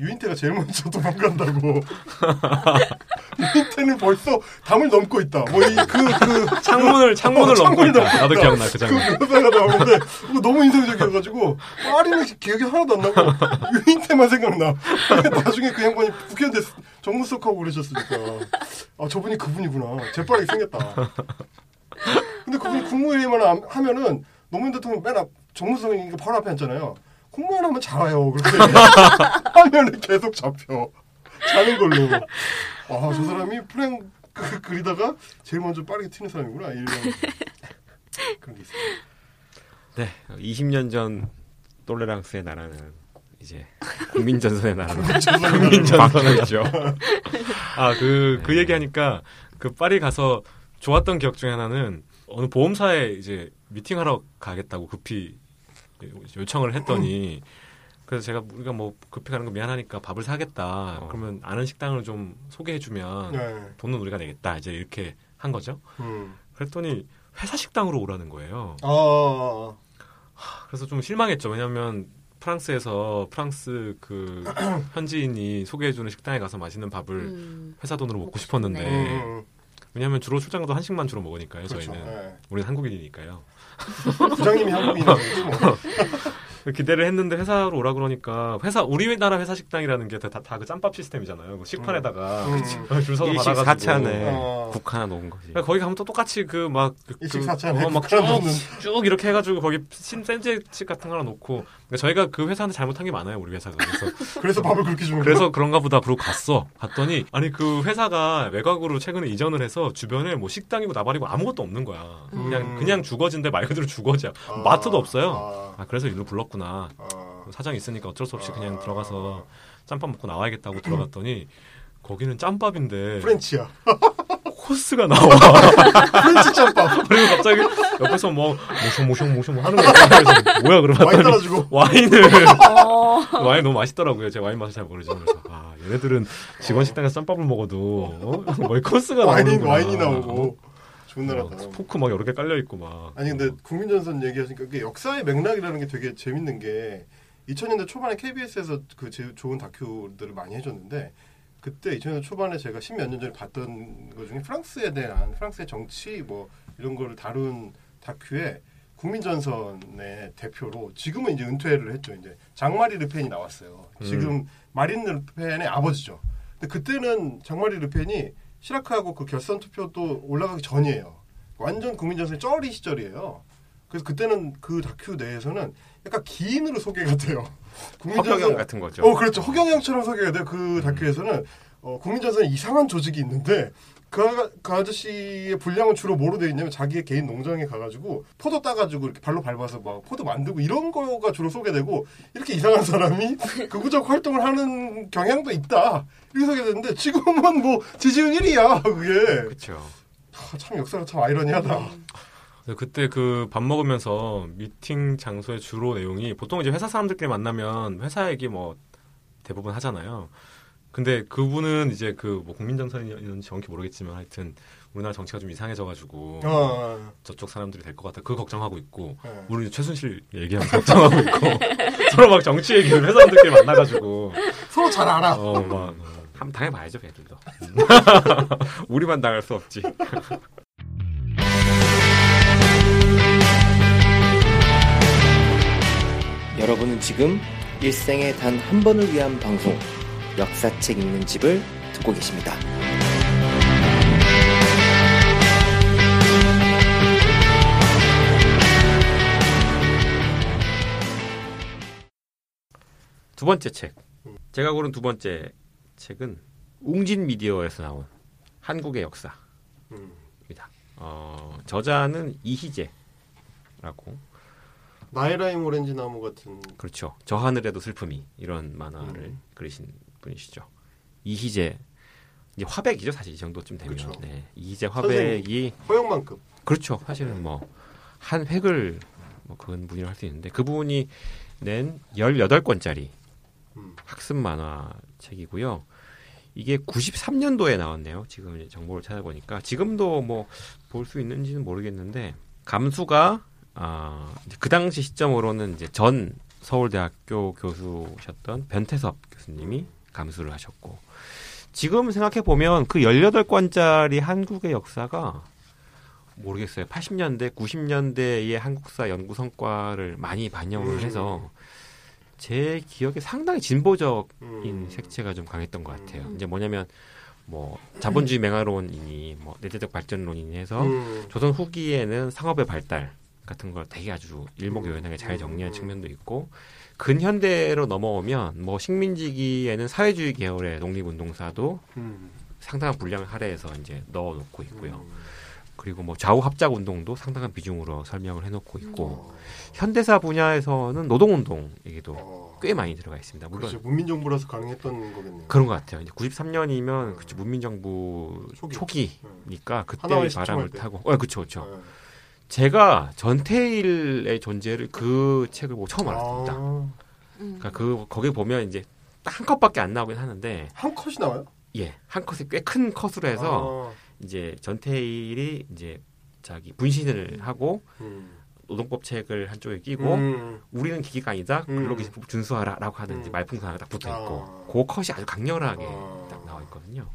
Speaker 6: 유인태가 제일 먼저 도망간다고 유인태는 벌써 담을 넘고 있다 뭐 이 그그
Speaker 8: 창문을 창문을
Speaker 6: 어,
Speaker 8: 넘고
Speaker 6: 창문을
Speaker 8: 있다.
Speaker 6: 넘고
Speaker 8: 나도
Speaker 6: 있다.
Speaker 8: 기억나 그 장면.
Speaker 6: 그 묘사가 나오는데 너무 인상적이어가지고 파리는 기억이 하나도 안 나고 유인태만 생각나. 나중에 그 양반이 국회의원 됐 정무석하고 그러셨으니까 아 저분이 그분이구나. 재빠르게 생겼다. 근데 그분이 국무회의만 함- 하면은 노무현 대통령 맨 앞 정무석이니까 바로 앞에 앉잖아요. 국무회의 하면 자요. 그렇게 하면은 계속 잡혀. 자는 걸로. 아 저 사람이 플랜 그, 그리다가 제일 먼저 빠르게 튀는 사람이구나. 이런 그런 게 있어요.
Speaker 7: 네, 20년 전 똘레랑스의 나라는 이제 국민전선의 나라로 국민전선이죠.
Speaker 8: 아, 그, 그
Speaker 7: 네.
Speaker 8: 얘기하니까 그 파리 가서 좋았던 기억 중에 하나는 어느 보험사에 이제 미팅하러 가겠다고 급히 요청을 했더니 그래서 제가 우리가 뭐 급히 가는 거 미안하니까 밥을 사겠다.
Speaker 7: 어.
Speaker 8: 그러면 아는 식당을 좀 소개해주면
Speaker 6: 네.
Speaker 8: 돈은 우리가 내겠다. 이제 이렇게 한 거죠.
Speaker 6: 음.
Speaker 8: 그랬더니 회사 식당으로 오라는 거예요.
Speaker 6: 아,
Speaker 8: 그래서 좀 실망했죠. 왜냐하면 프랑스에서 프랑스 그 현지인이 소개해주는 식당에 가서 맛있는 밥을
Speaker 1: 음.
Speaker 8: 회사 돈으로 먹고 싶었는데
Speaker 1: 싶네.
Speaker 6: 음,
Speaker 8: 왜냐하면 주로 출장도 한식만 주로 먹으니까요.
Speaker 6: 그렇죠.
Speaker 8: 저희는
Speaker 6: 네.
Speaker 8: 우리는 한국인이니까요.
Speaker 6: 부장님이 한국인이고
Speaker 8: 기대를 했는데 회사로 오라 그러니까 회사 우리나라 회사 식당이라는 게 다그 짬밥 시스템이잖아요. 그 식판에다가
Speaker 6: 음.
Speaker 8: 줄 서서 받아가지고.
Speaker 7: 사찬에
Speaker 6: 어.
Speaker 7: 국 하나 놓은 거지.
Speaker 8: 그러니까 거기 가면 또 똑같이 그막
Speaker 6: 일식 사찬에 국
Speaker 8: 막쭉
Speaker 6: 하나 놓는.
Speaker 8: 쭉 이렇게 해가지고 거기 신 샌드위치 같은 거 하나 놓고. 그러니까 저희가 그 회사한테 잘못한 게 많아요 우리 회사가. 그래서
Speaker 6: 그래서 밥을 그렇게 주는
Speaker 8: 그래서 그런가 보다 그러고 갔어. 갔더니 아니 그 회사가 외곽으로 최근에 이전을 해서 주변에 뭐 식당이고 나발이고 아무것도 없는 거야. 그냥
Speaker 6: 음.
Speaker 8: 그냥 주거지인데 말 그대로 주거지야.
Speaker 6: 아,
Speaker 8: 마트도 없어요.
Speaker 6: 아,
Speaker 8: 아 그래서 일로 불렀 구나
Speaker 6: 아.
Speaker 8: 사정이 있으니까 어쩔 수 없이 그냥
Speaker 6: 아.
Speaker 8: 들어가서 짬밥 먹고 나와야겠다고 들어갔더니 거기는 짬밥인데
Speaker 6: French야.
Speaker 8: 코스가 나와
Speaker 6: French 짬밥.
Speaker 8: 그리고 갑자기 옆에서 뭐 모숑 모숑 모숑 하는 거야 그래서 뭐야 그러면
Speaker 6: 와인 따라주고.
Speaker 8: 와인을
Speaker 1: 어.
Speaker 8: 와인 너무 맛있더라고요 제가 와인 맛을 잘 모르죠 그래서 아 얘네들은 직원 식당에서 짬밥을 먹어도 어? 뭐 코스가
Speaker 6: 와인,
Speaker 8: 나오는구나
Speaker 6: 와인이 나오고.
Speaker 8: 어,
Speaker 6: 나라다.
Speaker 8: 포크 막 여러 개 깔려 있고 막
Speaker 6: 아니 근데 국민전선 얘기하시니까 그게 역사의 맥락이라는 게 되게 재밌는 게 2000년대 초반에 KBS에서 그제 좋은 다큐들을 많이 해줬는데 그때 2000년대 초반에 제가 십몇 년 전에 봤던 것 중에 프랑스에 대한 프랑스의 정치 뭐 이런 거를 다룬 다큐에 국민전선의 대표로 지금은 이제 은퇴를 했죠. 이제 장마리 르펜이 나왔어요. 지금 마린 르펜의 아버지죠. 근데 그때는 장마리 르펜이 시라크하고 그 결선 투표도 올라가기 전이에요. 완전 국민전선의 쩌리 시절이에요. 그래서 그때는 그 다큐 내에서는 약간 기인으로 소개가 돼요.
Speaker 7: 허경영 같은 거죠.
Speaker 6: 어, 그렇죠. 허경영처럼 소개가 돼요. 그 다큐에서는 어, 국민전선에 이상한 조직이 있는데 그, 아- 그 아저씨의 분량은 주로 뭐로 되어 있냐면 자기의 개인 농장에 가가지고 포도 따가지고 이렇게 발로 밟아서 막 포도 만들고 이런 거가 주로 소개되고 이렇게 이상한 사람이 극우적 활동을 하는 경향도 있다 이렇게 소개되는데 지금은 뭐 지지율 1위야 그게
Speaker 7: 그렇죠.
Speaker 6: 아, 참 역사가 참 아이러니하다.
Speaker 8: 그때 그 밥 먹으면서 미팅 장소의 주로 내용이 보통 이제 회사 사람들끼리 만나면 회사 얘기 뭐 대부분 하잖아요. 근데 그분은 이제 그 뭐 국민전선이었는지 정확히 모르겠지만 하여튼 우리나라 정치가 좀 이상해져가지고
Speaker 6: 어,
Speaker 8: 저쪽 사람들이 될 것 같아. 그 걱정하고 있고
Speaker 6: 네.
Speaker 8: 우리 최순실 얘기하면서 걱정하고 있고 서로 막 정치 얘기를 회사원들끼리 만나가지고
Speaker 6: 서로 잘 알아.
Speaker 8: 어 막
Speaker 7: 한번 당해봐야죠, 걔들도. 우리만 당할 수 없지.
Speaker 2: 여러분은 지금 일생에 단 한 번을 위한 방송 역사책 읽는 집을 듣고 계십니다.
Speaker 7: 두 번째 책. 제가 고른 두 번째 책은 웅진 미디어에서 나온 한국의 역사입니다.
Speaker 6: 음.
Speaker 7: 어, 저자는 이희재라고
Speaker 6: 나이라임 오렌지 나무 같은
Speaker 7: 그렇죠. 저 하늘에도 슬픔이 이런 만화를
Speaker 6: 음.
Speaker 7: 그리신 분이시죠. 이희재 이제 화백이죠 사실 이 정도쯤 되면
Speaker 6: 그렇죠.
Speaker 7: 네. 이희재 화백이
Speaker 6: 허영만급.
Speaker 7: 그렇죠. 사실은 뭐 한 획을 뭐 그건 분이라 할 수 있는데 그분이 낸 18권짜리
Speaker 6: 음.
Speaker 7: 학습 만화 책이고요. 이게 93년도에 나왔네요. 지금 정보를 찾아보니까 지금도 뭐 볼 수 있는지는 모르겠는데 감수가 아, 그 당시 시점으로는 이제 전 서울대학교 교수셨던 변태섭 교수님이 감수를 하셨고 지금 생각해 보면 그 18권짜리 한국의 역사가 모르겠어요. 80년대, 90년대의 한국사 연구 성과를 많이 반영을
Speaker 6: 음.
Speaker 7: 해서 제 기억에 상당히 진보적인
Speaker 6: 음.
Speaker 7: 색채가 좀 강했던 것 같아요.
Speaker 1: 음.
Speaker 7: 이제 뭐냐면 뭐 자본주의 맹아론이니 뭐 내재적 발전론이니 해서
Speaker 6: 음.
Speaker 7: 조선 후기에는 상업의 발달 같은 걸 되게 아주 일목요연하게 잘 정리한
Speaker 6: 음.
Speaker 7: 측면도 있고 근현대로 넘어오면 뭐 식민지기에는 사회주의 계열의 독립운동사도
Speaker 6: 음.
Speaker 7: 상당한 분량을 할애해서 이제 넣어놓고 있고요.
Speaker 6: 음.
Speaker 7: 그리고 뭐 좌우 합작 운동도 상당한 비중으로 설명을 해놓고 있고
Speaker 6: 어.
Speaker 7: 현대사 분야에서는 노동운동 얘기도
Speaker 6: 어.
Speaker 7: 꽤 많이 들어가 있습니다. 물론
Speaker 6: 그렇죠. 문민정부라서 가능했던 거겠네요.
Speaker 7: 그런 것 같아요. 이제 93년이면 그쵸, 문민정부
Speaker 6: 초기.
Speaker 7: 초기니까 그때
Speaker 6: 하나와의
Speaker 7: 바람을
Speaker 6: 시점할 때.
Speaker 7: 타고, 어, 그쵸, 그쵸.
Speaker 6: 네.
Speaker 7: 제가 전태일의 존재를 그 책을 보고 처음 알았습니다.
Speaker 6: 아,
Speaker 1: 음.
Speaker 7: 그러니까 그 거기 보면 이제 딱한 컷밖에 안 나오긴 하는데,
Speaker 6: 한 컷이 나와요?
Speaker 7: 예, 한 컷이 꽤 큰 컷으로 해서
Speaker 6: 아,
Speaker 7: 이제 전태일이 이제 자기 분신을 하고
Speaker 6: 음.
Speaker 7: 노동법 책을 한쪽에 끼고
Speaker 6: 음.
Speaker 7: 우리는 기기가 아니다
Speaker 6: 음.
Speaker 7: 근로기준법 준수하라라고 하는
Speaker 6: 음.
Speaker 7: 말풍선이 딱 붙어 있고
Speaker 6: 아.
Speaker 7: 그 컷이 아주 강렬하게
Speaker 6: 아.
Speaker 7: 딱 나와 있거든요.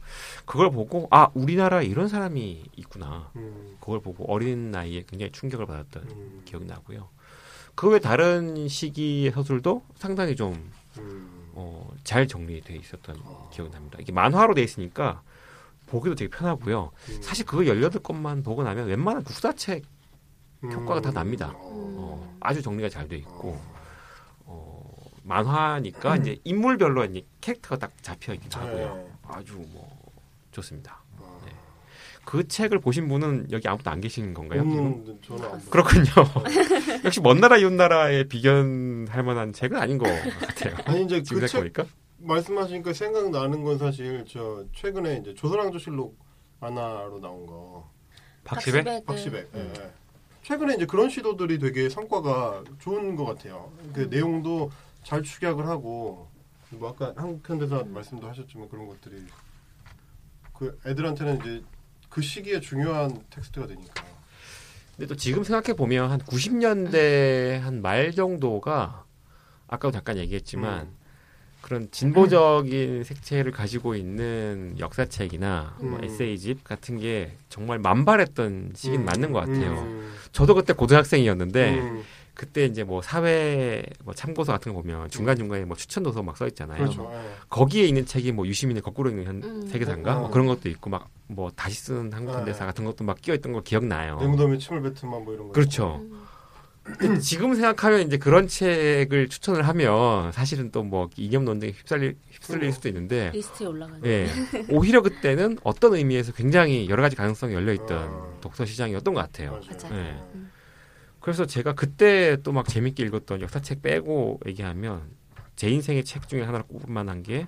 Speaker 7: 그걸 보고 아 우리나라에 이런 사람이 있구나.
Speaker 6: 음.
Speaker 7: 그걸 보고 어린 나이에 굉장히 충격을 받았던
Speaker 6: 음.
Speaker 7: 기억이 나고요. 그 외 다른 시기의 서술도 상당히 좀
Speaker 6: 음.
Speaker 7: 어, 잘 정리돼 있었던
Speaker 6: 어.
Speaker 7: 기억이 납니다. 이게 만화로 돼 있으니까 보기도 되게 편하고요.
Speaker 6: 음.
Speaker 7: 사실 그거 18권만 보고 나면 웬만한 국사책 효과가 다 납니다.
Speaker 6: 어.
Speaker 7: 어, 아주 정리가 잘 돼 있고 어, 만화니까 이제 인물별로 이제 캐릭터가 딱 잡혀 있기도 하고요.
Speaker 6: 네.
Speaker 7: 아주 뭐 좋습니다.
Speaker 6: 어.
Speaker 7: 네. 그 책을 보신 분은 여기 아무도 안 계신 건가요? 지금?
Speaker 6: 없는 저는 안 봤어요.
Speaker 7: 그렇군요. 역시 먼 나라 이웃 나라에 비견할 만한 책은 아닌 것 같아요.
Speaker 6: 아니 이제
Speaker 7: 지금
Speaker 6: 그책 말씀하시니까 생각나는 건 사실 저 최근에 이제 조선왕조실록 만화로 나온 거
Speaker 1: 박시백. 음.
Speaker 6: 예, 예. 최근에 이제 그런 시도들이 되게 성과가 좋은 것 같아요. 그
Speaker 1: 음.
Speaker 6: 내용도 잘 축약을 하고 뭐 아까 한국 현대사 말씀도 하셨지만 그런 것들이 그 애들한테는 이제 그 시기에 중요한 텍스트가 되니까.
Speaker 7: 근데 또 지금 생각해 보면 한 90년대 한 말 정도가 아까도 잠깐 얘기했지만
Speaker 6: 음.
Speaker 7: 그런 진보적인 색채를 가지고 있는 역사책이나 뭐
Speaker 6: 음.
Speaker 7: 에세이집 같은 게 정말 만발했던 시기는
Speaker 6: 음,
Speaker 7: 맞는 것 같아요.
Speaker 6: 음,
Speaker 7: 저도 그때 고등학생이었는데
Speaker 6: 음,
Speaker 7: 그때 이제 뭐 사회 뭐 참고서 같은 거 보면 중간 중간에 뭐 추천 도서 막 써 있잖아요.
Speaker 6: 그렇죠. 예.
Speaker 7: 거기에 있는 책이 뭐 유시민의 거꾸로 현
Speaker 1: 음.
Speaker 7: 세계사인가
Speaker 6: 어.
Speaker 7: 뭐 그런 것도 있고 막 뭐 다시 쓰는 한국 현대사
Speaker 6: 네.
Speaker 7: 같은 것도 막 끼어 있던 거 기억나요.
Speaker 6: 내 무덤에 침을 뱉으마 뭐 이런 거.
Speaker 7: 그렇죠.
Speaker 1: 음.
Speaker 7: 근데 지금 생각하면 이제 그런 책을 추천을 하면 사실은 또 뭐 이념 논쟁에 휩쓸릴, 휩쓸릴 수도 있는데
Speaker 1: 리스트에 올라가는.
Speaker 7: 예. 오히려 그때는 어떤 의미에서 굉장히 여러 가지 가능성이 열려 있던
Speaker 6: 어.
Speaker 7: 독서 시장이었던 것 같아요.
Speaker 1: 맞아요.
Speaker 7: 네.
Speaker 1: 음.
Speaker 7: 그래서 제가 그때 또 막 재밌게 읽었던 역사책 빼고 얘기하면 제 인생의 책 중에 하나로 꼽을 만한 게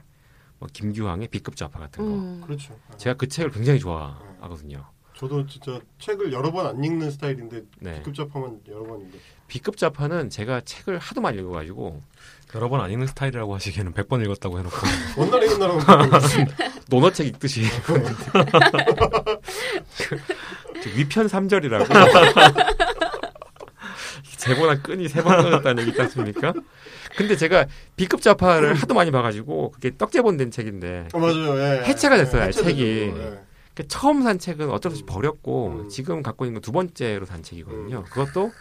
Speaker 7: 뭐 김규황의 B급 좌파 같은 거.
Speaker 1: 음.
Speaker 6: 그렇죠. 예.
Speaker 7: 제가 그 책을 굉장히 좋아하거든요.
Speaker 6: 저도 진짜 책을 여러 번 안 읽는 스타일인데
Speaker 7: 네.
Speaker 6: 급잡하면 여러 번 읽어.
Speaker 7: B급 좌파는 제가 책을 하도 많이 읽어가지고
Speaker 8: 여러 번 안 읽는 스타일이라고 하시기에는 100번 읽었다고 해놓고
Speaker 6: 원날 읽은 나라고
Speaker 7: 논어책 읽듯이 저 위편 3절이라고 제보나 끈이 세 번 끊었다는 얘기 있지 않습니까? 근데 제가 B급 좌파를 하도 많이 봐가지고 그게 떡제본 된 책인데
Speaker 6: 어, 맞아요. 예.
Speaker 7: 해체가 됐어요,
Speaker 6: 예.
Speaker 7: 책이.
Speaker 6: 예.
Speaker 7: 그 처음 산 책은 어쩔 수 없이 버렸고
Speaker 6: 음.
Speaker 7: 지금 갖고 있는 건 두 번째로 산 책이거든요.
Speaker 6: 음.
Speaker 7: 그것도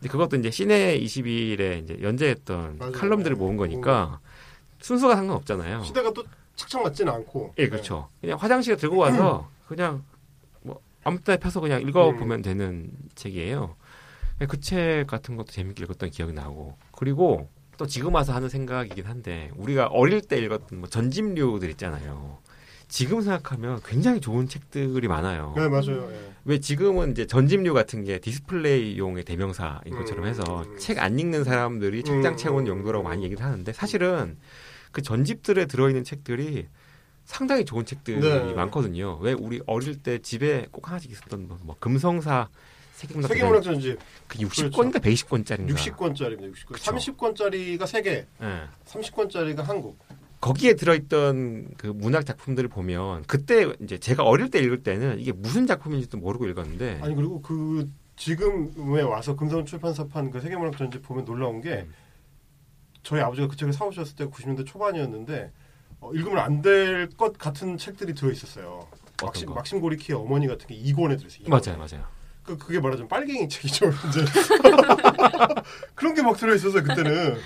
Speaker 7: 이제 그것도 이제 시내 21에 이제 연재했던
Speaker 6: 맞아요.
Speaker 7: 칼럼들을 모은 거니까 순서가 상관없잖아요.
Speaker 6: 시대가 또 착착 맞지는 않고.
Speaker 7: 예, 그렇죠. 그냥 화장실에 들고 와서 그냥 뭐 아무 때나 펴서 그냥 읽어 보면 되는 책이에요. 그 책 같은 것도 재밌게 읽었던 기억이 나고 그리고 또 지금 와서 하는 생각이긴 한데 우리가 어릴 때 읽었던 뭐 전집류들 있잖아요. 지금 생각하면 굉장히 좋은 책들이 많아요.
Speaker 6: 네, 맞아요. 예.
Speaker 7: 왜 지금은 이제 전집류 같은 게 디스플레이용의 대명사인 것처럼
Speaker 6: 음,
Speaker 7: 해서
Speaker 6: 음.
Speaker 7: 책안 읽는 사람들이 책장
Speaker 6: 음,
Speaker 7: 채우는
Speaker 6: 음,
Speaker 7: 용도라고
Speaker 6: 음.
Speaker 7: 많이 얘기를 하는데 사실은 그 전집들에 들어있는 책들이 상당히 좋은 책들이
Speaker 6: 네.
Speaker 7: 많거든요. 왜 우리 어릴 때 집에 꼭 하나씩 있었던 뭐, 뭐 금성사 세계문학
Speaker 6: 세계문학 전집
Speaker 7: 그 60권인가 120권짜리인가
Speaker 6: 60권짜리입니다. 60권.
Speaker 7: 그쵸.
Speaker 6: 30권짜리가 세계,
Speaker 7: 예.
Speaker 6: 30권짜리가 한국.
Speaker 7: 거기에 들어있던 그 문학 작품들을 보면 그때 이제 제가 어릴 때 읽을 때는 이게 무슨 작품인지도 모르고 읽었는데
Speaker 6: 아니 그리고 그 지금에 와서 금성 출판사판 그 세계문학 전집 보면 놀라운 게
Speaker 7: 음.
Speaker 6: 저희 아버지가 그 책을 사오셨을 때 90년대 초반이었는데 어, 읽으면 안 될 것 같은 책들이 들어 있었어요. 막심,
Speaker 7: 거?
Speaker 6: 막심 고리키의 어머니 같은 게 2권에 들어 있어요.
Speaker 7: 맞아요, 맞아요.
Speaker 6: 그, 그게 말하자면 빨갱이 책이죠. 이제 그런 게 막 들어 있었어요 그때는.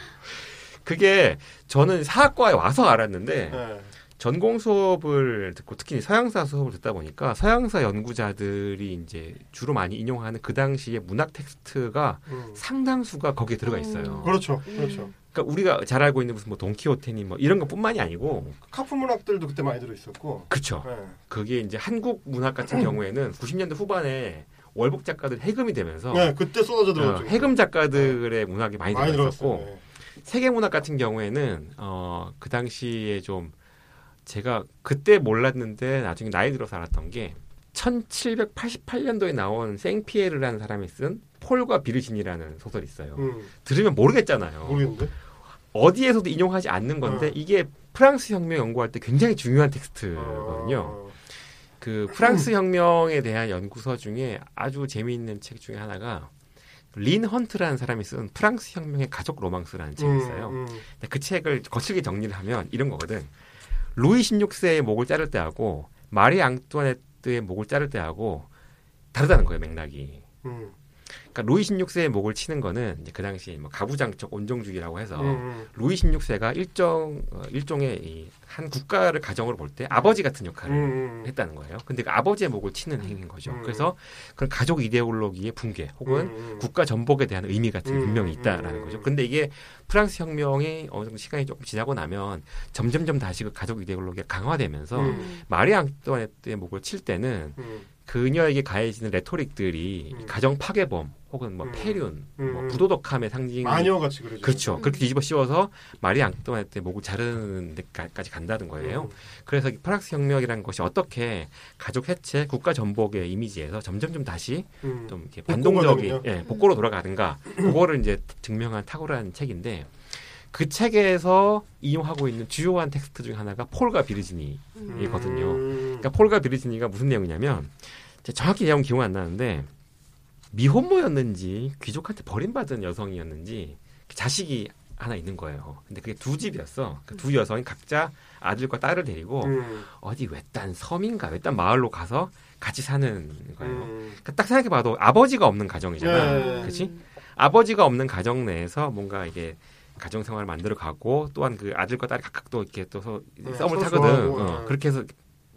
Speaker 7: 그게 저는 사학과에 와서 알았는데
Speaker 6: 네.
Speaker 7: 전공 수업을 듣고 특히 서양사 수업을 듣다 보니까 서양사 연구자들이 이제 주로 많이 인용하는 그 당시의 문학 텍스트가
Speaker 6: 음.
Speaker 7: 상당수가 거기에 들어가 있어요.
Speaker 6: 그렇죠, 그렇죠.
Speaker 7: 그러니까 우리가 잘 알고 있는 무슨 뭐 돈키호테니 뭐 이런 것뿐만이 아니고
Speaker 6: 카프 문학들도 그때 많이 들어 있었고.
Speaker 7: 그쵸.
Speaker 6: 네.
Speaker 7: 그게 이제 한국 문학 같은 경우에는 90년대 후반에 월북 작가들 해금이 되면서
Speaker 6: 네, 그때 쏟아져
Speaker 7: 어,
Speaker 6: 들어갔죠.
Speaker 7: 해금 작가들의 문학이 많이,
Speaker 6: 많이
Speaker 7: 들어갔었고
Speaker 6: 들어갔어요. 네.
Speaker 7: 세계 문학 같은 경우에는 어, 그 당시에 좀 제가 그때 몰랐는데 나중에 나이 들어서 알았던 게 1788년도에 나온 생피에르라는 사람이 쓴 폴과 비르신이라는 소설이 있어요.
Speaker 6: 음,
Speaker 7: 들으면 모르겠잖아요.
Speaker 6: 모르겠는데.
Speaker 7: 어디에서도 인용하지 않는 건데
Speaker 6: 어.
Speaker 7: 이게 프랑스 혁명 연구할 때 굉장히 중요한 텍스트거든요.
Speaker 6: 어,
Speaker 7: 그 프랑스 혁명에 대한 연구서 중에 아주 재미있는 책 중에 하나가 린 헌트라는 사람이 쓴 프랑스 혁명의 가족 로망스라는 책이 있어요.
Speaker 6: 음, 음.
Speaker 7: 그 책을 거칠게 정리를 하면 이런 거거든. 루이 16세의 목을 자를 때하고 마리 앙뚜아네트의 목을 자를 때하고 다르다는 거예요, 맥락이.
Speaker 6: 음,
Speaker 7: 그러니까 루이 16세의 목을 치는 거는 이제 그 당시 뭐 가부장적 온정주의라고 해서
Speaker 6: 음, 음.
Speaker 7: 루이 16세가 일정 어, 일종의 이 한 국가를 가정으로 볼 때 아버지 같은 역할을
Speaker 6: 음, 음.
Speaker 7: 했다는 거예요. 근데 그 아버지의 목을 치는 행위인 거죠.
Speaker 6: 음.
Speaker 7: 그래서 그런 가족 이데올로기의 붕괴 혹은
Speaker 6: 음, 음.
Speaker 7: 국가 전복에 대한 의미 같은 게
Speaker 6: 음,
Speaker 7: 분명히 있다라는
Speaker 6: 음,
Speaker 7: 거죠.
Speaker 6: 음.
Speaker 7: 근데 이게 프랑스 혁명이 어느 정도 시간이 조금 지나고 나면 점점점 다시 그 가족 이데올로기가 강화되면서
Speaker 6: 음,
Speaker 7: 마리 앙뚜아네트의 목을 칠 때는
Speaker 6: 음,
Speaker 7: 그녀에게 가해지는 레토릭들이
Speaker 6: 음.
Speaker 7: 가정 파괴범 혹은 뭐
Speaker 6: 음.
Speaker 7: 폐륜,
Speaker 6: 음,
Speaker 7: 뭐
Speaker 6: 음.
Speaker 7: 부도덕함의 상징
Speaker 6: 마녀같이 그러죠.
Speaker 7: 그렇죠. 그렇게 뒤집어 씌워서 마리 앙뚜아네트의 목을 자르는 데까지 간다는 거예요.
Speaker 6: 음,
Speaker 7: 그래서 이 프랑스 혁명이라는 것이 어떻게 가족 해체, 국가 전복의 이미지에서 점점점 다시
Speaker 6: 음.
Speaker 7: 좀 이렇게 반동적인. 예, 복고로 돌아가는가 그거를 이제 증명한 탁월한 책인데 그 책에서 이용하고 있는 주요한 텍스트 중에 하나가 폴과 비르지니이거든요.
Speaker 6: 음.
Speaker 7: 그러니까 폴과 비르지니가 무슨 내용이냐면 정확히 내용 기억 안 나는데 미혼모였는지 귀족한테 버림받은 여성이었는지 자식이 하나 있는 거예요. 근데 그게 두 집이었어. 그 두 여성이 각자 아들과 딸을 데리고
Speaker 6: 음,
Speaker 7: 어디 외딴 섬인가 외딴 마을로 가서 같이 사는 거예요.
Speaker 6: 음.
Speaker 7: 그러니까 딱 생각해봐도 아버지가 없는 가정이잖아.
Speaker 6: 네.
Speaker 7: 그렇지? 아버지가 없는 가정 내에서 뭔가 이게 가정 생활을 만들어 가고 또한 그 아들과 딸이 각각 또 이렇게 또 서-
Speaker 6: 네,
Speaker 7: 썸을
Speaker 6: 서로
Speaker 7: 타거든. 어,
Speaker 6: 네.
Speaker 7: 그렇게 해서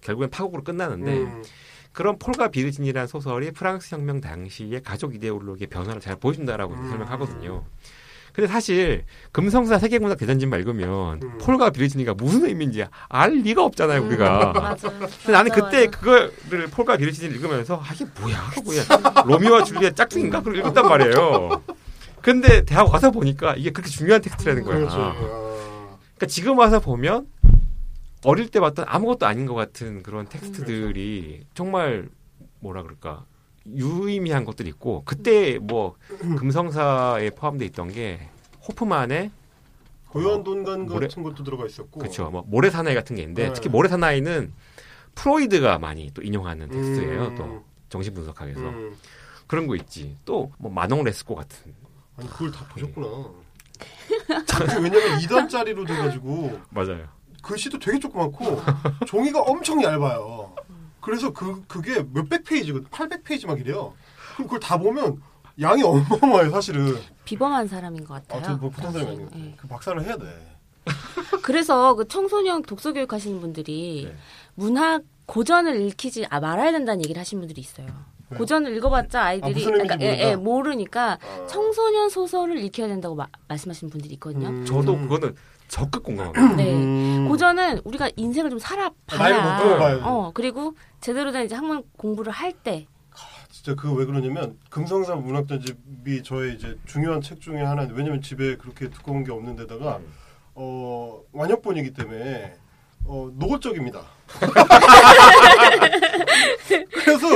Speaker 7: 결국엔 파국으로 끝나는데
Speaker 6: 음.
Speaker 7: 그런 폴과 비르진이라는 소설이 프랑스 혁명 당시의 가족 이데올로기의 변화를 잘 보여준다라고
Speaker 6: 음.
Speaker 7: 설명하거든요. 근데 사실 금성사 세계문학 대전집 읽으면
Speaker 6: 음.
Speaker 7: 폴과 비르진이가 무슨 의미인지 알 리가 없잖아요, 우리가.
Speaker 1: 맞아.
Speaker 7: 근데 나는 그때 그거를 폴과 비르진을 읽으면서 아, 이게 뭐야, 뭐야, 로미오와 줄리엣 짝퉁인가 그걸 읽었단 말이에요. 근데 대학 와서 보니까 이게 그렇게 중요한 텍스트라는 거야.
Speaker 6: 그렇죠. 아.
Speaker 7: 그러니까 지금 와서 보면 어릴 때 봤던 아무것도 아닌 것 같은 그런 텍스트들이 정말 뭐라 그럴까 유의미한 것들이 있고 그때 뭐 금성사에 포함돼 있던 게 호프만의
Speaker 6: 고요한 돈강
Speaker 7: 모래-
Speaker 6: 같은 것도 들어가 있었고.
Speaker 7: 그렇죠 뭐 모래사나이 같은 게 있는데
Speaker 6: 네.
Speaker 7: 특히 모래사나이는 프로이드가 많이 또 인용하는 텍스트예요
Speaker 6: 음.
Speaker 7: 또 정신 분석학에서
Speaker 6: 음.
Speaker 7: 그런 거 있지 또 뭐 마농 레스코 같은
Speaker 6: 아니 그걸 다 보셨구나. 왜냐면 2단짜리로 돼가지고
Speaker 7: 맞아요
Speaker 6: 글씨도 되게 조그맣고 종이가 엄청 얇아요. 그래서 그 그게 몇백 페이지거든. 800 페이지 막 이래요. 그럼 그걸 다 보면 양이 어마어마해요, 사실은.
Speaker 1: 비범한 사람인 것
Speaker 6: 아,
Speaker 1: 같아요.
Speaker 6: 저뭐 보통 사람이 아니에요.
Speaker 1: 네.
Speaker 6: 그 박사를 해야 돼.
Speaker 1: 그래서 그 청소년 독서 교육 하시는 분들이
Speaker 7: 네.
Speaker 1: 문학 고전을 읽히지 아, 말아야 된다는 얘기를 하시는 분들이 있어요.
Speaker 6: 네.
Speaker 1: 고전을 읽어봤자 아이들이
Speaker 6: 무슨 의미인지
Speaker 1: 예, 예? 모르니까
Speaker 6: 아.
Speaker 1: 청소년 소설을 읽혀야 된다고 마- 말씀하시는 분들이 있거든요.
Speaker 6: 음.
Speaker 7: 저도 그거는 적극 공감합니다
Speaker 1: 네.
Speaker 6: 음.
Speaker 1: 고전은 우리가 인생을 좀 살아봐야.
Speaker 6: 어
Speaker 1: 그리고 제대로 된 이제 학문 공부를 할때
Speaker 6: 진짜 그 왜 그러냐면 금성사 문학전집이 저의 이제 중요한 책 중에 하나인데 왜냐면 집에 그렇게 두꺼운 게 없는 데다가 어 완역본이기 때문에 어 노골적입니다. 그래서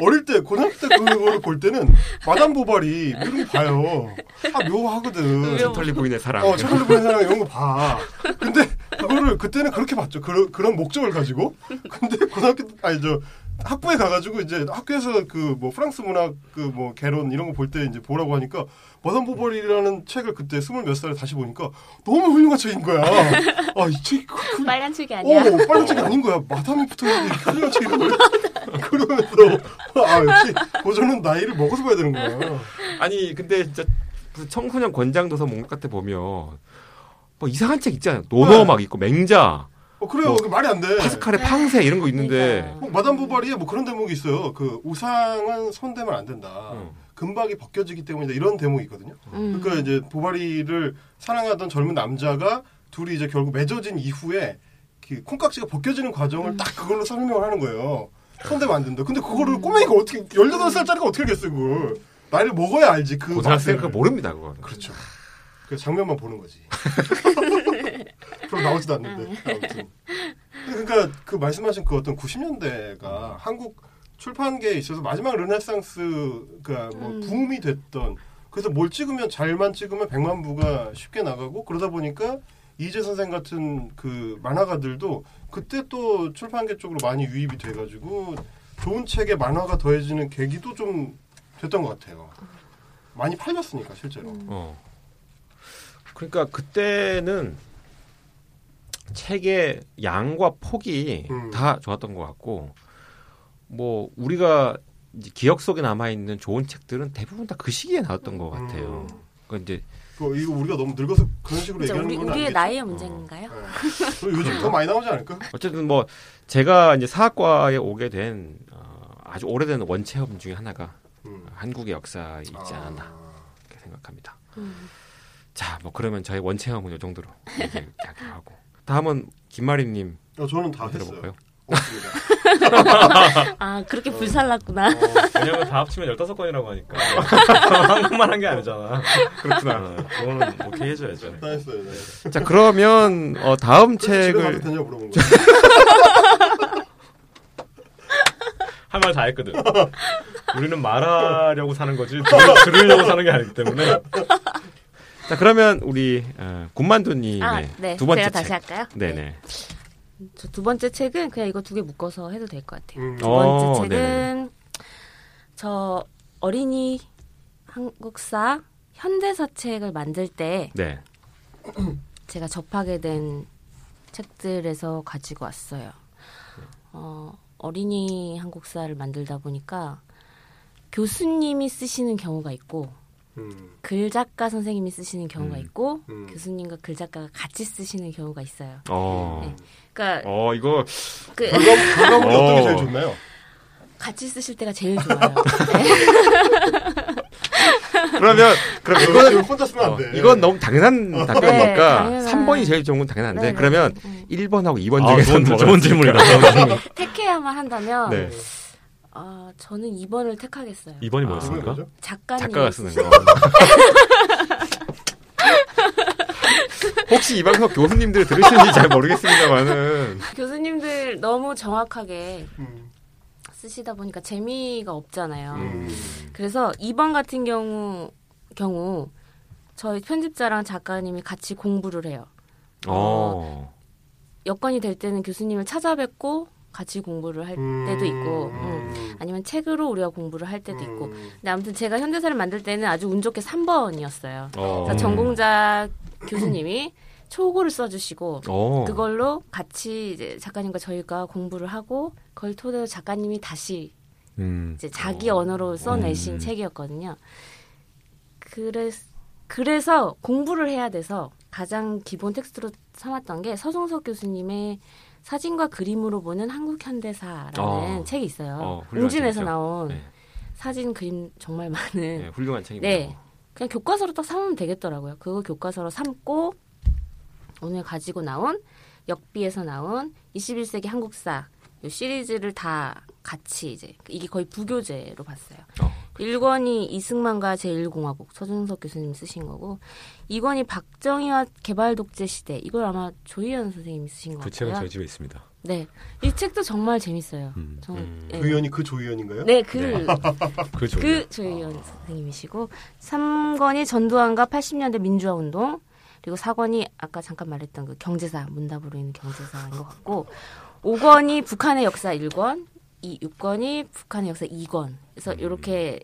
Speaker 6: 어릴 때 고등학교 때 그거를 볼 때는 마담 뭐 이런 거 봐요. 아 묘하거든.
Speaker 7: 털리 부인의 사랑.
Speaker 6: 어, 차돌리 보는 사람 이런 거 봐. 근데 그거를 그때는 그렇게 봤죠. 그런 그런 목적을 가지고. 근데 고등학교 때- 아니 저 학부에 가가지고 이제 학교에서 그 뭐 프랑스 문학 그 뭐 개론 이런 거 볼 때 이제 보라고 하니까 마담 보벌이라는 책을 그때 스물 몇 살에 다시 보니까 너무 훌륭한 책인 거야. 아 이 책이 그, 그,
Speaker 1: 빨간 책이 아니야.
Speaker 6: 어, 빨간 책이 아닌 거야. 마담이 붙어 이렇게 훌륭한 책이 그러면서 아 역시 고전은 나이를 먹어서 봐야 되는 거야.
Speaker 7: 아니 근데 진짜 청소년 권장 도서 목록 같은 데 보면 뭐 이상한 책 있잖아요. 노노
Speaker 6: 네.
Speaker 7: 막 있고 맹자,
Speaker 6: 어 그래요.
Speaker 7: 뭐,
Speaker 6: 그 말이 안 돼.
Speaker 7: 파스칼의 팡세 이런 거 있는데
Speaker 1: 그러니까.
Speaker 6: 뭐 마담 보바리에 뭐 그런 대목이 있어요. 그 우상은 손대면 안 된다.
Speaker 7: 음.
Speaker 6: 금박이 벗겨지기 때문이다. 이런 대목이 있거든요.
Speaker 1: 음.
Speaker 6: 그러니까 이제 보바리를 사랑하던 젊은 남자가 둘이 이제 결국 맺어진 이후에 그 콩깍지가 벗겨지는 과정을 딱 그걸로 설명을 하는 거예요. 손대면 안 된다. 근데 그거를 꼬맹이가 어떻게 18살짜리가 어떻게 알겠어요, 그걸. 나이를 먹어야 알지. 그
Speaker 7: 고등학생
Speaker 6: 맛을.
Speaker 7: 그 모릅니다 그거.
Speaker 6: 그렇죠. 그 장면만 보는 거지. 그럼 나오지도 않는데. 아무튼. 그러니까 그 말씀하신 그 어떤 90년대가 한국 출판계에 있어서 마지막 르네상스가 뭐
Speaker 1: 음.
Speaker 6: 붐이 됐던 그래서 뭘 찍으면 잘만 찍으면 100만 부가 쉽게 나가고 그러다 보니까 이재 선생 같은 그 만화가들도 그때 또 출판계 쪽으로 많이 유입이 돼가지고 좋은 책에 만화가 더해지는 계기도 좀 됐던 것 같아요. 많이 팔렸으니까 실제로.
Speaker 7: 어. 그러니까 그때는 책의 양과 폭이
Speaker 6: 음.
Speaker 7: 다 좋았던 것 같고 뭐 우리가 이제 기억 속에 남아 있는 좋은 책들은 대부분 다 그 시기에 나왔던 것 같아요.
Speaker 6: 음.
Speaker 7: 그 이제
Speaker 6: 그 이거 우리가 너무 늙어서 그런 식으로 얘기하는
Speaker 1: 우리,
Speaker 6: 건
Speaker 1: 우리의
Speaker 6: 아니겠죠?
Speaker 1: 나이의 문제인가요?
Speaker 6: 네. 그리고 요즘 더 많이 나오지 않을까?
Speaker 7: 어쨌든 뭐 제가 이제 사학과에 오게 된 어, 아주 오래된 원체험 중에 하나가
Speaker 6: 음.
Speaker 7: 한국의 역사에 있지
Speaker 6: 아.
Speaker 7: 않았나 이렇게 생각합니다.
Speaker 1: 음.
Speaker 7: 자, 뭐 그러면 저희 원체험은 이 정도로 얘기하고 다음은 김마리님
Speaker 6: 어, 저는 다 했어요.
Speaker 7: 들어볼까요?
Speaker 1: 아 그렇게 불살랐구나.
Speaker 8: 왜냐면 다 합치면 15건이라고 하니까. 한국만 한 게 아니잖아.
Speaker 7: 그렇구나.
Speaker 8: 그거는 오케이 해줘야죠.
Speaker 6: 다 했어요. 네.
Speaker 7: 자, 그러면 어, 다음
Speaker 6: 그래서 집에 가도
Speaker 7: 책을
Speaker 6: 되냐 물어본 거예요.
Speaker 8: 할말 다 했거든. 우리는 말하려고 사는 거지 들, 들으려고 사는 게 아니기 때문에.
Speaker 7: 자, 그러면 우리 어, 군만두님의
Speaker 1: 아, 네.
Speaker 7: 두 번째
Speaker 1: 제가
Speaker 7: 책.
Speaker 1: 다시 할까요?
Speaker 7: 네네.
Speaker 1: 저 두 번째 책은 그냥 이거 두 개 묶어서 해도 될 것 같아요.
Speaker 6: 음.
Speaker 1: 두
Speaker 7: 어,
Speaker 1: 번째 책은
Speaker 7: 네네.
Speaker 1: 저 어린이 한국사 현대사 책을 만들 때
Speaker 7: 네.
Speaker 1: 제가 접하게 된 책들에서 가지고 왔어요. 어, 어린이 한국사를 만들다 보니까 교수님이 쓰시는 경우가 있고
Speaker 6: 음.
Speaker 1: 글 작가 선생님이 쓰시는 경우가
Speaker 7: 음.
Speaker 1: 있고
Speaker 6: 음.
Speaker 1: 교수님과 글 작가가 같이 쓰시는 경우가 있어요.
Speaker 7: 어.
Speaker 1: 네. 그러니까
Speaker 7: 어, 이거
Speaker 1: 그
Speaker 6: 결과, 결과물이
Speaker 7: 어.
Speaker 6: 어떤 게 제일 좋나요?
Speaker 1: 같이 쓰실 때가 제일 좋아요.
Speaker 7: 그러면 그럼
Speaker 6: 이거
Speaker 7: 이거는
Speaker 6: 혼자 쓰면 안
Speaker 7: 어,
Speaker 6: 돼.
Speaker 7: 이건 너무 당연한 답변이니까
Speaker 1: 당연한-
Speaker 7: 3번이 제일 좋은 건 당연한데
Speaker 1: 네,
Speaker 7: 그러면
Speaker 1: 네, 네.
Speaker 7: 1번하고 2번
Speaker 8: 아,
Speaker 7: 중에서
Speaker 8: 좋은, 좋은 질문이다. 좋은 질문.
Speaker 1: 택해야만 한다면
Speaker 7: 네.
Speaker 1: 아, 저는 2번을 택하겠어요.
Speaker 8: 2번이
Speaker 7: 아,
Speaker 8: 뭐였습니까?
Speaker 1: 작가님
Speaker 7: 작가가 쓰는 거. 혹시 이 방송 교수님들 들으시는지 잘 모르겠습니다만은
Speaker 1: 교수님들 너무 정확하게
Speaker 6: 음.
Speaker 1: 쓰시다 보니까 재미가 없잖아요.
Speaker 6: 음.
Speaker 1: 그래서 2번 같은 경우 경우 저희 편집자랑 작가님이 같이 공부를 해요.
Speaker 7: 어.
Speaker 1: 여건이 될 때는 교수님을 찾아뵙고 같이 공부를 할 때도 있고 음. 아니면 책으로 우리가 공부를 할 때도 있고
Speaker 6: 음.
Speaker 1: 근데 아무튼 제가 현대사를 만들 때는 아주 운 좋게 3번이었어요.
Speaker 7: 어.
Speaker 1: 전공자 교수님이 초고를 써주시고
Speaker 7: 어.
Speaker 1: 그걸로 같이 이제 작가님과 저희가 공부를 하고 그걸 토대로 작가님이 다시
Speaker 7: 음.
Speaker 1: 이제 자기 언어로 써내신
Speaker 7: 음.
Speaker 1: 책이었거든요. 그래, 그래서 공부를 해야 돼서 가장 기본 텍스트로 삼았던 게 서종석 교수님의 사진과 그림으로 보는 한국 현대사라는
Speaker 7: 어.
Speaker 1: 책이 있어요.
Speaker 7: 어,
Speaker 1: 웅진에서. 나온
Speaker 7: 네.
Speaker 1: 사진 그림 정말 많은
Speaker 7: 네, 훌륭한 책입니다.
Speaker 1: 네. 그냥 교과서로 딱 삼으면 되겠더라고요. 그거 교과서로 삼고 오늘 가지고 나온 역비에서 나온 21세기 한국사 이 시리즈를 다 같이 이제 이게 거의 부교재로 봤어요.
Speaker 7: 어,
Speaker 1: 1권이 이승만과 제1공화국 서준석 교수님 쓰신 거고 2권이 박정희와 개발 독재 시대 이걸 아마 조희연 선생님이 쓰신
Speaker 8: 것그 책은. 저희 집에 있습니다.
Speaker 1: 네. 이 책도 정말 재밌어요.
Speaker 8: 음.
Speaker 1: 저,
Speaker 7: 음.
Speaker 1: 예.
Speaker 6: 그 의원이 그 조의원인가요?
Speaker 1: 네, 그,
Speaker 8: 그 조.
Speaker 1: 그 조희연 선생님이시고, 3권이 전두환과 80년대 민주화 운동, 그리고 4권이 아까 잠깐 말했던 그 경제사, 문답으로 있는 경제사인 것 같고, 5권이 북한의 역사 1권, 이 6권이 북한의 역사 2권. 그래서
Speaker 8: 음.
Speaker 1: 이렇게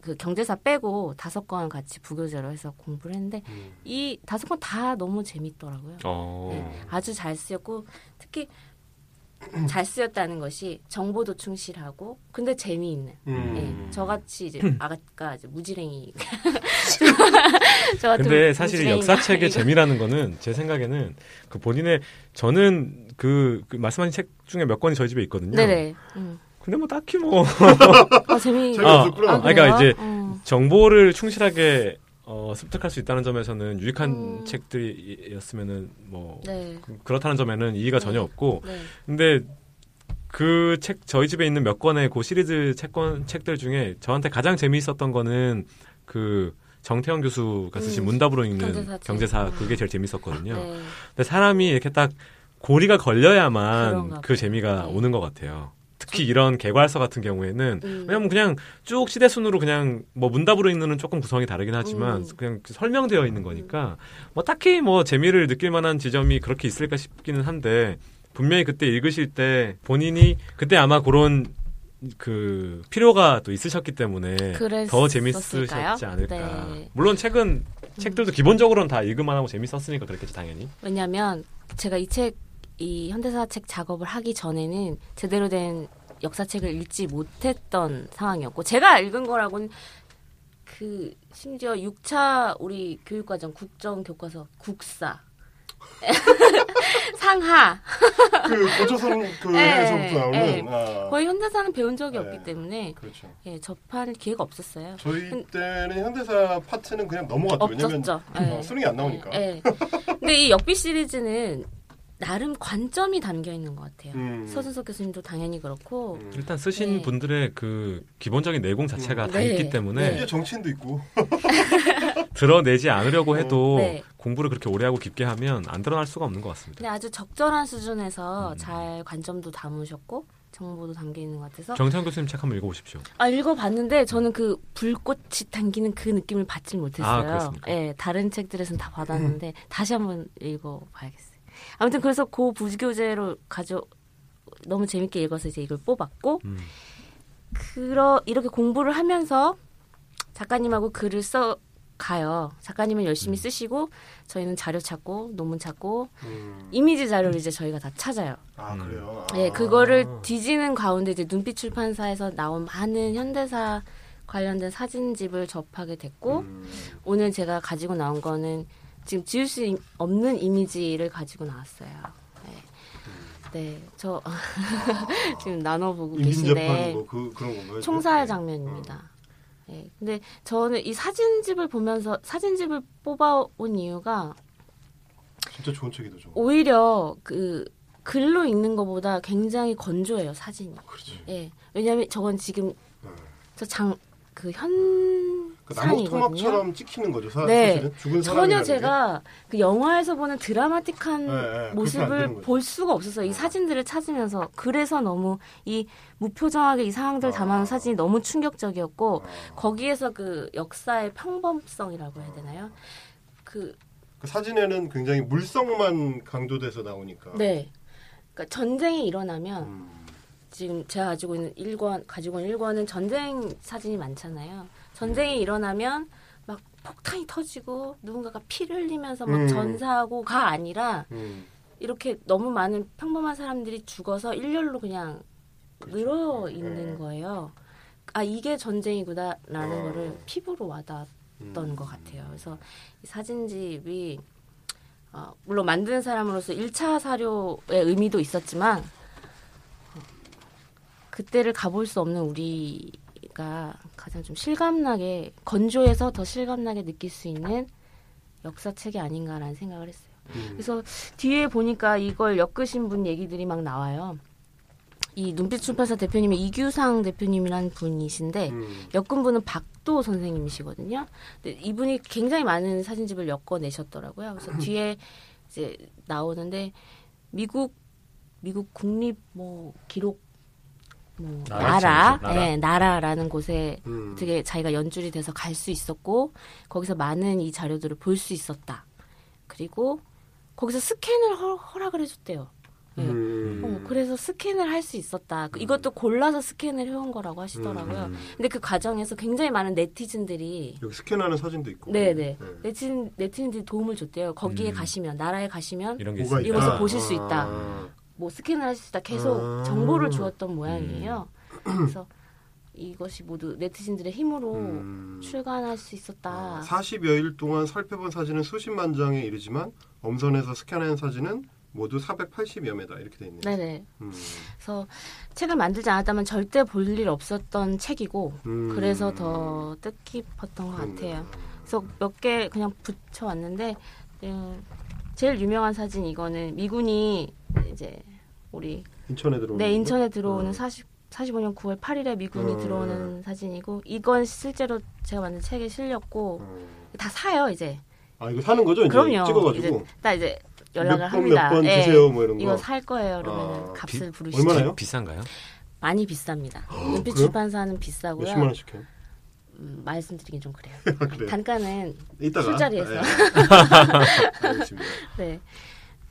Speaker 1: 그 경제사 빼고 다섯 권 같이 부교재로 해서 공부를 했는데,
Speaker 6: 음.
Speaker 1: 이 다섯 권 다 너무 재밌더라고요.
Speaker 8: 어.
Speaker 1: 네, 아주 잘 쓰였고 특히 잘 쓰였다는 것이 정보도 충실하고 근데 재미있는
Speaker 6: 음.
Speaker 1: 예, 저같이 이제 아까 이제 무지랭이 저 같은
Speaker 8: 근데 사실 역사책의 재미라는 거는 제 생각에는 그 본인의 저는 그, 그 말씀하신 책 중에 몇 권이 저희 집에 있거든요.
Speaker 1: 네네 음.
Speaker 8: 근데 뭐 딱히 뭐
Speaker 1: 아, 재미
Speaker 6: 재미없었구나.
Speaker 1: 아,
Speaker 8: 아, 그러니까
Speaker 1: 그래요?
Speaker 8: 이제
Speaker 1: 음.
Speaker 8: 정보를 충실하게 어, 습득할 수 있다는 점에서는 유익한
Speaker 1: 음.
Speaker 8: 책들이었으면은 뭐
Speaker 1: 네.
Speaker 8: 그- 그렇다는 점에는 이의가 전혀 없고
Speaker 1: 네.
Speaker 8: 근데 그 책 저희 집에 있는 몇 권의 그 시리즈 책권 책들 중에 저한테 가장 재미있었던 거는 그 정태영 교수가 쓰신
Speaker 1: 음,
Speaker 8: 문답으로 읽는
Speaker 1: 경제사 책.
Speaker 8: 경제사
Speaker 1: 음.
Speaker 8: 그게 제일 재밌었거든요.
Speaker 1: 네.
Speaker 8: 근데 사람이 이렇게 딱 고리가 걸려야만
Speaker 1: 그.
Speaker 8: 재미가
Speaker 1: 네.
Speaker 8: 오는 것 같아요. 특히 이런 개괄서 같은 경우에는
Speaker 1: 음.
Speaker 8: 왜냐면 그냥 쭉 시대 순으로 그냥 뭐 문답으로 읽는 조금 구성이 다르긴 하지만
Speaker 1: 음.
Speaker 8: 그냥 설명되어 있는 거니까 뭐 딱히 뭐 재미를 느낄 만한 지점이 그렇게 있을까 싶기는 한데 분명히 그때 읽으실 때 본인이 그때 아마 그런 그 필요가 또 있으셨기 때문에 더 재밌으셨지? 않을까.
Speaker 1: 네.
Speaker 8: 물론 책은 책들도 기본적으로는 다 읽을만하고 재밌었으니까 그랬겠죠 당연히.
Speaker 1: 왜냐하면 제가 이 책, 이 현대사 책 작업을 하기 전에는 제대로 된 역사책을 읽지 못했던 상황이었고 제가 읽은 거라고는 그 심지어 6차 우리 교육과정 국정 교과서 국사 상하
Speaker 6: 그 고조선 그
Speaker 1: 네,
Speaker 6: 에서부터 나오는
Speaker 1: 네.
Speaker 6: 아,
Speaker 1: 거의 현대사는 배운 적이
Speaker 6: 네.
Speaker 1: 없기 때문에
Speaker 6: 그렇죠.
Speaker 1: 예, 접할 기회가 없었어요.
Speaker 6: 저희 때는 현대사 파트는 그냥 넘어갔죠. 왜냐면
Speaker 1: 없었죠.
Speaker 6: 어,
Speaker 1: 예.
Speaker 6: 수능이 안 나오니까.
Speaker 1: 예. 근데 이 역비 시리즈는 나름 관점이 담겨 있는 것 같아요.
Speaker 6: 음.
Speaker 1: 서준석 교수님도 당연히 그렇고
Speaker 6: 음.
Speaker 8: 일단 쓰신
Speaker 1: 네.
Speaker 8: 분들의 그 기본적인 내공 자체가
Speaker 6: 음.
Speaker 8: 다
Speaker 1: 네.
Speaker 8: 있기 때문에
Speaker 6: 이제 정치인도 있고.
Speaker 8: 드러내지 않으려고 해도
Speaker 1: 네.
Speaker 8: 공부를 그렇게 오래 하고 깊게 하면 안 드러날 수가 없는 것 같습니다.
Speaker 1: 근데 아주 적절한 수준에서
Speaker 8: 음.
Speaker 1: 잘 관점도 담으셨고 정보도 담겨 있는 것 같아서
Speaker 8: 정태현 교수님 책 한번 읽어보십시오.
Speaker 1: 아 읽어봤는데 저는 그 불꽃이 당기는 그 느낌을 받질
Speaker 8: 아,
Speaker 1: 못했어요.
Speaker 8: 그렇습니까?
Speaker 1: 예, 다른 책들에서는 다 받았는데 다시 한번 읽어봐야겠어요. 아무튼 그래서 그 부교재로 가져 너무 재밌게 읽어서 이제 이걸 뽑았고
Speaker 8: 음.
Speaker 1: 그러 이렇게 공부를 하면서 작가님하고 글을 써 가요. 작가님은 열심히 쓰시고 저희는 자료 찾고 논문 찾고
Speaker 6: 음.
Speaker 1: 이미지 자료를 이제 저희가 다 찾아요.
Speaker 6: 아 그래요. 아.
Speaker 1: 예, 그거를 뒤지는 가운데 이제 눈빛 출판사에서 나온 많은 현대사 관련된 사진집을 접하게 됐고
Speaker 6: 음.
Speaker 1: 오늘 제가 가지고 나온 거는 지금 지울 수 이- 없는 이미지를 가지고 나왔어요. 네, 네, 저 지금 나눠보고 계신데
Speaker 6: 뭐그 그런 건가요?
Speaker 1: 총살
Speaker 6: 네.
Speaker 1: 장면입니다. 예. 근데 저는 이 사진집을 보면서 사진집을 뽑아온 이유가
Speaker 6: 진짜 좋은 책이다 좀.
Speaker 1: 오히려 그 글로 읽는 것보다 굉장히 건조해요 사진이.
Speaker 6: 그렇지.
Speaker 1: 예. 왜냐하면 저건 지금
Speaker 6: 네.
Speaker 1: 저장 그 현.
Speaker 6: 그 나무. 토막처럼 찍히는 거죠. 사,
Speaker 1: 네.
Speaker 6: 사실은 죽은
Speaker 1: 전혀
Speaker 6: 사람이라는
Speaker 1: 제가 그 영화에서 보는 드라마틱한
Speaker 6: 네, 네,
Speaker 1: 모습을. 볼 수가 없었어요. 이 사진들을 찾으면서 그래서 너무 이 무표정하게 이 상황들 담아놓은
Speaker 6: 아.
Speaker 1: 사진이 너무 충격적이었고
Speaker 6: 게. 아,
Speaker 1: 거기에서 그 역사의 평범성이라고 해야 되나요? 그
Speaker 6: 그 사진에는 굉장히 물성만 강조돼서 나오니까.
Speaker 1: 네. 그러니까 전쟁이 일어나면
Speaker 6: 음.
Speaker 1: 지금 제가 가지고 있는 일권 가지고 있는 일권은 전쟁 사진이 많잖아요. 전쟁이 일어나면 막 폭탄이 터지고 누군가가 피를 흘리면서 막
Speaker 6: 음.
Speaker 1: 전사하고가 아니라
Speaker 6: 음.
Speaker 1: 이렇게 너무 많은 평범한 사람들이 죽어서 일렬로 그냥
Speaker 6: 그렇죠.
Speaker 1: 늘어
Speaker 6: 네.
Speaker 1: 있는 거예요. 아 이게 전쟁이구나라는
Speaker 6: 어.
Speaker 1: 거를 피부로 와닿았던
Speaker 6: 음.
Speaker 1: 것 같아요. 그래서 이 사진집이 어, 물론 만드는 사람으로서 1차 사료의 의미도 있었지만 어, 그때를 가볼 수 없는 우리 가 가장 좀 실감나게 건조해서 더 실감나게 느낄 수 있는 역사책이 아닌가라는 생각을 했어요.
Speaker 6: 음.
Speaker 1: 그래서 뒤에 보니까 이걸 엮으신 분 얘기들이 막 나와요. 이 눈빛 출판사 대표님이 이규상 대표님이란 분이신데
Speaker 6: 음.
Speaker 1: 엮은 분은 박도 선생님이시거든요. 근데 이분이 굉장히 많은 사진집을 엮어내셨더라고요. 그래서 뒤에 이제 나오는데 미국 미국 국립 뭐 기록 뭐
Speaker 8: 나라
Speaker 1: 나라. 예, 나라라는 곳에
Speaker 6: 음.
Speaker 1: 되게 자기가 연줄이 돼서 갈 수 있었고 거기서 많은 이 자료들을 볼 수 있었다. 그리고 거기서 스캔을 허, 허락을 해줬대요. 예.
Speaker 6: 음.
Speaker 1: 어, 그래서 스캔을 할 수 있었다. 그 이것도 골라서 스캔을 해온 거라고 하시더라고요.
Speaker 6: 음.
Speaker 1: 근데 그 과정에서 굉장히 많은 네티즌들이
Speaker 6: 여기 스캔하는 사진도 있고.
Speaker 1: 네네 네티즌 네티즌들이 도움을 줬대요. 거기에
Speaker 8: 음.
Speaker 1: 가시면 나라에 가시면
Speaker 8: 이런 게 있다.
Speaker 1: 보실 수 있다.
Speaker 6: 아.
Speaker 1: 뭐 스캔을 할 수 있다. 계속
Speaker 6: 아.
Speaker 1: 정보를 주었던 모양이에요. 그래서 이것이 모두 네티즌들의 힘으로
Speaker 6: 음.
Speaker 1: 출간할 수 있었다.
Speaker 6: 40여일 동안 살펴본 사진은 수십만 장에 이르지만 엄선해서 스캔한 사진은 모두 480여 매다 이렇게 돼 있네요.
Speaker 1: 네네.
Speaker 6: 음.
Speaker 1: 그래서 책을 만들지 않았다면 절대 볼 일 없었던 책이고
Speaker 6: 음.
Speaker 1: 그래서 더 뜻깊었던 것. 같아요. 그래서 몇 개 그냥 붙여왔는데 음, 제일 유명한 사진 이거는 미군이 이제 우리
Speaker 6: 인천에 들어오는
Speaker 1: 네
Speaker 6: 거?
Speaker 1: 인천에 들어오는
Speaker 6: 어.
Speaker 1: 40 45년 9월 8일에 미군이
Speaker 6: 어.
Speaker 1: 들어오는 사진이고 이건 실제로 제가 만든 책에 실렸고
Speaker 6: 어.
Speaker 1: 다 사요 이제.
Speaker 6: 아 이거 사는 거죠? 이제
Speaker 1: 그럼요.
Speaker 6: 찍어가지고
Speaker 1: 이제 딱 이제 연락을
Speaker 6: 몇번
Speaker 1: 합니다.
Speaker 6: 몇번
Speaker 1: 예,
Speaker 6: 주세요 뭐 이런 거.
Speaker 1: 이거 살 거예요. 그러면
Speaker 6: 아,
Speaker 1: 값을
Speaker 8: 비-
Speaker 1: 부르시죠.
Speaker 6: 얼마나요?
Speaker 8: 비싼가요?
Speaker 1: 많이 비쌉니다. 눈빛
Speaker 6: 그래요?
Speaker 1: 출판사는 비싸고요.
Speaker 6: 몇십만 원씩 해요.
Speaker 1: 음, 말씀드리긴 좀 그래요.
Speaker 6: 아, 그래요.
Speaker 1: 단가는
Speaker 6: 이따가
Speaker 1: 술자리에서.
Speaker 6: 네. 알겠습니다.
Speaker 1: 네.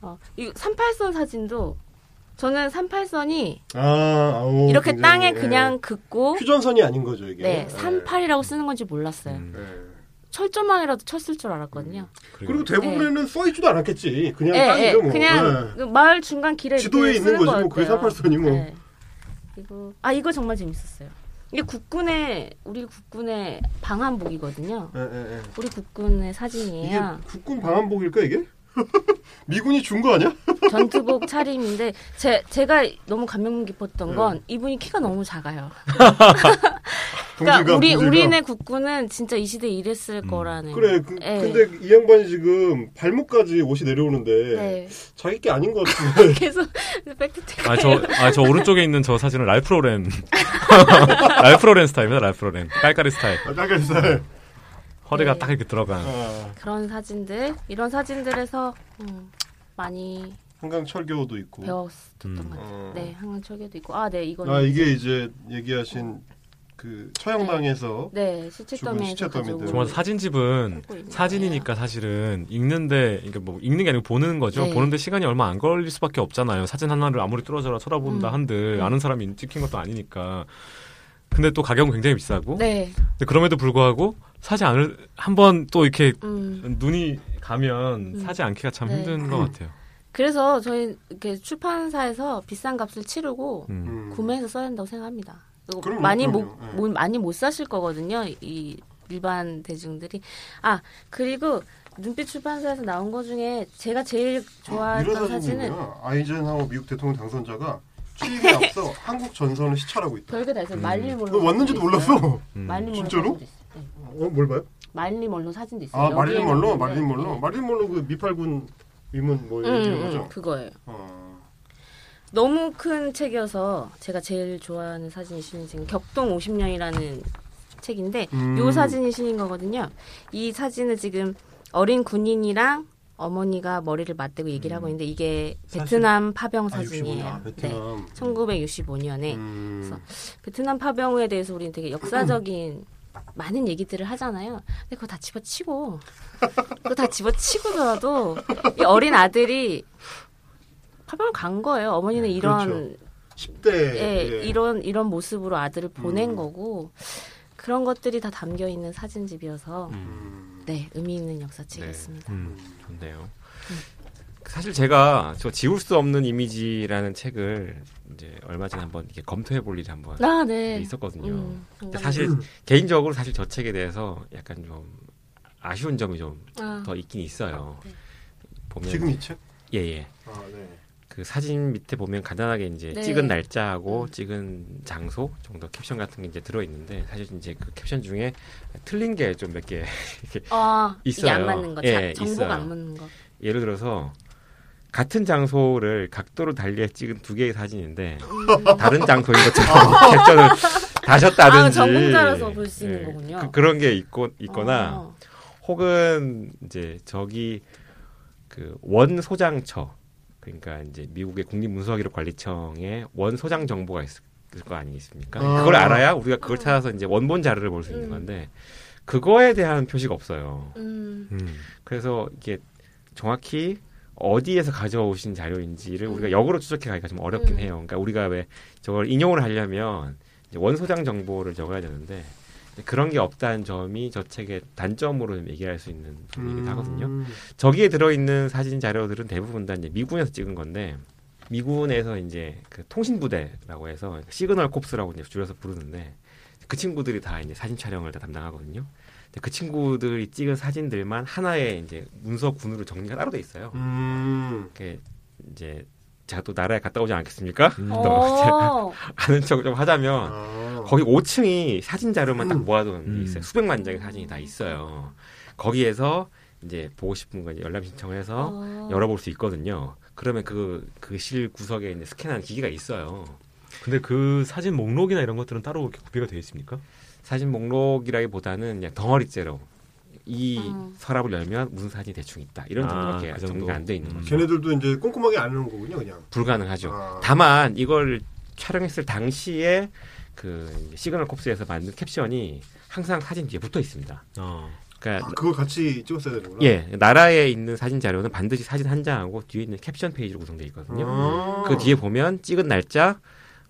Speaker 1: 어, 이 38선 사진도 저는 38선이
Speaker 6: 아, 아우,
Speaker 1: 이렇게
Speaker 6: 굉장히,
Speaker 1: 땅에
Speaker 6: 예.
Speaker 1: 그냥 긋고
Speaker 6: 휴전선이 아닌 거죠 이게.
Speaker 1: 네,
Speaker 6: 예.
Speaker 1: 38이라고 쓰는 건지 몰랐어요.
Speaker 8: 음.
Speaker 6: 예.
Speaker 1: 철조망이라도 쳤을 줄 알았거든요.
Speaker 6: 그리고 대부분에는 써 있지도 않았겠지. 그냥
Speaker 1: 예, 예,
Speaker 6: 땅이죠 뭐.
Speaker 1: 그냥
Speaker 6: 예.
Speaker 1: 그 마을 중간 길에
Speaker 6: 지도에
Speaker 1: 이렇게
Speaker 6: 있는 거지, 뭐. 그게
Speaker 1: 거였대요.
Speaker 6: 38선이 뭐.
Speaker 1: 네. 그리고 아 이거 정말 재밌었어요. 이게 국군의 우리 국군의 방한복이거든요.
Speaker 6: 예, 예, 예.
Speaker 1: 우리 국군의
Speaker 6: 이게
Speaker 1: 사진이에요.
Speaker 6: 국군 방한복일까 이게? 미군이 준 거 아니야?
Speaker 1: 전투복 차림인데 제 제가 너무 감명
Speaker 6: 네.
Speaker 1: 깊었던 건 이분이 키가 너무 작아요.
Speaker 6: 동질감,
Speaker 1: 그러니까 우리
Speaker 6: 동질감.
Speaker 1: 우리네 국군은 진짜 이 시대에 이랬을 거라는.
Speaker 6: 음. 그래. 그,
Speaker 1: 예.
Speaker 6: 근데 이 양반이 지금 발목까지 옷이 내려오는데
Speaker 1: 네.
Speaker 6: 자기 게 아닌 것 같은데.
Speaker 1: 계속 팩트 체크.
Speaker 8: 아, 저, 아, 저 오른쪽에 있는 저 사진은 랄프 로렌. 랄프 로렌 스타일입니다, 랄프 로렌. 깔깔이 스타일.
Speaker 6: 아, 깔깔살.
Speaker 8: 허리가
Speaker 1: 네.
Speaker 8: 딱 이렇게 들어간.
Speaker 6: 아,
Speaker 1: 그런 사진들 이런 사진들에서 음, 많이
Speaker 6: 한강 철교도 있고.
Speaker 1: 배웠었던
Speaker 8: 음.
Speaker 1: 것 같아요.
Speaker 6: 어.
Speaker 1: 네, 항철교도 있고 아, 네, 이거는
Speaker 6: 아 이게 이제 얘기하신 그 처형당에서
Speaker 1: 네, 시체
Speaker 6: 죽은
Speaker 1: 더미에서
Speaker 6: 시체 더미들.
Speaker 1: 가지고
Speaker 8: 정말 사진집은 사진이니까 사실은 읽는데, 그러니까 뭐 읽는 게 아니고 보는 거죠.
Speaker 1: 네.
Speaker 8: 보는데 시간이 얼마 안 걸릴 수밖에 없잖아요. 사진 하나를 아무리 뚫어져라 쳐다본다
Speaker 1: 음.
Speaker 8: 한들
Speaker 1: 음.
Speaker 8: 아는 사람이 찍힌 것도 아니니까. 근데 또 가격은 굉장히 비싸고.
Speaker 1: 네,
Speaker 8: 근데 그럼에도 불구하고 사지 않을 한번 또 이렇게
Speaker 1: 음.
Speaker 8: 눈이 가면
Speaker 1: 음.
Speaker 8: 사지 않기가 참
Speaker 1: 네.
Speaker 8: 힘든 것 같아요.
Speaker 1: 그래서 저희 이렇게 출판사에서 비싼 값을 치르고
Speaker 8: 음.
Speaker 6: 음.
Speaker 1: 구매해서 써야 된다고 생각합니다.
Speaker 6: 그럼요,
Speaker 1: 많이
Speaker 6: 그럼요.
Speaker 1: 못,
Speaker 6: 네.
Speaker 1: 못- 많이 못 사실 거거든요. 이 일반 대중들이 아 그리고 눈빛 출판사에서 나온 거 중에 제가 제일 좋아했던 사진은.
Speaker 6: 아이젠하워 미국 대통령 당선자가 취임에 앞서 한국 전선을 시찰하고 있다.
Speaker 1: 별게 다 있어요.
Speaker 8: 음.
Speaker 1: 말리 몰로
Speaker 6: 너 왔는지도 몰랐어.
Speaker 8: 음.
Speaker 1: 말리 몰로
Speaker 6: 진짜로?
Speaker 1: 네.
Speaker 6: 어, 뭘 봐요?
Speaker 1: 말리 몰로 사진도 있어요.
Speaker 6: 아, 마릴린 멀로, 마릴린 멀로.
Speaker 1: 네.
Speaker 6: 마릴린 멀로 그 미팔군 위문 뭐
Speaker 1: 음,
Speaker 6: 이런
Speaker 1: 음,
Speaker 6: 거죠?
Speaker 1: 그거예요.
Speaker 6: 어.
Speaker 1: 너무 큰 책이어서 제가 제일 좋아하는 사진이 실린 지금 격동 50년이라는 책인데
Speaker 6: 음.
Speaker 1: 요 사진이 실린 거거든요. 이 사진은 지금 어린 군인이랑 어머니가 머리를 맞대고 얘기를 하고 있는데 이게 베트남 파병
Speaker 6: 아,
Speaker 1: 사진이에요.
Speaker 6: 65년. 아,
Speaker 1: 네.
Speaker 6: 베트남.
Speaker 1: 1965년에
Speaker 6: 음.
Speaker 1: 그래서 베트남 파병에 대해서 우리는 되게 역사적인 많은 얘기들을 하잖아요. 근데 그거 다 집어치고 그거 다 집어치고더라도 이 어린 아들이 파병을 간 거예요. 어머니는 이런
Speaker 6: 그렇죠. 10대
Speaker 1: 예,
Speaker 6: 예.
Speaker 1: 이런 이런 모습으로 아들을 보낸
Speaker 6: 음.
Speaker 1: 거고 그런 것들이 다 담겨 있는 사진집이어서
Speaker 6: 음.
Speaker 1: 네 의미 있는 역사책이었습니다.
Speaker 8: 음, 좋네요. 사실 제가 저 지울 수 없는 이미지라는 책을 이제 얼마 전에 한번 이렇게 검토해 볼 일이 한번
Speaker 1: 아 네.
Speaker 8: 있었거든요.
Speaker 1: 음,
Speaker 8: 사실
Speaker 6: 음.
Speaker 8: 개인적으로 사실 저 책에 대해서 약간 좀 아쉬운 점이 좀더
Speaker 1: 아,
Speaker 8: 있긴 있어요.
Speaker 1: 네.
Speaker 8: 보면
Speaker 6: 지금 이 책?
Speaker 8: 예 예.
Speaker 6: 아, 네.
Speaker 8: 그 사진 밑에 보면 간단하게 이제
Speaker 1: 네.
Speaker 8: 찍은 날짜하고
Speaker 1: 음.
Speaker 8: 찍은 장소 정도 캡션 같은 게 이제 들어 있는데 사실 이제 그 캡션 중에 틀린 게 좀 몇개
Speaker 1: 아 이게
Speaker 8: 있어요.
Speaker 1: 안 맞는 거,
Speaker 8: 예,
Speaker 1: 자, 정보가
Speaker 8: 있어요.
Speaker 1: 안 맞는 거.
Speaker 8: 예를 들어서 같은 장소를 각도로 달리해 찍은 두 개의 사진인데 다른 장소인 것처럼 캡션을 다셨다든지
Speaker 1: 아, 전공자라서 볼 수 있는 거군요.
Speaker 8: 그, 런게 있고 있거나
Speaker 1: 어.
Speaker 8: 혹은 이제 저기 그 원 소장처
Speaker 7: 그러니까 이제 미국의 국립문서기록 관리청에 원 소장 정보가 있을 거 아니겠습니까?
Speaker 6: 아.
Speaker 7: 그걸 알아야 우리가 그걸 찾아서 이제 원본 자료를 볼 수 있는
Speaker 1: 음.
Speaker 7: 건데 그거에 대한 표시가 없어요.
Speaker 1: 음.
Speaker 8: 음.
Speaker 7: 그래서 이게 정확히 어디에서 가져오신 자료인지를 우리가 역으로 추적해 가기가 좀 어렵긴
Speaker 1: 음.
Speaker 7: 해요. 그러니까 우리가 왜 저걸 인용을 하려면 원소장 정보를 적어야 되는데 그런 게 없다는 점이 저 책의 단점으로 좀 얘기할 수 있는 부분이긴 하거든요.
Speaker 6: 음.
Speaker 7: 저기에 들어있는 사진 자료들은 대부분 다 이제 미군에서 찍은 건데 미군에서 이제 그 통신부대라고 해서 Signal Corps라고 이제 줄여서 부르는데 그 친구들이 다 이제 사진 촬영을 다 담당하거든요. 근데 그 친구들이 찍은 사진들만 하나의 이제 문서 군으로 정리가 따로 돼 있어요.
Speaker 6: 음.
Speaker 7: 그게 이제 제가 또 나라에 갔다 오지 않겠습니까?
Speaker 8: 음.
Speaker 7: 또
Speaker 1: 어.
Speaker 7: 아는 척 좀 하자면
Speaker 6: 아.
Speaker 7: 거기 5층이 사진 자료만 딱 모아둔 게
Speaker 8: 음.
Speaker 7: 있어요. 수백만 장의 사진이 다 있어요. 거기에서 이제 보고 싶은 거 이제 열람 신청을 해서
Speaker 1: 어.
Speaker 7: 열어볼 수 있거든요. 그러면 그, 그 실 구석에 이제 스캔하는 기기가 있어요.
Speaker 8: 근데 그 사진 목록이나 이런 것들은 따로 이렇게 구비가 되어 있습니까?
Speaker 7: 사진 목록이라기보다는 그냥 덩어리째로 이
Speaker 1: 음.
Speaker 7: 서랍을 열면 무슨 사진이 대충 있다. 이런
Speaker 8: 아,
Speaker 7: 정도밖에
Speaker 8: 그 정도?
Speaker 7: 정리가 안 돼 있는
Speaker 8: 음.
Speaker 7: 거죠.
Speaker 6: 걔네들도 이제 꼼꼼하게 안 하는 거군요, 그냥.
Speaker 7: 불가능하죠.
Speaker 6: 아.
Speaker 7: 다만 이걸 촬영했을 당시에 그 Signal Corps에서 만든 캡션이 항상 사진 뒤에 붙어 있습니다.
Speaker 8: 어.
Speaker 7: 그러니까
Speaker 6: 아, 그걸 같이 찍었어야 되는구나.
Speaker 7: 예 NARA에 있는 사진 자료는 반드시 사진 한 장하고 뒤에 있는 캡션 페이지로 구성되어 있거든요.
Speaker 6: 아.
Speaker 7: 그 뒤에 보면 찍은 날짜,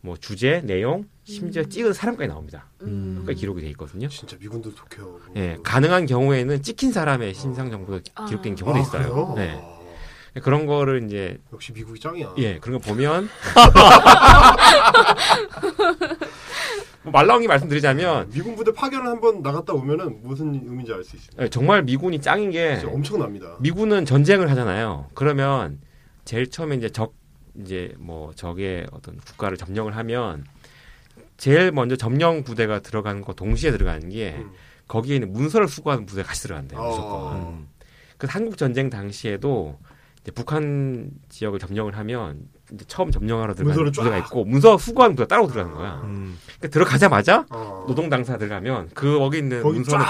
Speaker 7: 뭐 주제, 내용, 심지어
Speaker 1: 음.
Speaker 7: 찍은 사람까지 나옵니다.
Speaker 1: 음.
Speaker 7: 그러니까 기록이 돼 있거든요.
Speaker 6: 진짜 미군도 독해요.
Speaker 7: 예, 가능한 경우에는 찍힌 사람의 신상 정보도
Speaker 1: 아.
Speaker 7: 기록된 경우도
Speaker 6: 아,
Speaker 7: 있어요.
Speaker 6: 그래요?
Speaker 7: 네,
Speaker 6: 아,
Speaker 7: 그런 거를 이제
Speaker 6: 역시 미국이 짱이야.
Speaker 7: 예 그런 거 보면 뭐 말라옹이 말씀드리자면
Speaker 6: 미군 부대 파견을 한번 나갔다 오면은 무슨 의미인지 알 수 있습니다.
Speaker 7: 예, 정말 미군이 짱인 게
Speaker 6: 진짜 엄청납니다.
Speaker 7: 미군은 전쟁을 하잖아요. 그러면 제일 처음에 이제 적 이제 뭐 적의 어떤 국가를 점령을 하면 제일 먼저 점령 부대가 들어가는 거 동시에 들어가는 게
Speaker 6: 음.
Speaker 7: 거기에 있는 문서를 수거하는 부대가 같이 들어간대요. 무조건.
Speaker 6: 어.
Speaker 8: 음.
Speaker 7: 그 한국 전쟁 당시에도 이제 북한 지역을 점령을 하면 이제 처음 점령하러 들어가는
Speaker 6: 문서를
Speaker 7: 부대가
Speaker 6: 쫙.
Speaker 7: 있고 문서 수거하는 부대가 따로 들어가는 거야.
Speaker 8: 음.
Speaker 7: 그러니까 들어가자마자
Speaker 6: 어.
Speaker 7: 노동 당사 들어가면 그 거기 있는 문서는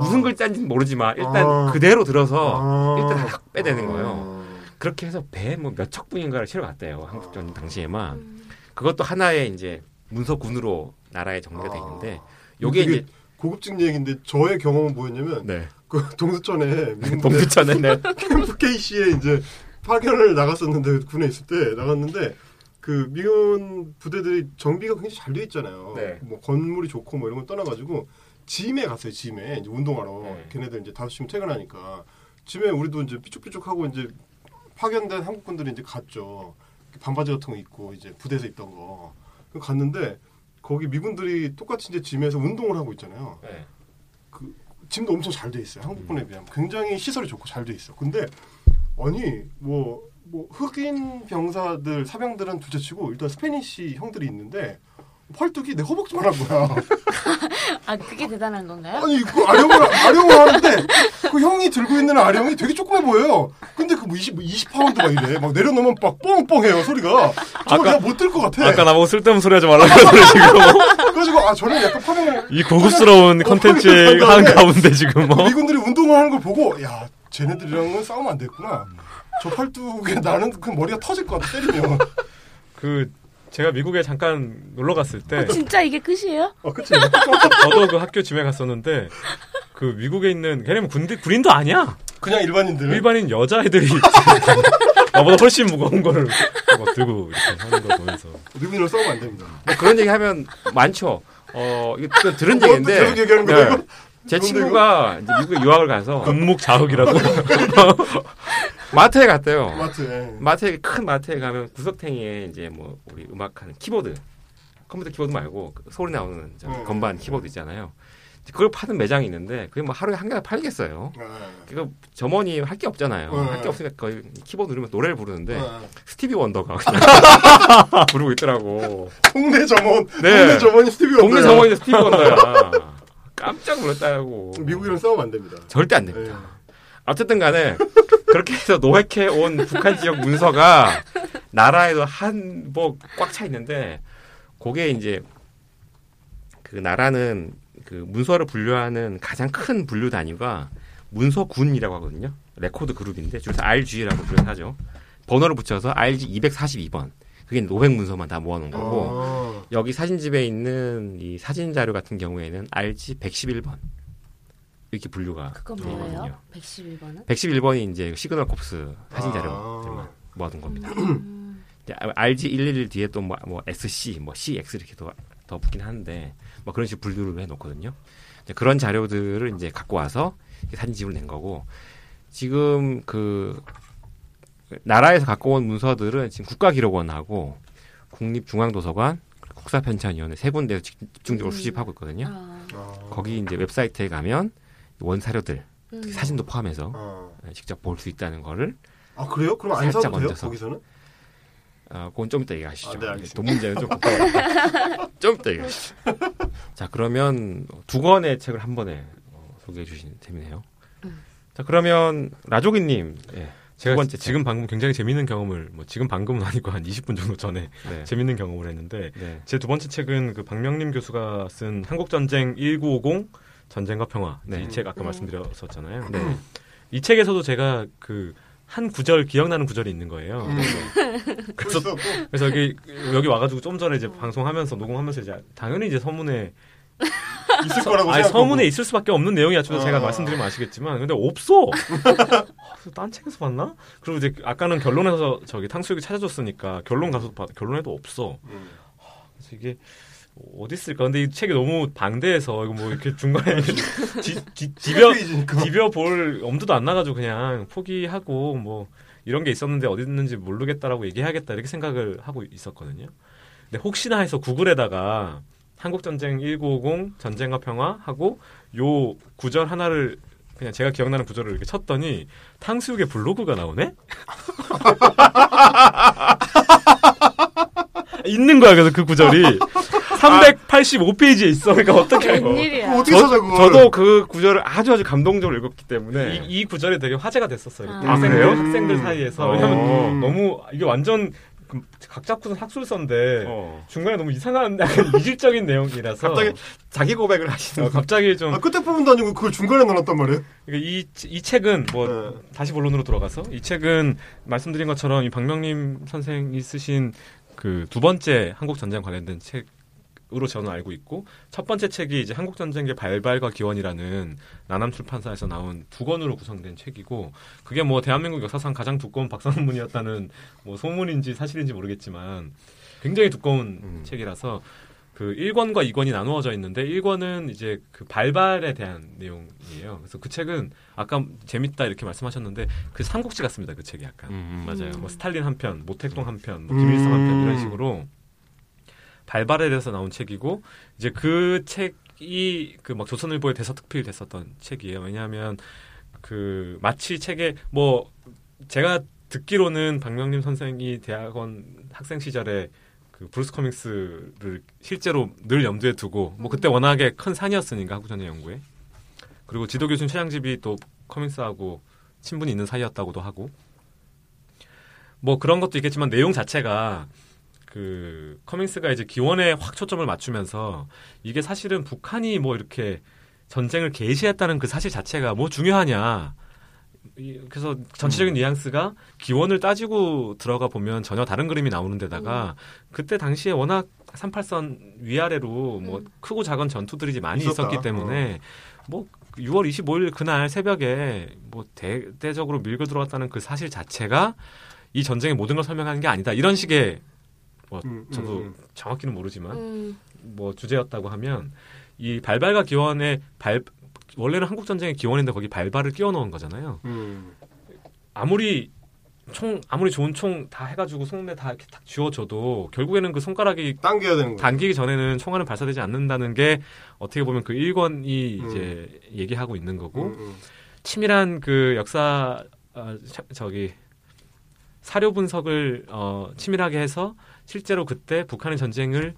Speaker 7: 무슨 글자인지는 모르지만 일단
Speaker 6: 아.
Speaker 7: 그대로 들어서
Speaker 6: 아.
Speaker 7: 일단 확 빼내는 거예요.
Speaker 6: 어.
Speaker 7: 그렇게 해서 배 뭐 몇 척분인가를 실어 갔대요. 한국 전 당시에만.
Speaker 1: 음.
Speaker 7: 그것도 하나의 이제 문서군으로 나라에 정리가 돼 있는데
Speaker 6: 아.
Speaker 7: 요게 이제
Speaker 6: 고급진 얘기인데 저의 경험은 뭐였냐면
Speaker 7: 네.
Speaker 6: 그 동두천에
Speaker 7: 동두천에 네.
Speaker 6: 캠프 KC에 이제 파견을 나갔었는데 군에 있을 때 나갔는데 그 미군 부대들이 정비가 굉장히 잘 돼 있잖아요.
Speaker 7: 네.
Speaker 6: 뭐 건물이 좋고 뭐 이런 걸 떠나가지고 짐에 갔어요. 짐에 이제 운동하러
Speaker 7: 네.
Speaker 6: 걔네들 이제 다섯 시면 퇴근하니까 짐에 우리도 이제 삐죽삐죽하고 이제 파견된 한국군들이 이제 갔죠. 반바지 같은 거 입고 이제 부대에서 입던 거그 갔는데 거기 미군들이 똑같이 이제 짐에서 운동을 하고 있잖아요.
Speaker 7: 네.
Speaker 6: 짐도 엄청 잘 돼 있어요. 한국군에 비하면 굉장히 시설이 좋고 잘 돼 있어. 근데 아니 뭐, 뭐 흑인 병사들 사병들은 둘째치고 일단 스페니시 형들이 있는데 팔뚝이 내 허벅지만 한 거야.
Speaker 1: 아 그게 대단한 건가요?
Speaker 6: 아니 그 아령을 아령을 하는데 그 형이 들고 있는 아령이 되게 조그매 보여요. 근데 그 뭐 20, 20파운드 막 이래. 막 내려놓으면 막 뻥뻥해요 소리가. 저걸 내가 못 들 것 같아.
Speaker 8: 아까 나보고 쓸데없는 소리 하지 말라고 그래 지금.
Speaker 6: 그래가지고 아 저는 약간 파병을
Speaker 8: 이 고급스러운 컨텐츠의
Speaker 6: 어,
Speaker 8: 한
Speaker 6: 네.
Speaker 8: 가운데 지금 뭐.
Speaker 6: 미군들이 운동을 하는 걸 보고 야 쟤네들이랑은 싸우면 안 됐구나. 저 팔뚝에 나는 그 머리가 터질 것 같아 때리면.
Speaker 8: 그 제가 미국에 잠깐 놀러 갔을 때
Speaker 1: 진짜 이게 끝이에요?
Speaker 6: 아 그치.
Speaker 8: 저도 그 학교 짐에 갔었는데 그 미국에 있는 걔네는 군대 군인도 아니야.
Speaker 6: 그냥 일반인들.
Speaker 8: 일반인 여자애들이 나보다 훨씬 무거운 거를 막 들고 이렇게 하는 걸 보면서
Speaker 6: 미군이랑 싸우면 안 됩니다.
Speaker 7: 뭐 그런 얘기 하면 많죠. 어, 이거 또 들은
Speaker 6: 뭐,
Speaker 7: 얘기인데.
Speaker 6: 거야, 이거?
Speaker 7: 제 친구가 이제 미국에 유학을 가서
Speaker 8: 군목 자흑이라고.
Speaker 7: 마트에 갔대요.
Speaker 6: 마트에.
Speaker 7: 마트에 큰 마트에 가면 구석탱이에 이제 뭐 우리 음악하는 키보드 컴퓨터 키보드 말고 그 소리 나오는 저
Speaker 6: 음.
Speaker 7: 건반 키보드 있잖아요. 그걸 파는 매장이 있는데 그게 뭐 하루에 한 개나 팔겠어요.
Speaker 6: 아,
Speaker 7: 그거 점원이 할 게 없잖아요.
Speaker 6: 음.
Speaker 7: 할게 없으니까 거의 키보드 누르면 노래를 부르는데
Speaker 6: 아.
Speaker 7: 스티비 원더가 그냥 부르고 있더라고.
Speaker 6: 동네 점원.
Speaker 7: 네.
Speaker 6: 동네 점원이 스티비
Speaker 7: 동네
Speaker 6: 원더야.
Speaker 7: 점원이 스티비 원더야. 깜짝 놀랐다고.
Speaker 6: 미국이랑 싸우면 안 됩니다.
Speaker 7: 절대 안
Speaker 6: 네.
Speaker 7: 됩니다. 어쨌든 간에 그렇게 해서 노획해 온 북한 지역 문서가 NARA에도 한 뭐 꽉 차 있는데 그게 이제 그 NARA는 그 문서를 분류하는 가장 큰 분류 단위가 문서군이라고 하거든요. record group인데 줄여서 RG라고 불러서 하죠. 번호를 붙여서 RG 242번. 그게 노획 문서만 다 모아놓은 거고
Speaker 6: 아.
Speaker 7: 여기 사진집에 있는 이 사진 자료 같은 경우에는 RG 111번 이렇게 분류가
Speaker 1: 그건. 뭐예요? 111번은?
Speaker 7: 111번이 이제 Signal Corps 사진
Speaker 6: 아.
Speaker 7: 자료들만 모아둔 겁니다.
Speaker 1: 음.
Speaker 7: 이제 RG 111 뒤에 또뭐 SC, 뭐 CX 이렇게 더, 더 붙긴 하는데 뭐 그런 식으로 분류를 해놓거든요. 이제 그런 자료들을 이제 갖고 와서 사진집을 낸 거고 지금 그 NARA에서 갖고 온 문서들은 지금 국가기록원하고 국립중앙도서관, 국사편찬위원회 세 군데에서 집- 집중적으로
Speaker 1: 음.
Speaker 7: 수집하고 있거든요.
Speaker 1: 아,
Speaker 6: 아.
Speaker 7: 거기 이제 웹사이트에 가면 원사료들,
Speaker 1: 음.
Speaker 7: 사진도 포함해서
Speaker 6: 아.
Speaker 7: 직접 볼 수 있다는 거를
Speaker 6: 아 그래요? 그럼 안 사도 돼요? 거기서는?
Speaker 7: 어, 그건 좀 이따 얘기하시죠.
Speaker 6: 아, 네, 알겠습니다.
Speaker 7: 돈 문제는 좀 복잡하니까. 좀 이따 얘기하시죠. 자, 그러면 두 권의 책을 한 번에 어, 소개해 주신 셈이네요.
Speaker 1: 음.
Speaker 7: 자, 그러면 라조기님, 예,
Speaker 8: 제가
Speaker 7: 두 번째
Speaker 8: 지금 방금 굉장히 재밌는 경험을 뭐 지금 방금은 아니고 한 20분 정도 전에
Speaker 7: 네.
Speaker 8: 재밌는 경험을 했는데
Speaker 7: 네.
Speaker 8: 제두 번째 책은 그 박명림 교수가 쓴 한국 전쟁 1950 전쟁과 평화
Speaker 7: 네.
Speaker 8: 이책 아까
Speaker 1: 음.
Speaker 8: 말씀드렸었잖아요.
Speaker 7: 네.
Speaker 8: 이 책에서도 제가 그 한 구절 기억나는 구절이 있는 거예요.
Speaker 6: 음.
Speaker 8: 그래서
Speaker 6: 그래서
Speaker 8: 그래서 여기 여기 와가지고 좀 전에 이제 방송하면서 녹음하면서 이제 당연히 이제 서문에
Speaker 6: 있을 거라고
Speaker 8: 아니. 서문에 있을 수밖에 없는 내용이야. 저 제가
Speaker 6: 어.
Speaker 8: 말씀드리면 아시겠지만 근데 없어. 아, 딴 책에서 봤나? 그리고 이제 아까는 결론에서 저기 탕수육이 찾아줬으니까 결론 가서 봐, 결론에도 없어.
Speaker 6: 음.
Speaker 8: 그래서 이게 어디 있을까? 근데 이 책이 너무 방대해서 이거 뭐 이렇게 중간에
Speaker 6: 페이지니까.
Speaker 8: 디벼 볼 엄두도 안 나가지고 그냥 포기하고 뭐 이런 게 있었는데 어디 있는지 모르겠다라고 얘기해야겠다 이렇게 생각을 하고 있었거든요. 근데 혹시나 해서 구글에다가 한국 전쟁 1950 전쟁과 평화 하고 요 구절 하나를 그냥 제가 기억나는 구절을 이렇게 쳤더니 탕수육의 블로그가 나오네? 있는 거야 그래서 그 구절이 385페이지에 있어. 그러니까 어떻게 해요?
Speaker 1: 웬일이야.
Speaker 6: 어떻게
Speaker 8: 저,
Speaker 6: 찾아 그걸?
Speaker 8: 저도 그 구절을 아주 아주 감동적으로 읽었기 때문에 이, 이 구절이 되게 화제가 됐었어요.
Speaker 1: 아.
Speaker 8: 학생들,
Speaker 6: 그래요?
Speaker 8: 학생들 사이에서
Speaker 6: 어.
Speaker 8: 왜냐면 너무 이게 완전 그 각자 푸는 학술서인데
Speaker 7: 어.
Speaker 8: 중간에 너무 이상한 약간 이질적인 내용이라서
Speaker 6: 갑자기
Speaker 7: 자기 고백을 하시는
Speaker 8: 어, 갑자기 좀
Speaker 6: 아, 끝에 부분도 아니고 그걸 중간에 넣어놨단 말이에요?
Speaker 8: 그러니까 이, 이 책은 뭐
Speaker 6: 네.
Speaker 8: 다시 본론으로 돌아가서 이 책은 말씀드린 것처럼 이 박명림 선생이 쓰신 그 두 번째 한국 전쟁 관련된 책으로 저는 알고 있고 첫 번째 책이 이제 한국 전쟁의 발발과 기원이라는 나남 출판사에서 나온 두 권으로 구성된 책이고 그게 뭐 대한민국 역사상 가장 두꺼운 박사논문이었다는 뭐 소문인지 사실인지 모르겠지만 굉장히 두꺼운
Speaker 7: 음.
Speaker 8: 책이라서 그 1권과 2권이 나누어져 있는데 1권은 이제 그 발발에 대한 내용이에요. 그래서 그 책은 아까 재밌다 이렇게 말씀하셨는데 그 삼국지 같습니다. 그 책이 약간.
Speaker 7: 음, 맞아요.
Speaker 8: 뭐 스탈린 한 편, 모택동 한 편, 뭐 김일성 한 편 이런 식으로 발발에 대해서 나온 책이고 이제 그 책이 그 막 조선일보에 대서특필 됐었던 책이에요. 왜냐하면 그 마치 책에 뭐 제가 듣기로는 박명림 선생이 대학원 학생 시절에 그 브루스 커밍스를 실제로 늘 염두에 두고 뭐 그때 워낙에 큰 산이었으니까 한국전쟁 연구에 그리고 지도 교수님 최장집이 또 커밍스하고 친분이 있는 사이였다고도 하고 뭐 그런 것도 있겠지만 내용 자체가 그 커밍스가 이제 기원에 확 초점을 맞추면서 이게 사실은 북한이 뭐 이렇게 전쟁을 개시했다는 그 사실 자체가 뭐 중요하냐. 이- 그래서 전체적인 뉘앙스가 기원을 따지고 들어가 보면 전혀 다른 그림이 나오는 데다가 그때 당시에 워낙 38선 위아래로 뭐
Speaker 1: 음.
Speaker 8: 크고 작은 전투들이 많이
Speaker 6: 있었다.
Speaker 8: 있었기 때문에 뭐 6월 25일 그날 새벽에 뭐 대대적으로 밀고 들어갔다는 그 사실 자체가 이 전쟁의 모든 걸 설명하는 게 아니다. 이런 식의 뭐
Speaker 6: 음,
Speaker 8: 저도
Speaker 6: 음,
Speaker 8: 정확히는 모르지만
Speaker 1: 음,
Speaker 8: 뭐 주제였다고 하면 이 발발과 기원의 발 원래는 한국 전쟁의 기원인데 거기 발발을 끼워 넣은 거잖아요.
Speaker 6: 음.
Speaker 8: 아무리 총 아무리 좋은 총 다 해가지고 손에 다 이렇게 딱 쥐어줘도 결국에는 그 손가락이
Speaker 6: 당겨야 되는.
Speaker 8: 당기기 전에는 총알은 발사되지 않는다는 게 어떻게 보면 그 1권이
Speaker 6: 음.
Speaker 8: 이제 얘기하고 있는 거고
Speaker 6: 음, 음.
Speaker 8: 치밀한 그 역사 어, 저- 저기 사료 분석을 어, 치밀하게 해서 실제로 그때 북한의 전쟁을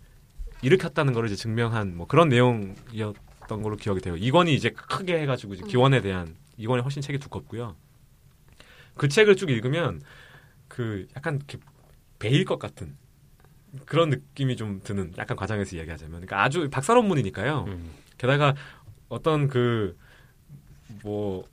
Speaker 8: 일으켰다는 걸 이제 증명한 뭐 그런 내용이었 던 걸로 기억이 돼요. 이권이 이제 크게 해가지고 이제 기원에 대한 이권이 훨씬 책이 두껍고요. 그 책을 쭉 읽으면 그 약간 이렇게 베일 것 같은 그런 느낌이 좀 드는 약간 과장해서 이야기하자면 그러니까 아주 박사 논문이니까요.
Speaker 7: 음.
Speaker 8: 게다가 어떤 그 뭐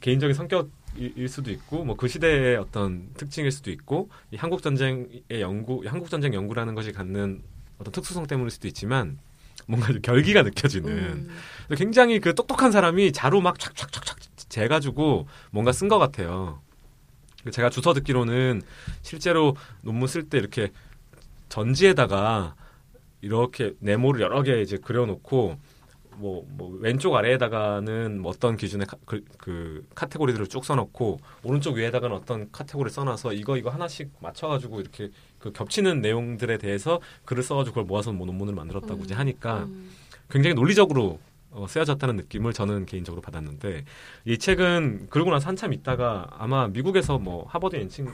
Speaker 8: 개인적인 성격이 일 수도 있고 뭐 그 시대의 어떤 특징일 수도 있고 이 한국 전쟁의 연구, 한국 전쟁 연구라는 것이 갖는 어떤 특수성 때문일 수도 있지만 뭔가 좀 결기가 느껴지는
Speaker 1: 음.
Speaker 8: 굉장히 그 똑똑한 사람이 자로 막 촥촥촥촥 재가지고 뭔가 쓴 것 같아요. 제가 주워 듣기로는 실제로 논문 쓸 때 이렇게 전지에다가 이렇게 네모를 여러 개 이제 그려놓고 뭐, 뭐 왼쪽 아래에다가는 뭐 어떤 기준의 카, 그, 그 카테고리들을 쭉 써놓고 오른쪽 위에다가는 어떤 카테고리 써놔서 이거 이거 하나씩 맞춰가지고 이렇게 그 겹치는 내용들에 대해서 글을 써가지고 그걸 모아서 뭐 논문을 만들었다고 이제 하니까
Speaker 1: 음.
Speaker 8: 굉장히 논리적으로 어, 쓰여졌다는 느낌을 저는 개인적으로 받았는데 이 책은 그러고 나서 한참 있다가 아마 미국에서 뭐 하버드 엔칭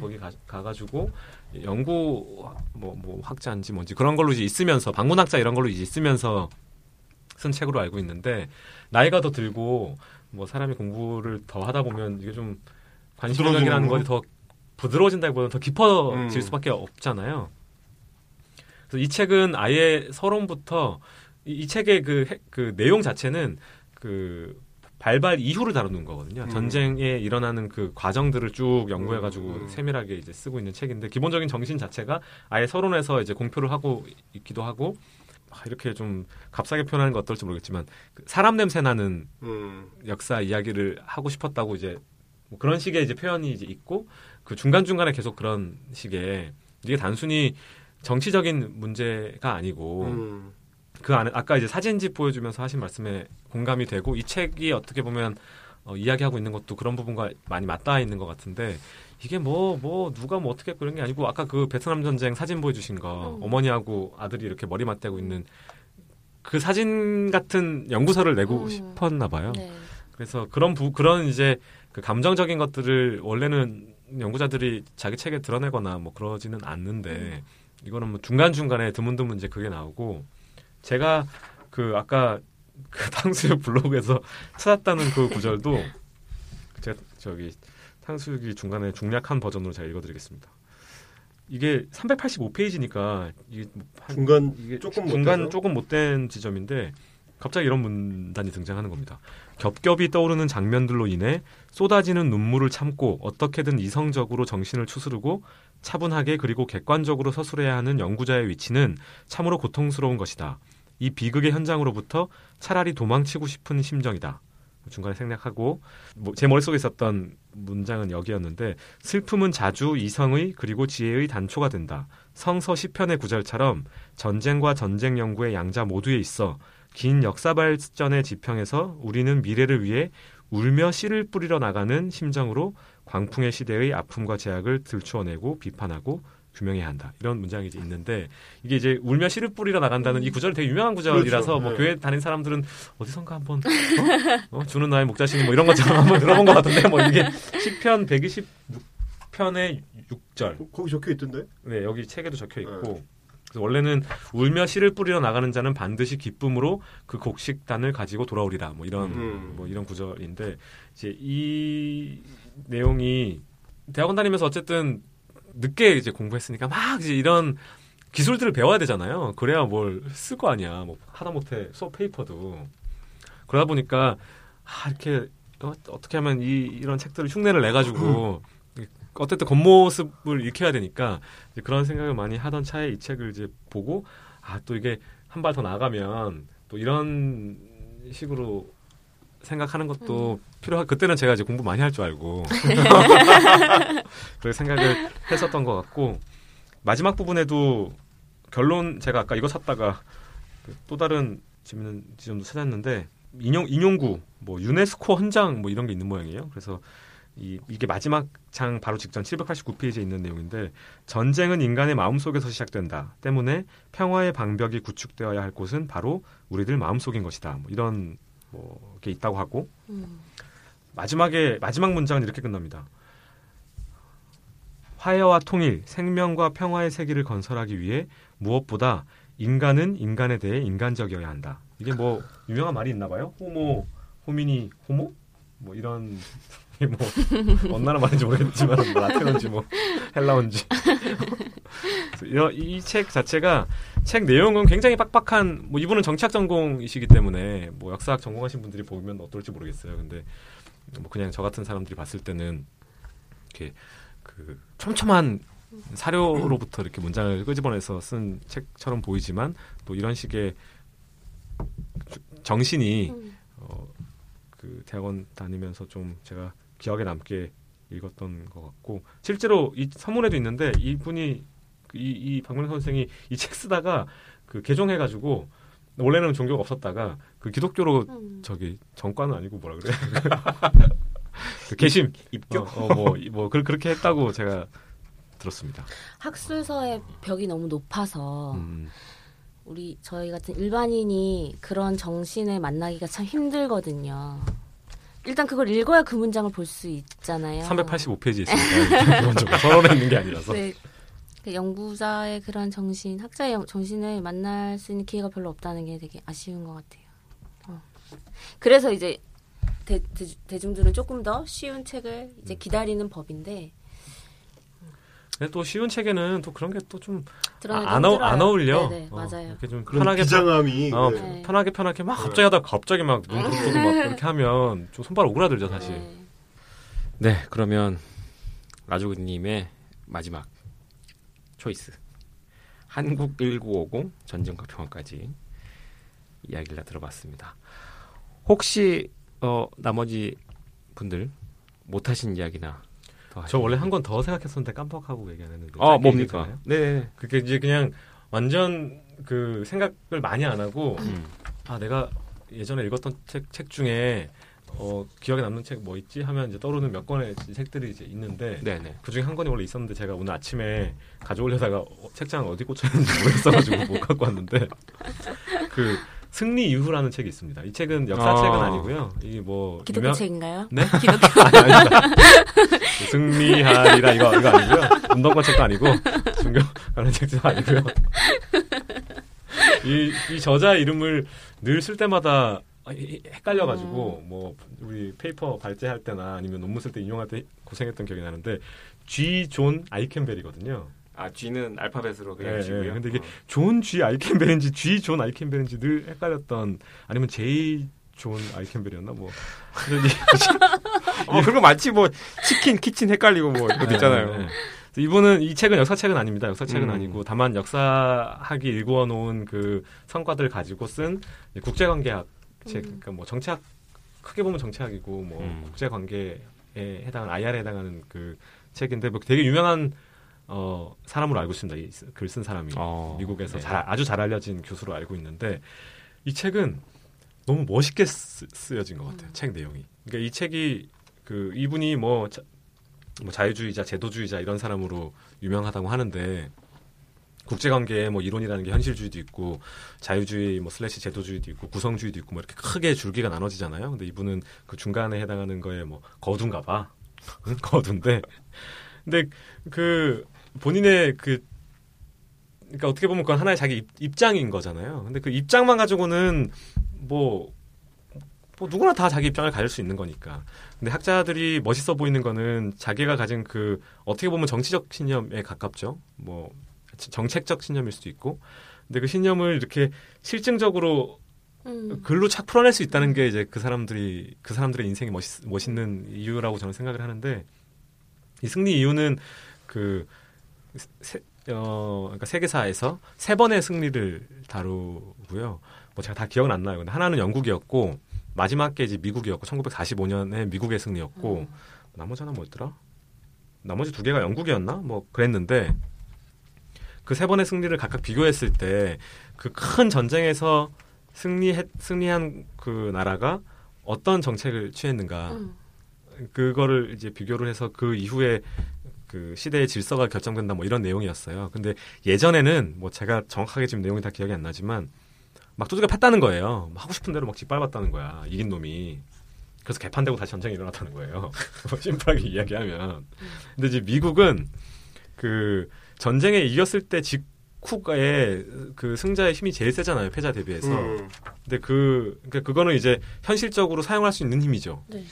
Speaker 8: 거기 가, 가가지고 연구 뭐, 뭐 학자인지 뭔지 그런 걸로 이제 있으면서 방문학자 이런 걸로 이제 있으면서 쓴 책으로 알고 있는데 나이가 더 들고 뭐 사람이 공부를 더 하다 보면 이게 좀 관심력이라는 것이 더 부드러워진다기보다는 더 깊어질
Speaker 6: 음.
Speaker 8: 수밖에 없잖아요. 그래서 이 책은 아예 서론부터 이, 이 책의 그, 해- 그 내용 자체는 그 발발 이후를 다루는 거거든요.
Speaker 6: 음.
Speaker 8: 전쟁에 일어나는 그 과정들을 쭉 연구해가지고
Speaker 6: 음, 음.
Speaker 8: 세밀하게 이제 쓰고 있는 책인데 기본적인 정신 자체가 아예 서론에서 이제 공표를 하고 있기도 하고 아, 이렇게 좀 값싸게 표현하는 거 어떨지 모르겠지만 그 사람 냄새 나는
Speaker 6: 음.
Speaker 8: 역사 이야기를 하고 싶었다고 이제 뭐 그런 식의 이제 표현이 이제 있고 그 중간 중간에 계속 그런 식의 이게 단순히 정치적인 문제가 아니고
Speaker 6: 음.
Speaker 8: 그 안에 아까 이제 사진집 보여주면서 하신 말씀에 공감이 되고 이 책이 어떻게 보면 어, 이야기하고 있는 것도 그런 부분과 많이 맞닿아 있는 것 같은데 이게 뭐뭐 누가 뭐 어떻게 그런 게 아니고 아까 그 베트남 전쟁 사진 보여주신 거
Speaker 1: 음.
Speaker 8: 어머니하고 아들이 이렇게 머리 맞대고 있는 그 사진 같은 연구서를 내고
Speaker 1: 음.
Speaker 8: 싶었나 봐요.
Speaker 1: 네.
Speaker 8: 그래서 그런 부 그런 이제 그 감정적인 것들을 원래는 연구자들이 자기 책에 드러내거나 뭐 그러지는 않는데 이거는 뭐 중간 중간에 드문드문 이제 그게 나오고 제가 그 아까 그 탕수육 블로그에서 찾았다는 그 구절도 제가 저기 탕수육이 중간에 중략한 버전으로 제가 읽어드리겠습니다. 이게 385페이지니까 이게 뭐 한-
Speaker 6: 중간
Speaker 8: 이게
Speaker 6: 조금
Speaker 8: 중간
Speaker 6: 못해서?
Speaker 8: 조금 못된 지점인데 갑자기 이런 문단이 등장하는 겁니다. 겹겹이 떠오르는 장면들로 인해 쏟아지는 눈물을 참고 어떻게든 이성적으로 정신을 추스르고 차분하게 그리고 객관적으로 서술해야 하는 연구자의 위치는 참으로 고통스러운 것이다. 이 비극의 현장으로부터 차라리 도망치고 싶은 심정이다. 중간에 생략하고 뭐, 제 머릿속에 있었던 문장은 여기였는데 슬픔은 자주 이성의 그리고 지혜의 단초가 된다. 성서 시편의 구절처럼 전쟁과 전쟁 연구의 양자 모두에 있어 긴 역사 발전의 지평에서 우리는 미래를 위해 울며 씨를 뿌리러 나가는 심정으로 광풍의 시대의 아픔과 제약을 들추어내고 비판하고 규명해야 한다. 이런 문장이 이제 있는데 이게 이제 울며 씨를 뿌리러 나간다는 이 구절이 되게 유명한 구절이라서
Speaker 6: 그렇죠.
Speaker 8: 뭐
Speaker 6: 네.
Speaker 8: 교회 다닌 사람들은 어디선가 한번 어? 어? 주는 나의 목자신이 뭐 이런 것처럼 한번 들어본 것 같은데 뭐 이게 시편 126편의 6절
Speaker 6: 거기 적혀 있던데?
Speaker 8: 네, 여기 책에도 적혀 있고.
Speaker 6: 네.
Speaker 8: 원래는 울며 씨를 뿌리러 나가는 자는 반드시 기쁨으로 그 곡식단을 가지고 돌아오리라. 뭐 이런
Speaker 6: 음.
Speaker 8: 뭐 이런 구절인데 이제 이 내용이 대학원 다니면서 어쨌든 늦게 이제 공부했으니까 막 이제 이런 기술들을 배워야 되잖아요. 그래야 뭘 쓸 거 아니야. 뭐 하다 못해 수업 페이퍼도 그러다 보니까 아, 이렇게 어, 어떻게 하면 이 이런 책들을 흉내를 내 가지고 어쨌든 겉모습을 익혀야 되니까 그런 생각을 많이 하던 차에 이 책을 이제 보고 아 또 이게 한 발 더 나가면 또 이런 식으로 생각하는 것도 필요하 그때는 제가 이제 공부 많이 할 줄 알고 그렇게 생각을 했었던 것 같고 마지막 부분에도 결론 제가 아까 이거 찾다가 그또 다른 재밌는 지점도 찾았는데 인용 인용구 뭐 유네스코 헌장 뭐 이런 게 있는 모양이에요. 그래서 이, 이게 마지막 장 바로 직전 789페이지에 있는 내용인데 전쟁은 인간의 마음속에서 시작된다. 때문에 평화의 방벽이 구축되어야 할 곳은 바로 우리들 마음속인 것이다. 뭐 이런 뭐 게 있다고 하고
Speaker 1: 음.
Speaker 8: 마지막에 마지막 문장은 이렇게 끝납니다. 화해와 통일, 생명과 평화의 세계를 건설하기 위해 무엇보다 인간은 인간에 대해 인간적이어야 한다. 이게 뭐 유명한 말이 있나 봐요. 호모, 호미니, 호모? 뭐 이런 뭐 어느 나라 말인지 모르겠지만 뭐 라틴어인지 뭐 헬라어인지 이 책 자체가 책 내용은 굉장히 빡빡한 뭐 이분은 정치학 전공이시기 때문에 뭐 역사학 전공하신 분들이 보면 어떨지 모르겠어요. 근데 뭐 그냥 저 같은 사람들이 봤을 때는 이렇게 그 촘촘한 사료로부터 이렇게 문장을 끄집어내서 쓴 책처럼 보이지만 또 이런 식의 정신이
Speaker 1: 음.
Speaker 8: 어, 그 대학원 다니면서 좀 제가 기억에 남게 읽었던 것 같고 실제로 이 서문에도 있는데 이분이 그 이, 이 박문희 선생이 이 책 쓰다가 그 개종해가지고 원래는 종교가 없었다가 그 기독교로
Speaker 1: 음.
Speaker 8: 저기 정과는 아니고 뭐라 그래 그 개심
Speaker 7: 입교?
Speaker 8: 어, 어, 뭐, 이- 뭐 그, 그렇게 했다고 제가 들었습니다.
Speaker 1: 학술서의 벽이 너무 높아서
Speaker 8: 음,
Speaker 1: 우리 저희 같은 일반인이 그런 정신을 만나기가 참 힘들거든요. 일단 그걸 읽어야 그 문장을 볼 수 있잖아요.
Speaker 8: 385페이지 있으니까 기본적으로 서론에 있는 게 아니라서
Speaker 1: 네. 그 연구자의 그런 정신, 학자의 영- 정신을 만날 수 있는 기회가 별로 없다는 게 되게 아쉬운 것 같아요. 어. 그래서 이제 대, 중들은 조금 더 쉬운 책을 이제
Speaker 8: 음.
Speaker 1: 기다리는 법인데
Speaker 8: 근데 또 쉬운 책에는 또 그런 게 또 좀
Speaker 1: 드러나기
Speaker 8: 안, 어. 안 어울려.
Speaker 1: 네네,
Speaker 8: 어,
Speaker 1: 맞아요.
Speaker 8: 이렇게 좀 편하게
Speaker 6: 비장함이
Speaker 8: 어,
Speaker 6: 그
Speaker 1: 네.
Speaker 8: 편하게 편하게 막 갑자기 하다 가 갑자기 막눈 부수고 막 이렇게 하면 좀 손발 오그라들죠 사실.
Speaker 1: 네.
Speaker 7: 네, 그러면 라조그님의 마지막 초이스. 한국 1950 전쟁과 평화까지 이야기를 다 들어봤습니다. 혹시 어 나머지 분들 못하신 이야기나 더
Speaker 8: 저 원래? 한 건 더 생각했었는데 깜빡하고 얘기 안 했는데.
Speaker 7: 어
Speaker 8: 짧게
Speaker 7: 뭡니까? 네.
Speaker 8: 그게 이제 그냥 완전 그 생각을 많이 안 하고
Speaker 7: 음.
Speaker 8: 아 내가 예전에 읽었던 책, 책 중에 어 기억에 남는 책 뭐 있지 하면 이제 떠오르는 몇 권의 책들이 이제 있는데
Speaker 7: 네네.
Speaker 8: 그 중에 한 권이 원래 있었는데 제가 오늘 아침에 가져오려다가 어, 책장 어디 꽂혀있는지 모르겠어가지고 못 갖고 왔는데 그 승리 이후라는 책이 있습니다. 이 책은 역사책은
Speaker 7: 아.
Speaker 8: 아니고요. 이뭐
Speaker 1: 기독교 책인가요?
Speaker 8: 네?
Speaker 1: 기독교
Speaker 8: 아니. 그 승리하리라 이거 이거 아니고요. 운동권 책도 아니고 종교 관련 책도 아니고요. 이, 이 저자 이름을 늘 쓸 때마다 헷갈려가지고 뭐 우리 페이퍼 발제할 때나 아니면 논문 쓸 때 인용할 때 고생했던 기억이 나는데 G 존 아이켄베리거든요.
Speaker 7: 아 G는 알파벳으로
Speaker 8: 그냥 치고요. 근데 이게
Speaker 7: 어.
Speaker 8: 존 G 아이켄베리인지 G 존 아이켄베리인지 늘 헷갈렸던 아니면 J 존 아이켄베리였나 뭐.
Speaker 7: 어, 그런 거 많지 뭐 치킨 키친 헷갈리고 뭐 이것도 있잖아요.
Speaker 8: 네, 네. 그래서 이분은 이 책은 역사책은 아닙니다. 역사책은
Speaker 7: 음.
Speaker 8: 아니고 다만 역사학이 일구어 놓은 그 성과들을 가지고 쓴 국제관계학 책,
Speaker 1: 음.
Speaker 8: 그러니까 뭐 정치학 크게 보면 정치학이고 뭐
Speaker 7: 음.
Speaker 8: 국제관계에 해당하는 IR에 해당하는 그 책인데 뭐 되게 유명한 어 사람으로 알고 있습니다. 이글쓴 사람이
Speaker 7: 어,
Speaker 8: 미국에서
Speaker 7: 네.
Speaker 8: 잘 아주 잘 알려진 교수로 알고 있는데 이 책은 너무 멋있게 쓰, 쓰여진 것 같아요. 책 내용이. 그러니까 이 책이 그 이분이 뭐, 자, 뭐 자유주의자, 제도주의자 이런 사람으로 유명하다고 하는데 국제관계에 뭐 이론이라는 게 현실주의도 있고 자유주의 뭐 슬래시 제도주의도 있고 구성주의도 있고 뭐 이렇게 크게 줄기가 나눠지잖아요. 근데 이분은 그 중간에 해당하는 거에 뭐 거둔가 봐. 응? 거둔데 근데 그 본인의 그 그러니까 어떻게 보면 그건 하나의 자기 입, 입장인 거잖아요. 근데 그 입장만 가지고는 뭐, 뭐 누구나 다 자기 입장을 가질 수 있는 거니까. 근데 학자들이 멋있어 보이는 거는 자기가 가진 그 어떻게 보면 정치적 신념에 가깝죠. 뭐 정책적 신념일 수도 있고. 근데 그 신념을 이렇게 실증적으로
Speaker 1: 음.
Speaker 8: 글로 착 풀어낼 수 있다는 게 이제 그 사람들이 그 사람들의 인생이 멋있, 멋있는 이유라고 저는 생각을 하는데 이 승리 이유는 그 세, 어, 그러니까 세계사에서 세 번의 승리를 다루고요. 뭐 제가 다 기억은 안 나요. 근데 하나는 영국이었고 마지막 게 이제 미국이었고 1945년에 미국의 승리였고 나머지 하나 뭐였더라? 나머지 두 개가 영국이었나? 뭐 그랬는데 그 세 번의 승리를 각각 비교했을 때 그 큰 전쟁에서 승리했, 승리한 그 나라가 어떤 정책을 취했는가
Speaker 1: 음.
Speaker 8: 그거를 이제 비교를 해서 그 이후에 그 시대의 질서가 결정된다 뭐 이런 내용이었어요. 근데 예전에는 뭐 제가 정확하게 지금 내용이 다 기억이 안 나지만 막 두들겨 팼다는 거예요. 막 하고 싶은 대로 막 짓밟았다는 거야. 이긴 놈이. 그래서 개판되고 다시 전쟁이 일어났다는 거예요. 뭐 심플하게 이야기하면. 근데 이제 미국은 그 전쟁에 이겼을 때 직후에 그 승자의 힘이 제일 세잖아요. 패자 대비해서.
Speaker 6: 음.
Speaker 8: 근데 그, 그러니까 그거는 이제 현실적으로 사용할 수 있는 힘이죠.
Speaker 1: 네.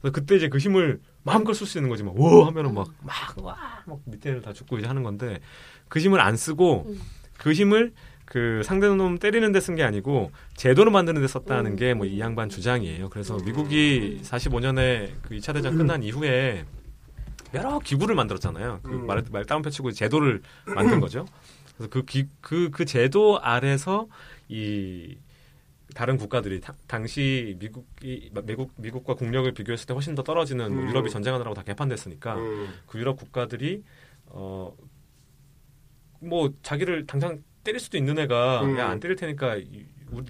Speaker 8: 그래서 그때 이제 그 힘을 마음껏 쓸 수 있는 거지. 막, 오! 하면은 막, 막, 와! 막 밑에를 다 죽고 이제 하는 건데, 그 힘을 안 쓰고,
Speaker 1: 음.
Speaker 8: 그 힘을 그 상대놈 때리는 데 쓴 게 아니고 제도를 만드는 데 썼다는 게 뭐 이 양반 주장이에요. 그래서 미국이 45년에 그 2차 대전 끝난 이후에 여러 기구를 만들었잖아요. 그
Speaker 6: 음.
Speaker 8: 말, 말 다운 펴치고 제도를 만든 거죠. 그래서 그, 기, 그, 그 제도 아래서 이 다른 국가들이 다- 당시 미국이 미국 미국과 국력을 비교했을 때 훨씬 더 떨어지는 뭐
Speaker 6: 음.
Speaker 8: 유럽이 전쟁하느라고 다 개판됐으니까
Speaker 6: 음.
Speaker 8: 그 유럽 국가들이 어 뭐 자기를 당장 때릴 수도 있는 애가
Speaker 6: 음.
Speaker 8: 야안 때릴 테니까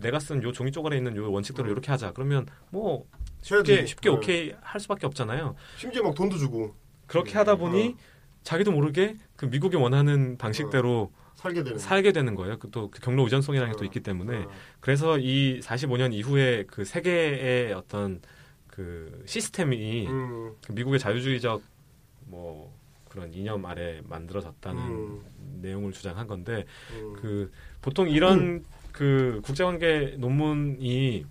Speaker 8: 내가 쓴 요 종이 쪼가리에 있는 요 원칙대로
Speaker 6: 음.
Speaker 8: 이렇게 하자. 그러면 뭐. 쉽게 쉽게
Speaker 6: 네.
Speaker 8: 오케이 할 수밖에 없잖아요.
Speaker 6: 심지어 막 돈도 주고
Speaker 8: 그렇게 하다 보니
Speaker 6: 어.
Speaker 8: 자기도 모르게 그 미국이 원하는 방식대로
Speaker 6: 살게 되는.
Speaker 8: 살게 되는 거예요. 그또그 경로 의존성이라는 게또
Speaker 6: 어.
Speaker 8: 있기 때문에
Speaker 6: 어.
Speaker 8: 그래서 이 45년 이후에 그 세계의 어떤 그 시스템이
Speaker 6: 음.
Speaker 8: 그 미국의 자유주의적 뭐 그런 이념 아래 만들어졌다는
Speaker 6: 음.
Speaker 8: 내용을 주장한 건데
Speaker 6: 음.
Speaker 8: 그 보통 이런 그 국제관계 논문이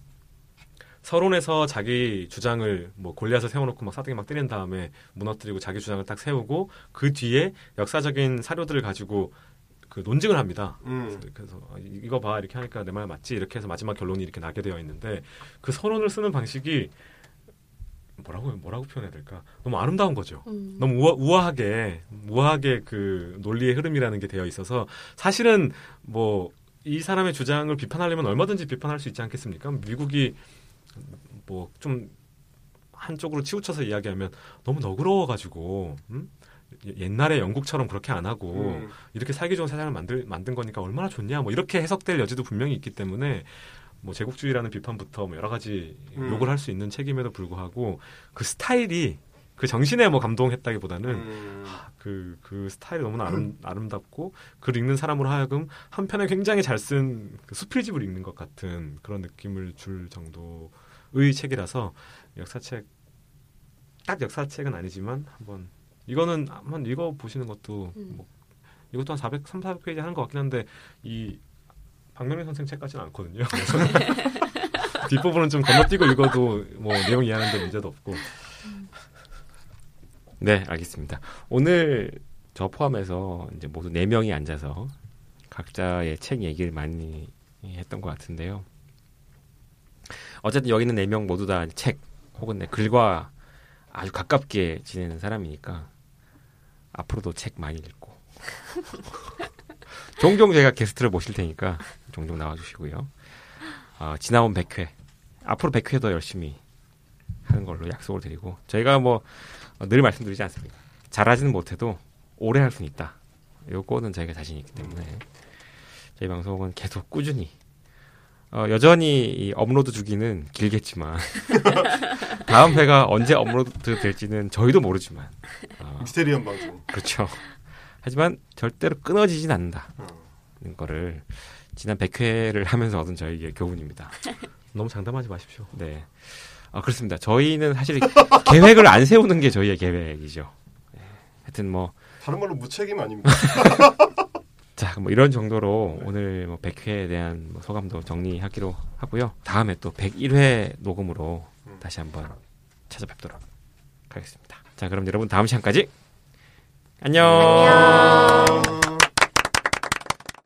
Speaker 8: 서론에서 자기 주장을 뭐 골리앗을 세워놓고 막 사등에 막 때린 다음에 무너뜨리고 자기 주장을 딱 세우고 그 뒤에 역사적인 사료들을 가지고 그 논증을 합니다.
Speaker 6: 음.
Speaker 8: 그래서 아, 이- 이거 봐 이렇게 하니까 내 말 맞지 이렇게 해서 마지막 결론이 이렇게 나게 되어 있는데 그 서론을 쓰는 방식이 뭐라고 뭐라고 표현해야 될까 너무 아름다운 거죠.
Speaker 1: 음.
Speaker 8: 너무 우아, 우아하게 우아하게 그 논리의 흐름이라는 게 되어 있어서 사실은 뭐 이 사람의 주장을 비판하려면 얼마든지 비판할 수 있지 않겠습니까? 미국이 뭐 좀 한쪽으로 치우쳐서 이야기하면 너무 너그러워가지고 음? 옛날에 영국처럼 그렇게 안 하고
Speaker 6: 음.
Speaker 8: 이렇게 살기 좋은 세상을 만들 만든 거니까 얼마나 좋냐 뭐 이렇게 해석될 여지도 분명히 있기 때문에 뭐 제국주의라는 비판부터 뭐 여러 가지
Speaker 6: 음.
Speaker 8: 욕을 할 수 있는 책임에도 불구하고 그 스타일이 그 정신에 뭐 감동했다기보다는
Speaker 6: 음.
Speaker 8: 그, 그 스타일이 너무나 아름, 아름답고 글 읽는 사람으로 하여금 한편에 굉장히 잘 쓴 그 수필집을 읽는 것 같은 그런 느낌을 줄 정도의 책이라서 역사책 딱 역사책은 아니지만 한번 이거는 한번 읽어 보시는 것도
Speaker 1: 음.
Speaker 8: 뭐 이것도 한 400, 3, 400페이지 하는 것 같긴 한데 이 박명민 선생 책 같지는 않거든요. 뒷부분은 좀 건너뛰고 읽어도 뭐 내용 이해하는데 문제도 없고
Speaker 7: 네, 알겠습니다. 오늘 저 포함해서 이제 모두 네 명이 앉아서 각자의 책 얘기를 많이 했던 것 같은데요. 어쨌든 여기 있는 네 명 모두 다 책 혹은 내 글과 아주 가깝게 지내는 사람이니까 앞으로도 책 많이 읽고 종종 제가 게스트를 모실 테니까 종종 나와주시고요. 어, 지나온 100회 앞으로 100회 더 열심히 하는 걸로 약속을 드리고 저희가 뭐 어, 늘 말씀드리지 않습니까? 잘하지는 못해도 오래 할 수는 있다. 요거는 저희가 자신이 있기 때문에 저희 방송은 계속 꾸준히 어, 여전히 이 업로드 주기는 길겠지만 다음 회가 언제 업로드 될지는 저희도 모르지만 어,
Speaker 6: 미스테리한 방송.
Speaker 7: 그렇죠. 하지만 절대로 끊어지진 않는다는
Speaker 6: 어.
Speaker 7: 거를 지난 100회를 하면서 얻은 저희의 교훈입니다.
Speaker 8: 너무 장담하지 마십시오.
Speaker 7: 네. 아, 그렇습니다. 저희는 사실 계획을 안 세우는 게 저희의 계획이죠. 네. 하여튼 뭐,
Speaker 6: 다른 말로 무책임 아닙니까?
Speaker 7: 자, 뭐 이런 정도로 오늘 뭐 100회에 대한 뭐 소감도 정리하기로 하고요. 다음에 또 101회 녹음으로
Speaker 6: 음.
Speaker 7: 다시 한번 찾아뵙도록 하겠습니다. 자, 그럼 여러분 다음 시간까지 안녕.
Speaker 1: 안녕.